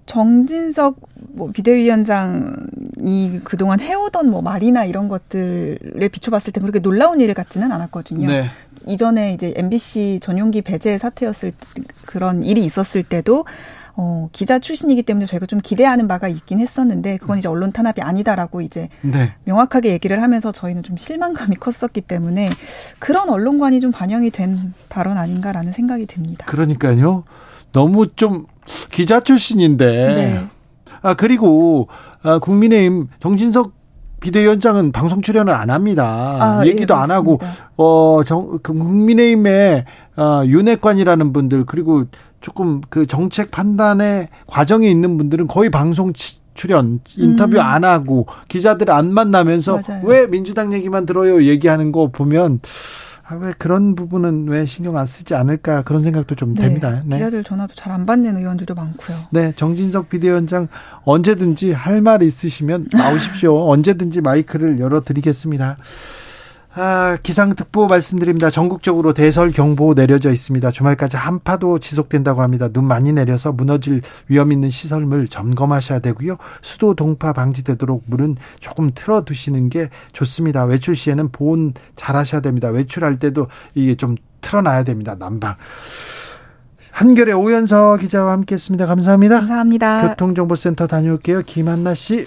정진석 뭐 비대위원장이 그동안 해오던 뭐 말이나 이런 것들에 비춰봤을 때 그렇게 놀라운 일 같지는 않았거든요. 네. 이전에 이제 MBC 전용기 배제 사태였을 그런 일이 있었을 때도 어, 기자 출신이기 때문에 저희가 좀 기대하는 바가 있긴 했었는데 그건 이제 언론 탄압이 아니다라고 이제 네. 명확하게 얘기를 하면서 저희는 좀 실망감이 컸었기 때문에 그런 언론관이 좀 반영이 된 발언 아닌가라는 생각이 듭니다. 그러니까요. 너무 좀 기자 출신인데. 네. 아 그리고 아, 국민의힘 정진석 비대위원장은 방송 출연을 안 합니다. 아, 예, 얘기도 예, 안 하고 어 정, 그 국민의힘의 어, 윤핵관이라는 분들 그리고 조금 그 정책 판단의 과정에 있는 분들은 거의 방송 출연 인터뷰 음. 안 하고 기자들 안 만나면서 맞아요. 왜 민주당 얘기만 들어요 얘기하는 거 보면 아, 왜 그런 부분은 왜 신경 안 쓰지 않을까 그런 생각도 좀 네, 됩니다. 네. 기자들 전화도 잘 안 받는 의원들도 많고요. 네, 정진석 비대위원장 언제든지 할 말 있으시면 나오십시오. 언제든지 마이크를 열어드리겠습니다. 아, 기상특보 말씀드립니다. 전국적으로 대설 경보 내려져 있습니다. 주말까지 한파도 지속된다고 합니다. 눈 많이 내려서 무너질 위험 있는 시설물 점검하셔야 되고요. 수도 동파 방지되도록 물은 조금 틀어 두시는 게 좋습니다. 외출 시에는 보온 잘 하셔야 됩니다. 외출할 때도 이게 좀 틀어 놔야 됩니다. 난방. 한결의 오연서 기자와 함께 했습니다. 감사합니다. 감사합니다. 교통정보센터 다녀올게요. 김한나 씨.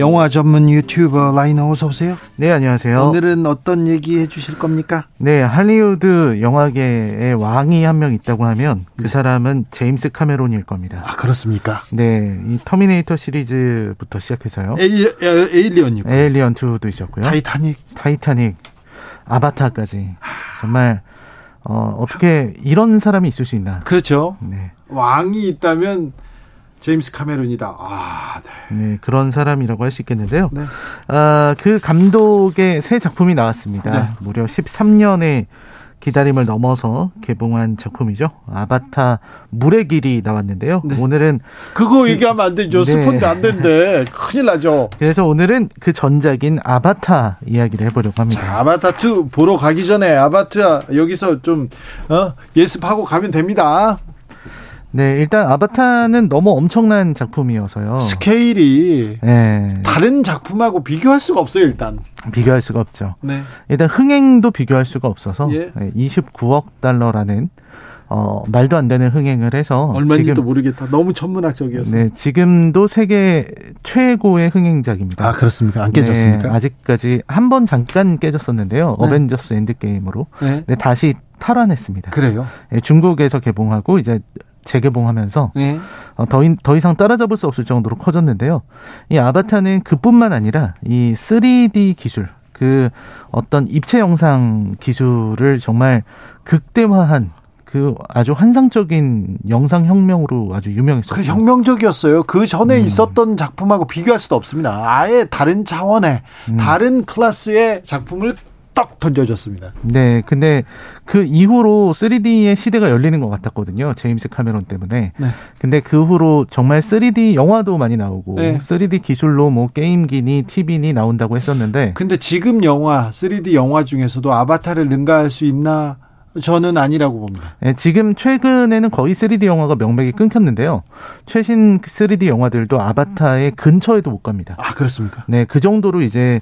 영화 전문 유튜버 라이너 어서 오세요. 네, 안녕하세요. 오늘은 어떤 얘기 해 주실 겁니까? 네, 할리우드 영화계의 왕이 한 명 있다고 하면 그 네. 사람은 제임스 카메론일 겁니다. 아, 그렇습니까? 네, 이 터미네이터 시리즈부터 시작해서요. 에일리언이고. 에일리언 2도 있었고요. 타이타닉. 타이타닉. 아바타까지. 정말 어, 어떻게 이런 사람이 있을 수 있나? 그렇죠. 네. 왕이 있다면 제임스 카메론이다. 아, 네. 네 그런 사람이라고 할 수 있겠는데요. 네. 아, 그 감독의 새 작품이 나왔습니다. 네. 무려 13년의 기다림을 넘어서 개봉한 작품이죠. 아바타 물의 길이 나왔는데요. 네. 오늘은 그거 그, 얘기하면 안 되죠. 네. 스폰데 안 된대. 큰일 나죠. 그래서 오늘은 그 전작인 아바타 이야기를 해보려고 합니다. 자, 아바타 2 보러 가기 전에 아바타 여기서 좀 어, 예습하고 가면 됩니다. 네, 일단 아바타는 너무 엄청난 작품이어서요. 스케일이 네. 다른 작품하고 비교할 수가 없어요, 일단. 비교할 수가 없죠. 네. 일단 흥행도 비교할 수가 없어서 예. 29억 달러라는 어, 말도 안 되는 흥행을 해서 얼마인지도 모르겠다. 너무 천문학적이어서. 네, 지금도 세계 최고의 흥행작입니다. 아, 그렇습니까? 안 깨졌습니까? 네, 아직까지 한 번 잠깐 깨졌었는데요. 네. 어벤져스 엔드게임으로. 네. 네, 다시 탈환했습니다. 그래요? 네, 중국에서 개봉하고 이제 재개봉하면서 네. 어, 더, 더 이상 따라잡을 수 없을 정도로 커졌는데요. 이 아바타는 그뿐만 아니라 이 3D 기술, 그 어떤 입체 영상 기술을 정말 극대화한 그 아주 환상적인 영상 혁명으로 아주 유명했어요. 그 혁명적이었어요. 그 전에 음. 있었던 작품하고 비교할 수도 없습니다. 아예 다른 차원의 음. 다른 클래스의 작품을 떡 던져졌습니다. 네, 근데 그 이후로 3D의 시대가 열리는 것 같았거든요. 제임스 카메론 때문에. 네. 근데 그 후로 정말 3D 영화도 많이 나오고 네. 3D 기술로 뭐 게임기니 TV니 나온다고 했었는데. 근데 지금 영화 3D 영화 중에서도 아바타를 능가할 수 있나? 저는 아니라고 봅니다. 네, 지금 최근에는 거의 3D 영화가 명맥이 끊겼는데요. 최신 3D 영화들도 아바타의 근처에도 못 갑니다. 아, 그렇습니까? 네, 그 정도로 이제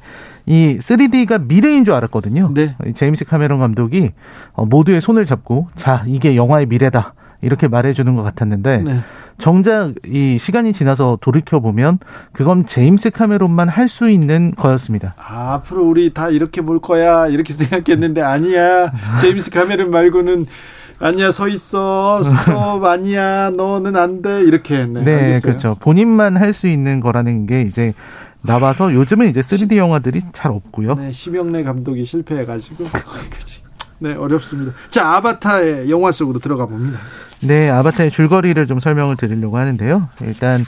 이 3D가 미래인 줄 알았거든요. 네. 제임스 카메론 감독이 어, 모두의 손을 잡고 자, 이게 영화의 미래다. 이렇게 말해주는 것 같았는데 네. 정작 이 시간이 지나서 돌이켜 보면 그건 제임스 카메론만 할 수 있는 거였습니다. 아, 앞으로 우리 다 이렇게 볼 거야 이렇게 생각했는데 아니야 제임스 카메론 말고는 아니야 서 있어 스톱 아니야 너는 안 돼 이렇게 네, 네 알겠어요. 그렇죠 본인만 할 수 있는 거라는 게 이제 나와서 요즘은 이제 3D 영화들이 잘 없고요. 네, 심영래 감독이 실패해가지고 네 어렵습니다. 자 아바타의 영화 속으로 들어가 봅니다. 네, 아바타의 줄거리를 좀 설명을 드리려고 하는데요. 일단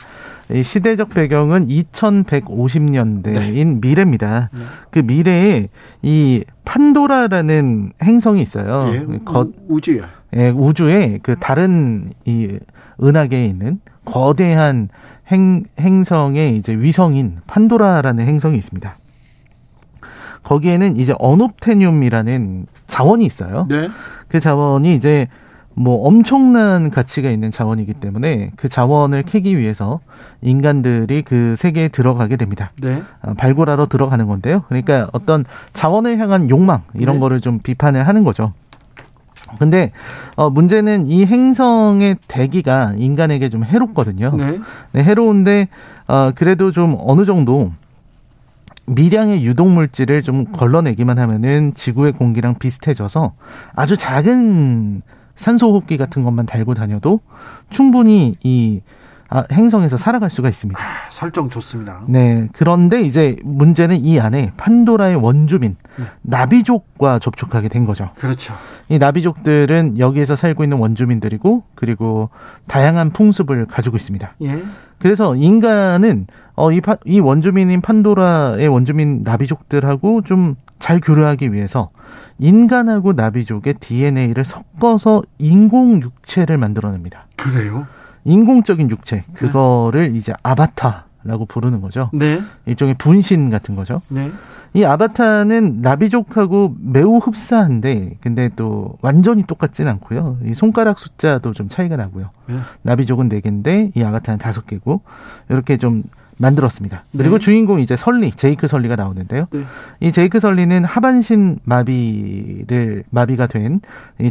이 시대적 배경은 2150년대인 네. 미래입니다. 네. 그 미래에 이 판도라라는 행성이 있어요. 예, 거, 우주요. 예, 우주에 그 다른 이 은하계에 있는 거대한 행, 행성의 이제 위성인 판도라라는 행성이 있습니다. 거기에는 이제 어놉테늄이라는 자원이 있어요. 네. 그 자원이 이제 뭐 엄청난 가치가 있는 자원이기 때문에 그 자원을 캐기 위해서 인간들이 그 세계에 들어가게 됩니다. 네. 어, 발굴하러 들어가는 건데요. 그러니까 어떤 자원을 향한 욕망 이런 네. 거를 좀 비판을 하는 거죠. 근데 어 문제는 이 행성의 대기가 인간에게 좀 해롭거든요. 네. 네 해로운데 어 그래도 좀 어느 정도 미량의 유독 물질을 좀 걸러내기만 하면은 지구의 공기랑 비슷해져서 아주 작은 산소 호흡기 같은 것만 달고 다녀도 충분히 이 아, 행성에서 살아갈 수가 있습니다. 아, 설정 좋습니다. 네. 그런데 이제 문제는 이 안에 판도라의 원주민 네. 나비족과 접촉하게 된 거죠. 그렇죠. 이 나비족들은 여기에서 살고 있는 원주민들이고 그리고 다양한 풍습을 가지고 있습니다. 예. 그래서 인간은 어, 이, 파, 이 원주민인 판도라의 원주민 나비족들하고 좀 잘 교류하기 위해서 인간하고 나비족의 DNA를 섞어서 인공 육체를 만들어냅니다. 그래요? 인공적인 육체 그거를 네. 이제 아바타라고 부르는 거죠. 네. 일종의 분신 같은 거죠. 네. 이 아바타는 나비족하고 매우 흡사한데 근데 또 완전히 똑같진 않고요. 이 손가락 숫자도 좀 차이가 나고요. 네. 나비족은 네 개인데 이 아바타는 다섯 개고 이렇게 좀 만들었습니다. 그리고 네. 주인공 이제 설리, 제이크 설리가 나오는데요. 네. 이 제이크 설리는 하반신 마비를 마비가 된이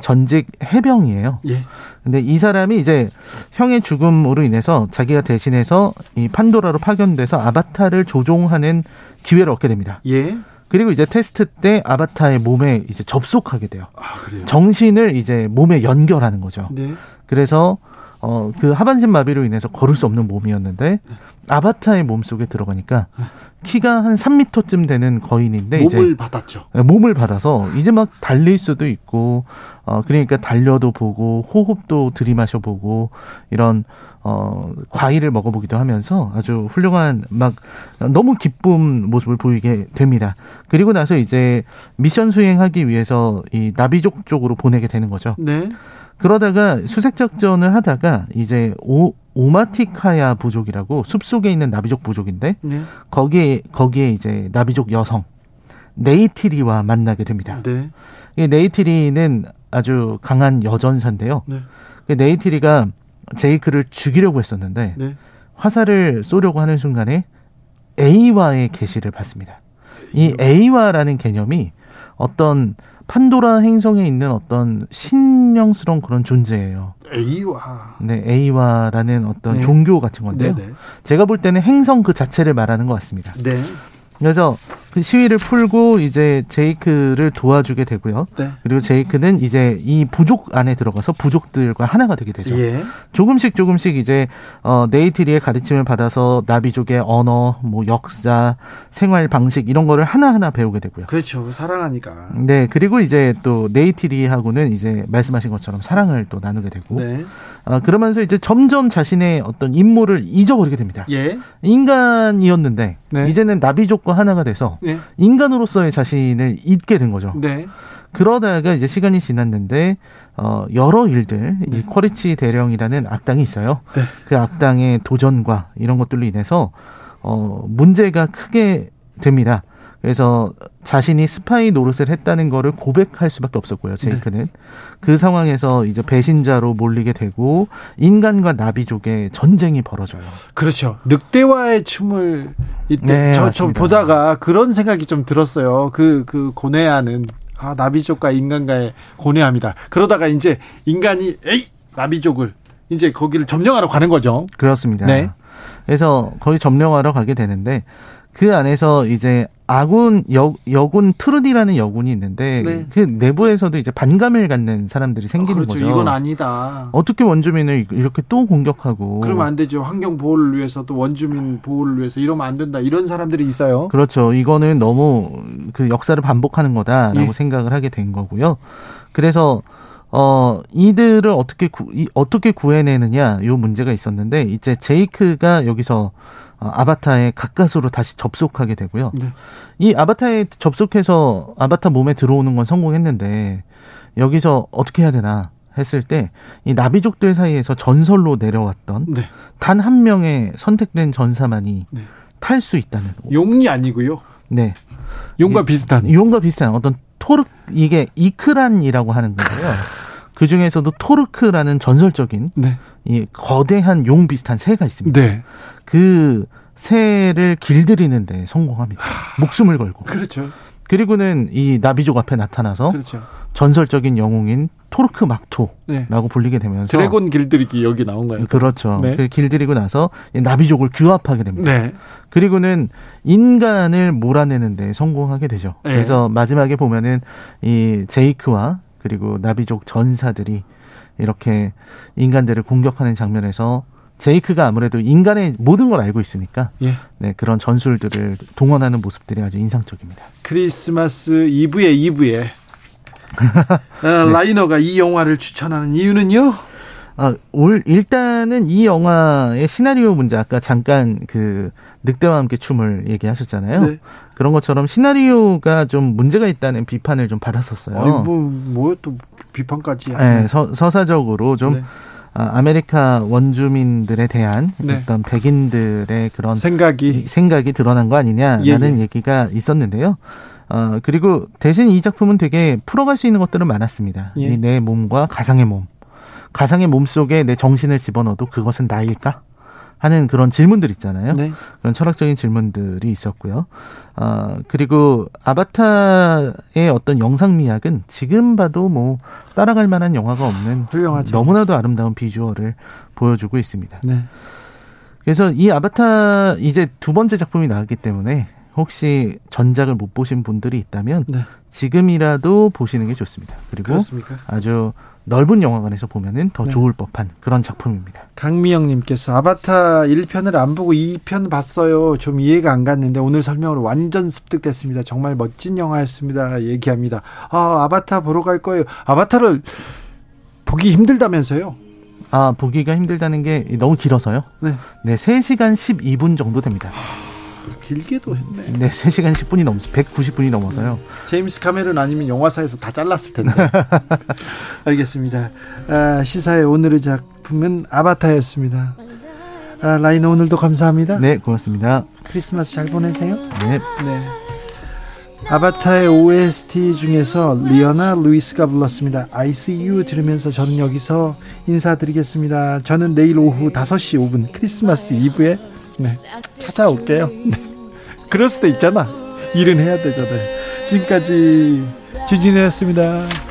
전직 해병이에요. 예. 근데 이 사람이 이제 형의 죽음으로 인해서 자기가 대신해서 이 판도라로 파견돼서 아바타를 조종하는 기회를 얻게 됩니다. 예. 그리고 이제 테스트 때 아바타의 몸에 이제 접속하게 돼요. 아, 정신을 이제 몸에 연결하는 거죠. 네. 그래서 어, 그 하반신 마비로 인해서 걸을 수 없는 몸이었는데 아바타의 몸 속에 들어가니까 키가 한 3미터쯤 되는 거인인데 몸을 이제 받았죠. 네, 몸을 받아서 이제 막 달릴 수도 있고 어 그러니까 달려도 보고 호흡도 들이마셔 보고 이런 어 과일을 먹어 보기도 하면서 아주 훌륭한 막 너무 기쁨 모습을 보이게 됩니다. 그리고 나서 이제 미션 수행하기 위해서 이 나비족 쪽으로 보내게 되는 거죠. 네. 그러다가 수색 작전을 하다가 이제 오 오마티카야 부족이라고 숲 속에 있는 나비족 부족인데 네. 거기에 거기에 이제 나비족 여성 네이티리와 만나게 됩니다. 네. 이 네이티리는 아주 강한 여전사인데요. 네. 그 네이티리가 제이크를 죽이려고 했었는데 네. 화살을 쏘려고 하는 순간에 에이와의 계시를 받습니다. 이 에이와라는 개념이 어떤 판도라 행성에 있는 어떤 신령스러운 그런 존재예요. 에이와. 네, 에이와라는 어떤 네. 종교 같은 건데요. 네네. 네. 제가 볼 때는 행성 그 자체를 말하는 것 같습니다. 네. 그래서 그 시위를 풀고 이제 제이크를 도와주게 되고요. 네. 그리고 제이크는 이제 이 부족 안에 들어가서 부족들과 하나가 되게 되죠. 예. 조금씩 조금씩 이제 어 네이티리의 가르침을 받아서 나비족의 언어, 뭐 역사, 생활 방식 이런 거를 하나하나 배우게 되고요. 그렇죠. 사랑하니까. 네. 그리고 이제 또 네이티리하고는 이제 말씀하신 것처럼 사랑을 또 나누게 되고. 네. 아, 그러면서 이제 점점 자신의 어떤 임무를 잊어버리게 됩니다. 예. 인간이었는데 네. 이제는 나비족과 하나가 돼서 네. 인간으로서의 자신을 잊게 된 거죠. 네. 그러다가 이제 시간이 지났는데 어 여러 일들 네. 이 쿼리치 대령이라는 악당이 있어요. 네. 그 악당의 도전과 이런 것들로 인해서 어 문제가 크게 됩니다. 그래서 자신이 스파이 노릇을 했다는 거를 고백할 수밖에 없었고요. 제이크는 네. 그 상황에서 이제 배신자로 몰리게 되고 인간과 나비족의 전쟁이 벌어져요. 그렇죠. 늑대와의 춤을 이때 네, 저, 저 보다가 그런 생각이 좀 들었어요. 그그 그 고뇌하는 아 나비족과 인간과의 고뇌합니다. 그러다가 이제 인간이 에이 나비족을 이제 거기를 점령하러 가는 거죠. 그렇습니다. 네. 그래서 거의 점령하러 가게 되는데 그 안에서 이제 아군 여, 여군 트루디라는 여군이 있는데 네. 그 내부에서도 이제 반감을 갖는 사람들이 생기는 어, 그렇죠. 거죠. 이건 아니다. 어떻게 원주민을 이렇게 또 공격하고? 그러면 안 되죠. 환경 보호를 위해서 또 원주민 보호를 위해서 이러면 안 된다. 이런 사람들이 있어요. 그렇죠. 이거는 너무 그 역사를 반복하는 거다라고 예. 생각을 하게 된 거고요. 그래서 어, 이들을 어떻게 구, 이, 어떻게 구해내느냐, 요 문제가 있었는데, 이제 제이크가 여기서 어, 아바타에 가까스로 다시 접속하게 되고요. 네. 이 아바타에 접속해서 아바타 몸에 들어오는 건 성공했는데 여기서 어떻게 해야 되나 했을 때 이 나비족들 사이에서 전설로 내려왔던 네. 단한 명의 선택된 전사만이 네. 탈수 있다는 용이 아니고요. 네. 용과 비슷한. 용과 비슷한 어떤 토르 이게 이크란이라고 하는 건데요. 그 중에서도 토르크라는 전설적인 네. 이 거대한 용 비슷한 새가 있습니다. 네. 그 새를 길들이는데 성공합니다. 목숨을 걸고. 그렇죠. 그리고는 이 나비족 앞에 나타나서 그렇죠. 전설적인 영웅인 토르크 막토라고 네. 불리게 되면서 드래곤 길들이기 여기 나온 거예요. 그렇죠. 네. 그 길들이고 나서 나비족을 규합하게 됩니다. 네. 그리고는 인간을 몰아내는데 성공하게 되죠. 네. 그래서 마지막에 보면은 이 제이크와 그리고 나비족 전사들이 이렇게 인간들을 공격하는 장면에서 제이크가 아무래도 인간의 모든 걸 알고 있으니까 예. 네, 그런 전술들을 동원하는 모습들이 아주 인상적입니다. 크리스마스 이브에 이브에 아, 네. 라이너가 이 영화를 추천하는 이유는요? 아, 올 일단은 이 영화의 시나리오 문제 아까 잠깐 그 늑대와 함께 춤을 얘기하셨잖아요. 네. 그런 것처럼 시나리오가 좀 문제가 있다는 비판을 좀 받았었어요. 아니 뭐뭐또 비판까지. 네, 서, 서사적으로 좀 네. 아, 아메리카 원주민들에 대한 네. 어떤 백인들의 그런 생각이 생각이 드러난 거 아니냐라는 예, 예. 얘기가 있었는데요. 어, 그리고 대신 이 작품은 되게 풀어갈 수 있는 것들은 많았습니다. 예. 내 몸과 가상의 몸. 가상의 몸 속에 내 정신을 집어넣어도 그것은 나일까? 하는 그런 질문들 있잖아요. 네. 그런 철학적인 질문들이 있었고요. 어, 그리고 아바타의 어떤 영상 미학은 지금 봐도 뭐 따라갈 만한 영화가 없는 훌륭하죠. 너무나도 아름다운 비주얼을 보여주고 있습니다. 네. 그래서 이 아바타 이제 두 번째 작품이 나왔기 때문에 혹시 전작을 못 보신 분들이 있다면 네. 지금이라도 보시는 게 좋습니다. 그리고 그렇습니까? 아주 넓은 영화관에서 보면은 더 네. 좋을 법한 그런 작품입니다. 강미영 님께서 아바타 1편을 안 보고 2편 봤어요. 좀 이해가 안 갔는데 오늘 설명으로 완전 습득됐습니다. 정말 멋진 영화였습니다. 얘기합니다. 아, 아바타 보러 갈 거예요. 아바타를 보기 힘들다면서요? 아, 보기가 힘들다는 게 너무 길어서요? 네. 네, 3시간 12분 정도 됩니다. 길게도 했네. 네, 3시간 10분이 넘어서 190분이 넘어서요. 제임스 카메론 아니면 영화사에서 다 잘랐을 텐데. 알겠습니다. 아, 시사의 오늘의 작품은 아바타였습니다. 아, 라이너 오늘도 감사합니다. 네, 고맙습니다. 크리스마스 잘 보내세요. 네. 네. 아바타의 OST 중에서 리어나 루이스가 불렀습니다. ICU 들으면서 저는 여기서 인사드리겠습니다. 저는 내일 오후 5시 5분 크리스마스 이브에 네, 찾아올게요. 네. 그럴 수도 있잖아. 일은 해야 되잖아요. 지금까지 주진이었습니다.